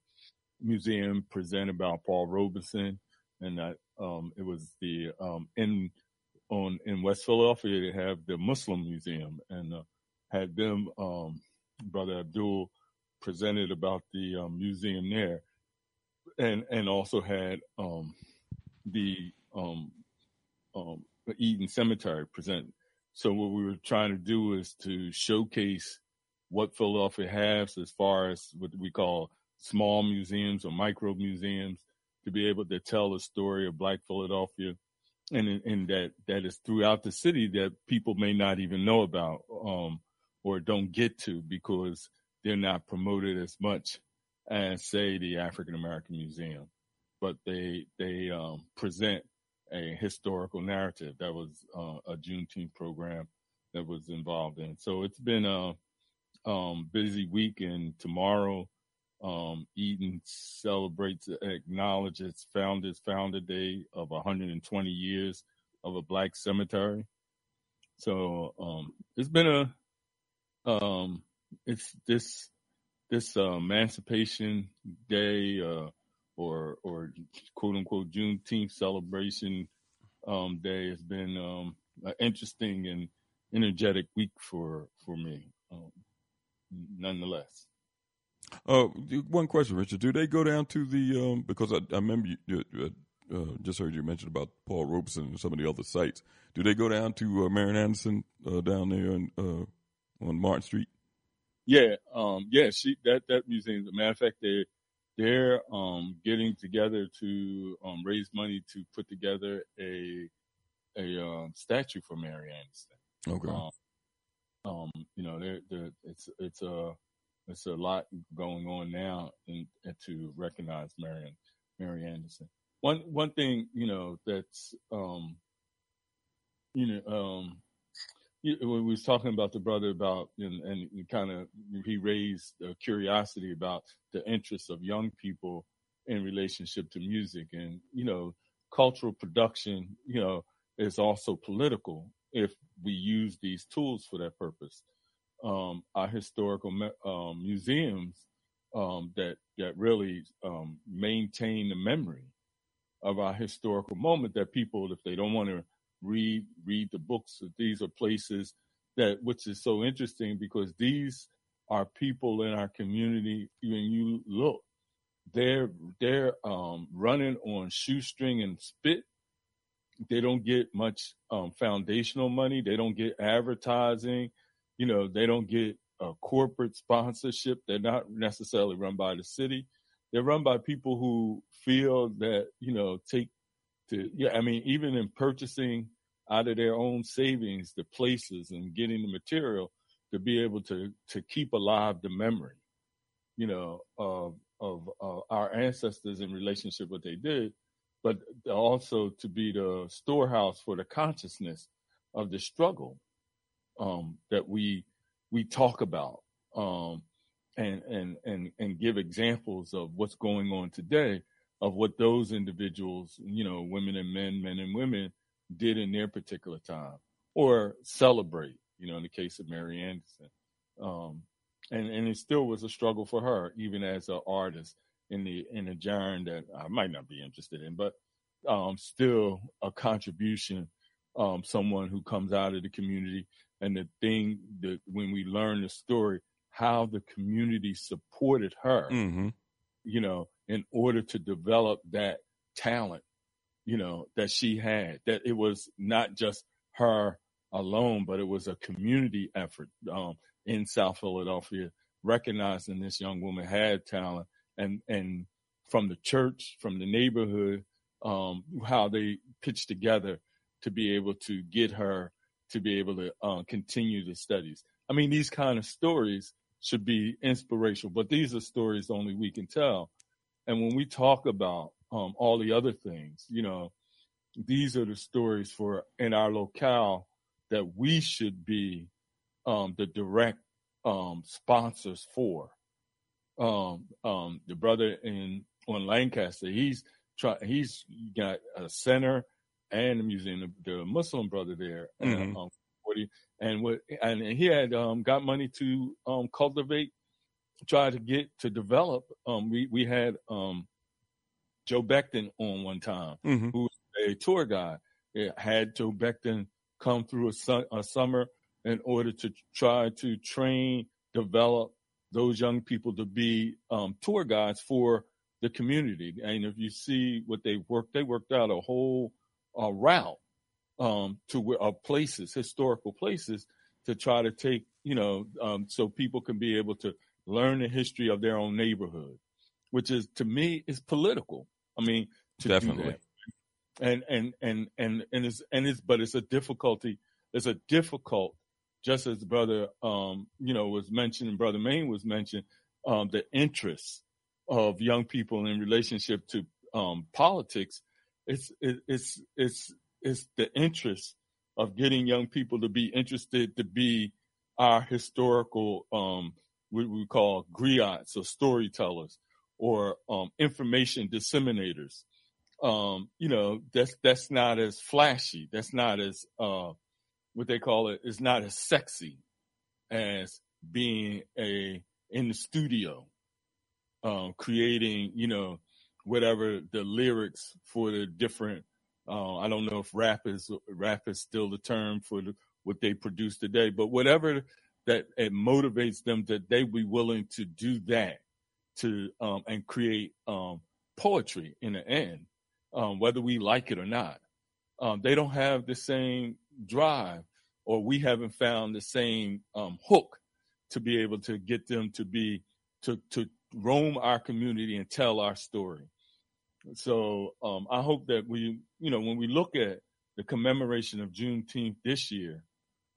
museum present about Paul Robeson, and that um, it was the um, in on in West Philadelphia they have the Muslim Museum, and uh, had them um, Brother Abdul presented about the um, museum there, and and also had um, the um, Eden Cemetery present. So what we were trying to do is to showcase what Philadelphia has as far as what we call small museums or micro museums to be able to tell the story of Black Philadelphia, and and that that is throughout the city that people may not even know about um, or don't get to because they're not promoted as much as say the African American Museum, but they they um, present a historical narrative. That was uh, a Juneteenth program that was involved in. So it's been a um, busy week, and tomorrow um, Eden celebrates, acknowledges founders founder day of 120 years of a black cemetery. So um, it's been a um, it's this this uh, Emancipation Day uh, or or quote unquote Juneteenth celebration um, day has been um, an interesting and energetic week for for me. Um, nonetheless. Uh, one question, Richard. Do they go down to the um, because I, I remember you, you uh, uh, just heard you mention about Paul Robeson and some of the other sites. Do they go down to uh, Marian Anderson uh, down there on, uh, on Martin Street? Yeah, um, yeah, she that that museum. As a matter of fact, they they're um, getting together to um, raise money to put together a a um, statue for Mary Anderson. Okay. Um, um, you know, they're, they're, it's it's a it's a lot going on now in, in to recognize Mary Mary Anderson. One one thing you know that's um, you know um, when we was talking about the brother about and, and kind of he raised curiosity about the interests of young people in relationship to music. And you know cultural production you know is also political if we use these tools for that purpose. Um, our historical um, museums um, that that really um, maintain the memory of our historical moment that people if they don't want to read read the books. These are places that which is so interesting because these are people in our community. When you look they're they're um, running on shoestring and spit. They don't get much um, foundational money. They don't get advertising. You know they don't get corporate sponsorship. They're not necessarily run by the city. They're run by people who feel that you know take to yeah i mean even in purchasing out of their own savings the places and getting the material to be able to to keep alive the memory you know of of our ancestors in relationship what they did but also to be the storehouse for the consciousness of the struggle um, that we we talk about um, and and and and give examples of what's going on today of what those individuals, you know, women and men, men and women, did in their particular time, or celebrate. You know, in the case of Mary Anderson, um, and and it still was a struggle for her, even as an artist in the in a genre that I might not be interested in, but um, still a contribution. Um, someone who comes out of the community, and the thing that when we learn the story, how the community supported her, Mm-hmm. you know, in order to develop that talent, you know, that she had. That it was not just her alone, but it was a community effort um, in South Philadelphia, recognizing this young woman had talent, and and from the church, from the neighborhood, um, how they pitched together to be able to get her to be able to uh, continue the studies. I mean, these kind of stories should be inspirational, but these are stories only we can tell. And when we talk about um, all the other things, you know, these are the stories for in our locale that we should be um, the direct um, sponsors for. Um, um, the brother in on Lancaster, he's try he's got a center and a museum. The, the Muslim brother there, Mhm. um, 40, and what and he had um, got money to um, cultivate, try to get to develop. Um, we we had um, Joe Beckton on one time, Mhm. who was a tour guide. It had Joe Beckton come through a, su- a summer in order to try to train, develop those young people to be um, tour guides for the community. And if you see what they worked, they worked out a whole uh, route um, to uh, places, historical places, to try to take, you know, um, so people can be able to learn the history of their own neighborhood, which is to me is political. I mean, Definitely. And and and and and it's and it's but it's a difficulty. It's a difficult, just as brother um you know was mentioned, and brother Maine was mentioned, um the interests of young people in relationship to um politics. It's it, it's it's it's the interest of getting young people to be interested to be our historical um what we call griots or storytellers or um information disseminators. Um you know that's that's not as flashy. That's not as uh what they call it is not as sexy as being a in the studio um creating you know whatever the lyrics for the different uh, I don't know if rap is rap is still the term for the, what they produce today, but whatever that it motivates them that they be willing to do that to um, and create um, poetry in the end, um, whether we like it or not. Um, they don't have the same drive, or we haven't found the same um, hook to be able to get them to be to to roam our community and tell our story. So um, I hope that we, you know, when we look at the commemoration of Juneteenth this year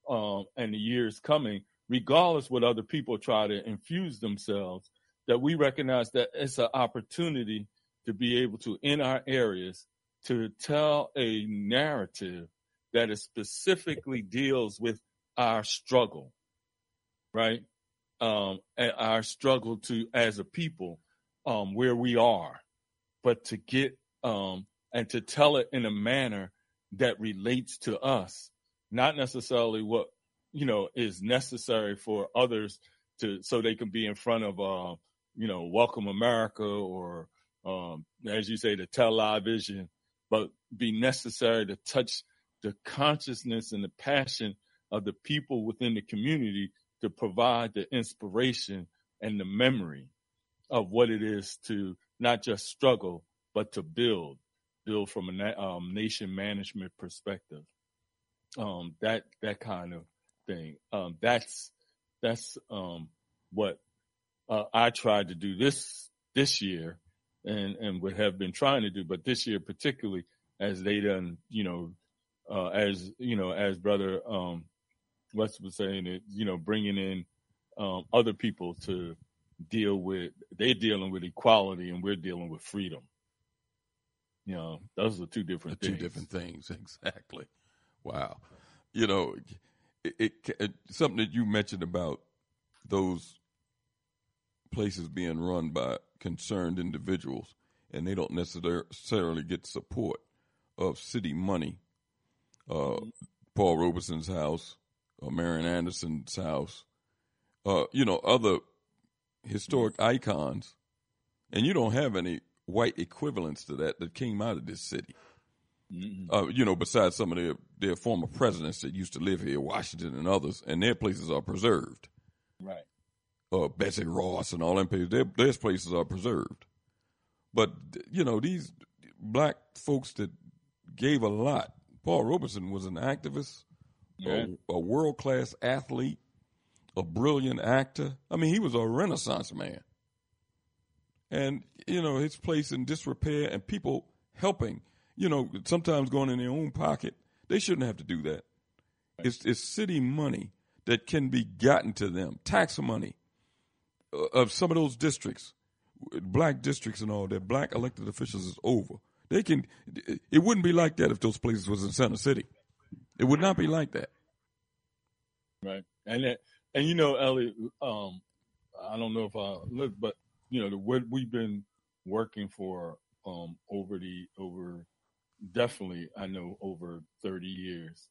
um, and the years coming, regardless what other people try to infuse themselves, that we recognize that it's an opportunity to be able to, in our areas, to tell a narrative that is specifically deals with our struggle, right? Um, our struggle to, as a people, um, where we are but to get um and to tell it in a manner that relates to us not necessarily what you know is necessary for others to so they can be in front of uh you know welcome america or um as you say the television but be necessary to touch the consciousness and the passion of the people within the community to provide the inspiration and the memory of what it is to not just struggle, but to build, build from a na- um, nation management perspective. Um, that that kind of thing. Um, that's that's um, what uh, I tried to do this this year, and and would have been trying to do, but this year particularly as they done, you know, uh, as you know, as brother um, West was saying, it, you know, bringing in um, other people to deal with they're dealing with equality and we're dealing with freedom. You know, those are two different two things. different things exactly. Wow, you know, it, it, something that you mentioned about those places being run by concerned individuals, and they don't necessarily get support of city money. Uh, Paul Robeson's house, uh, Marian Anderson's house, uh, you know, other historic icons, and you don't have any white equivalents to that that came out of this city. Uh, you know, besides some of their, their former presidents that used to live here, Washington and others, and their places are preserved. Right. Uh, Betsy Ross and all them places, their, their places are preserved. But, you know, these black folks that gave a lot. Paul Robeson was an activist, Yeah. a, a world class athlete, a brilliant actor. I mean, he was a renaissance man. And, you know, his place in disrepair and people helping, you know, sometimes going in their own pocket. They shouldn't have to do that. It's, it's city money that can be gotten to them, tax money uh, of some of those districts, black districts and all that, black elected officials is over. They can, it wouldn't be like that if those places was in Center City. It would not be like that. Right. And and you know, Elliot, um, I don't know if I look, but you know, the, what we've been working for um, over the over definitely I know over 30 years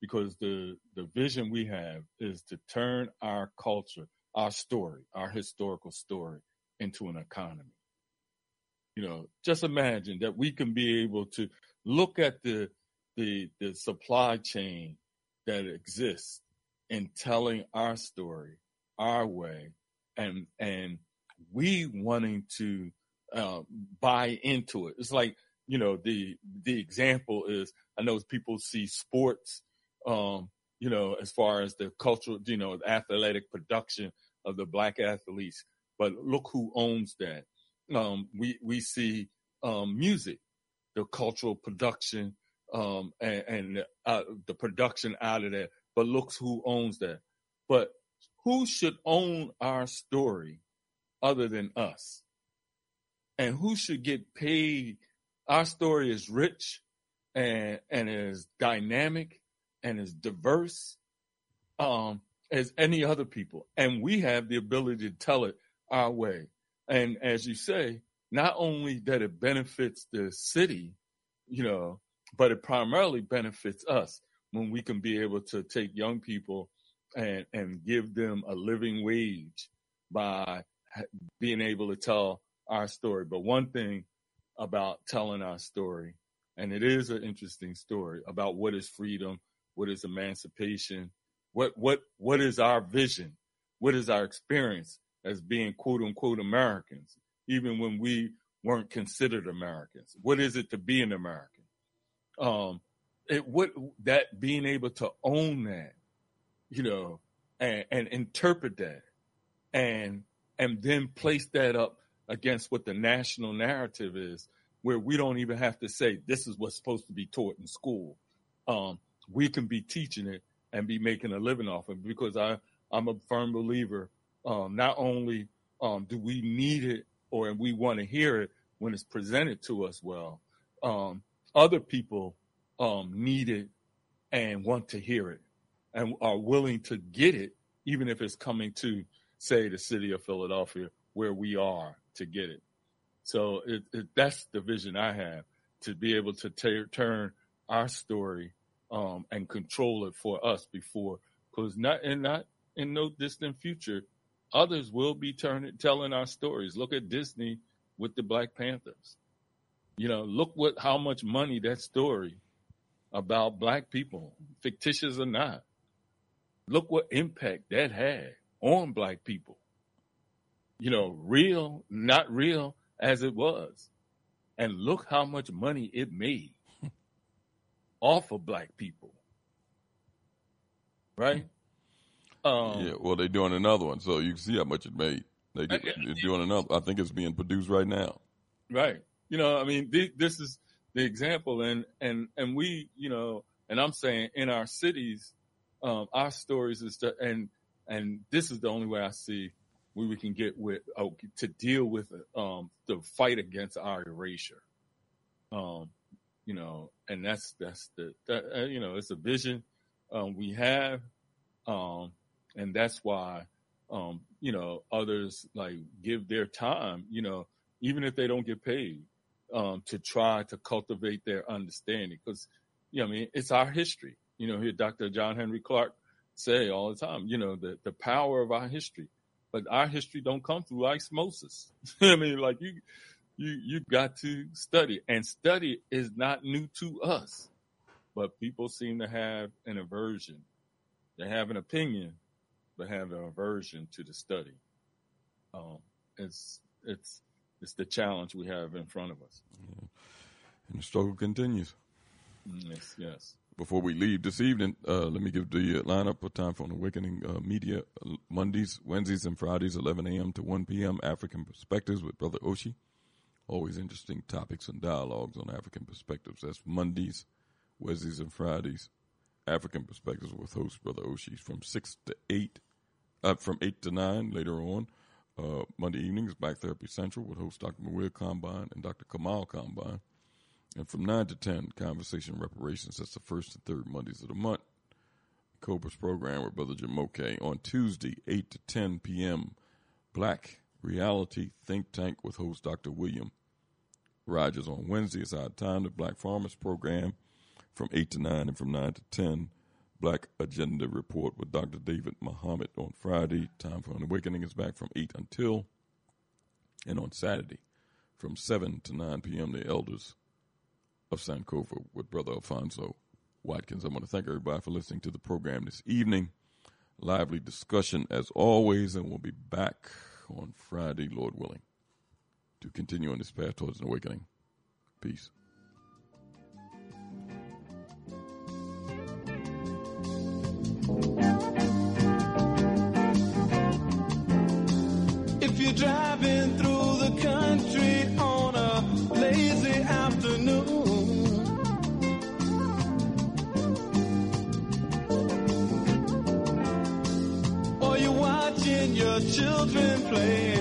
because the the vision we have is to turn our culture, our story, our historical story into an economy. You know, just imagine that we can be able to look at the the the supply chain that exists in telling our story our way and and we wanting to uh, buy into it. It's like you know the the example is I know people see sports, um, you know, as far as the cultural, you know, athletic production of the black athletes, but look who owns that. Um, we we see um, music, the cultural production, um, and, and uh, the production out of that. But looks who owns that. But who should own our story other than us? And who should get paid? Our story is rich and and is dynamic and is diverse um, as any other people, and we have the ability to tell it our way. And as you say, not only that it benefits the city, you know, but it primarily benefits us when we can be able to take young people and and give them a living wage by being able to tell our story. But one thing about telling our story, and it is an interesting story about what is freedom, what is emancipation, what what what is our vision, what is our experience as being quote unquote Americans, even when we weren't considered Americans. What is it to be an American? Um, it what that being able to own that you know, and, and interpret that and and then place that up against what the national narrative is, where we don't even have to say this is what's supposed to be taught in school. Um, we can be teaching it and be making a living off it because I I'm a firm believer. Um, not only um, do we need it or we want to hear it when it's presented to us well, um, other people um, need it and want to hear it and are willing to get it, even if it's coming to, say, the city of Philadelphia, where we are to get it. So it, it, that's the vision I have to be able to t- turn our story um, and control it for us before, because not in not in no distant future, others will be turning telling our stories. Look at Disney with the Black Panthers. You know, look what how much money that story about black people, fictitious or not, look what impact that had on black people. You know, real, not real as it was. And look how much money it made off of black people. Right? Um, yeah, well, they're doing another one, so you can see how much it made. They get, they're doing another. I think it's being produced right now. Right. You know, I mean, th- this is the example, and and and we, you know, and I'm saying in our cities, um, our stories is to, and and this is the only way I see we can get with uh, to deal with um, the fight against our erasure. Um, you know, and that's that's the that, uh, you know it's a vision um, we have, um, and that's why um, you know others like give their time. You know, even if they don't get paid, um, to try to cultivate their understanding because you know, I mean, it's our history you know, hear Dr. John Henry Clarke say all the time, you know, the, the power of our history. But our history don't come through osmosis. I mean, like you, you, you got to study and study is not new to us, but people seem to have an aversion. They have an opinion, but have an aversion to the study. Um, it's, it's, it's the challenge we have in front of us. Yeah. And the struggle continues. Yes, yes. Before we leave this evening, uh, let me give the uh, lineup for Time for an Awakening uh, Media uh, Mondays, Wednesdays, and Fridays, 11 a.m. to 1 p.m. African Perspectives with Brother Oshi. Always interesting topics and dialogues on African perspectives. That's Mondays, Wednesdays, and Fridays. African Perspectives with host Brother Oshi from 6 to 8, uh, from 8 to 9 later on. Uh, Monday evenings, Black Therapy Central with host Dr. Mawir Combine and Dr. Kamal Combine. And from 9 to 10, Conversation Reparations. That's the first and third Mondays of the month. Cobra's program with Brother Jamoke on Tuesday, 8 to 10 p.m. Black Reality Think Tank with host Dr. William Rogers. On Wednesday, it's our time, to Black Farmers program from 8 to 9 and from 9 to 10. Black Agenda Report with Dr. David Muhammad on Friday. Time for an Awakening is back from 8 until. And on Saturday, from 7 to 9 p.m., the Elders of Sankofa with Brother Alfonso Watkins. I want to thank everybody for listening to the program this evening. Lively discussion as always, and we'll be back on Friday, Lord willing, to continue on this path towards an awakening. Peace. Children playing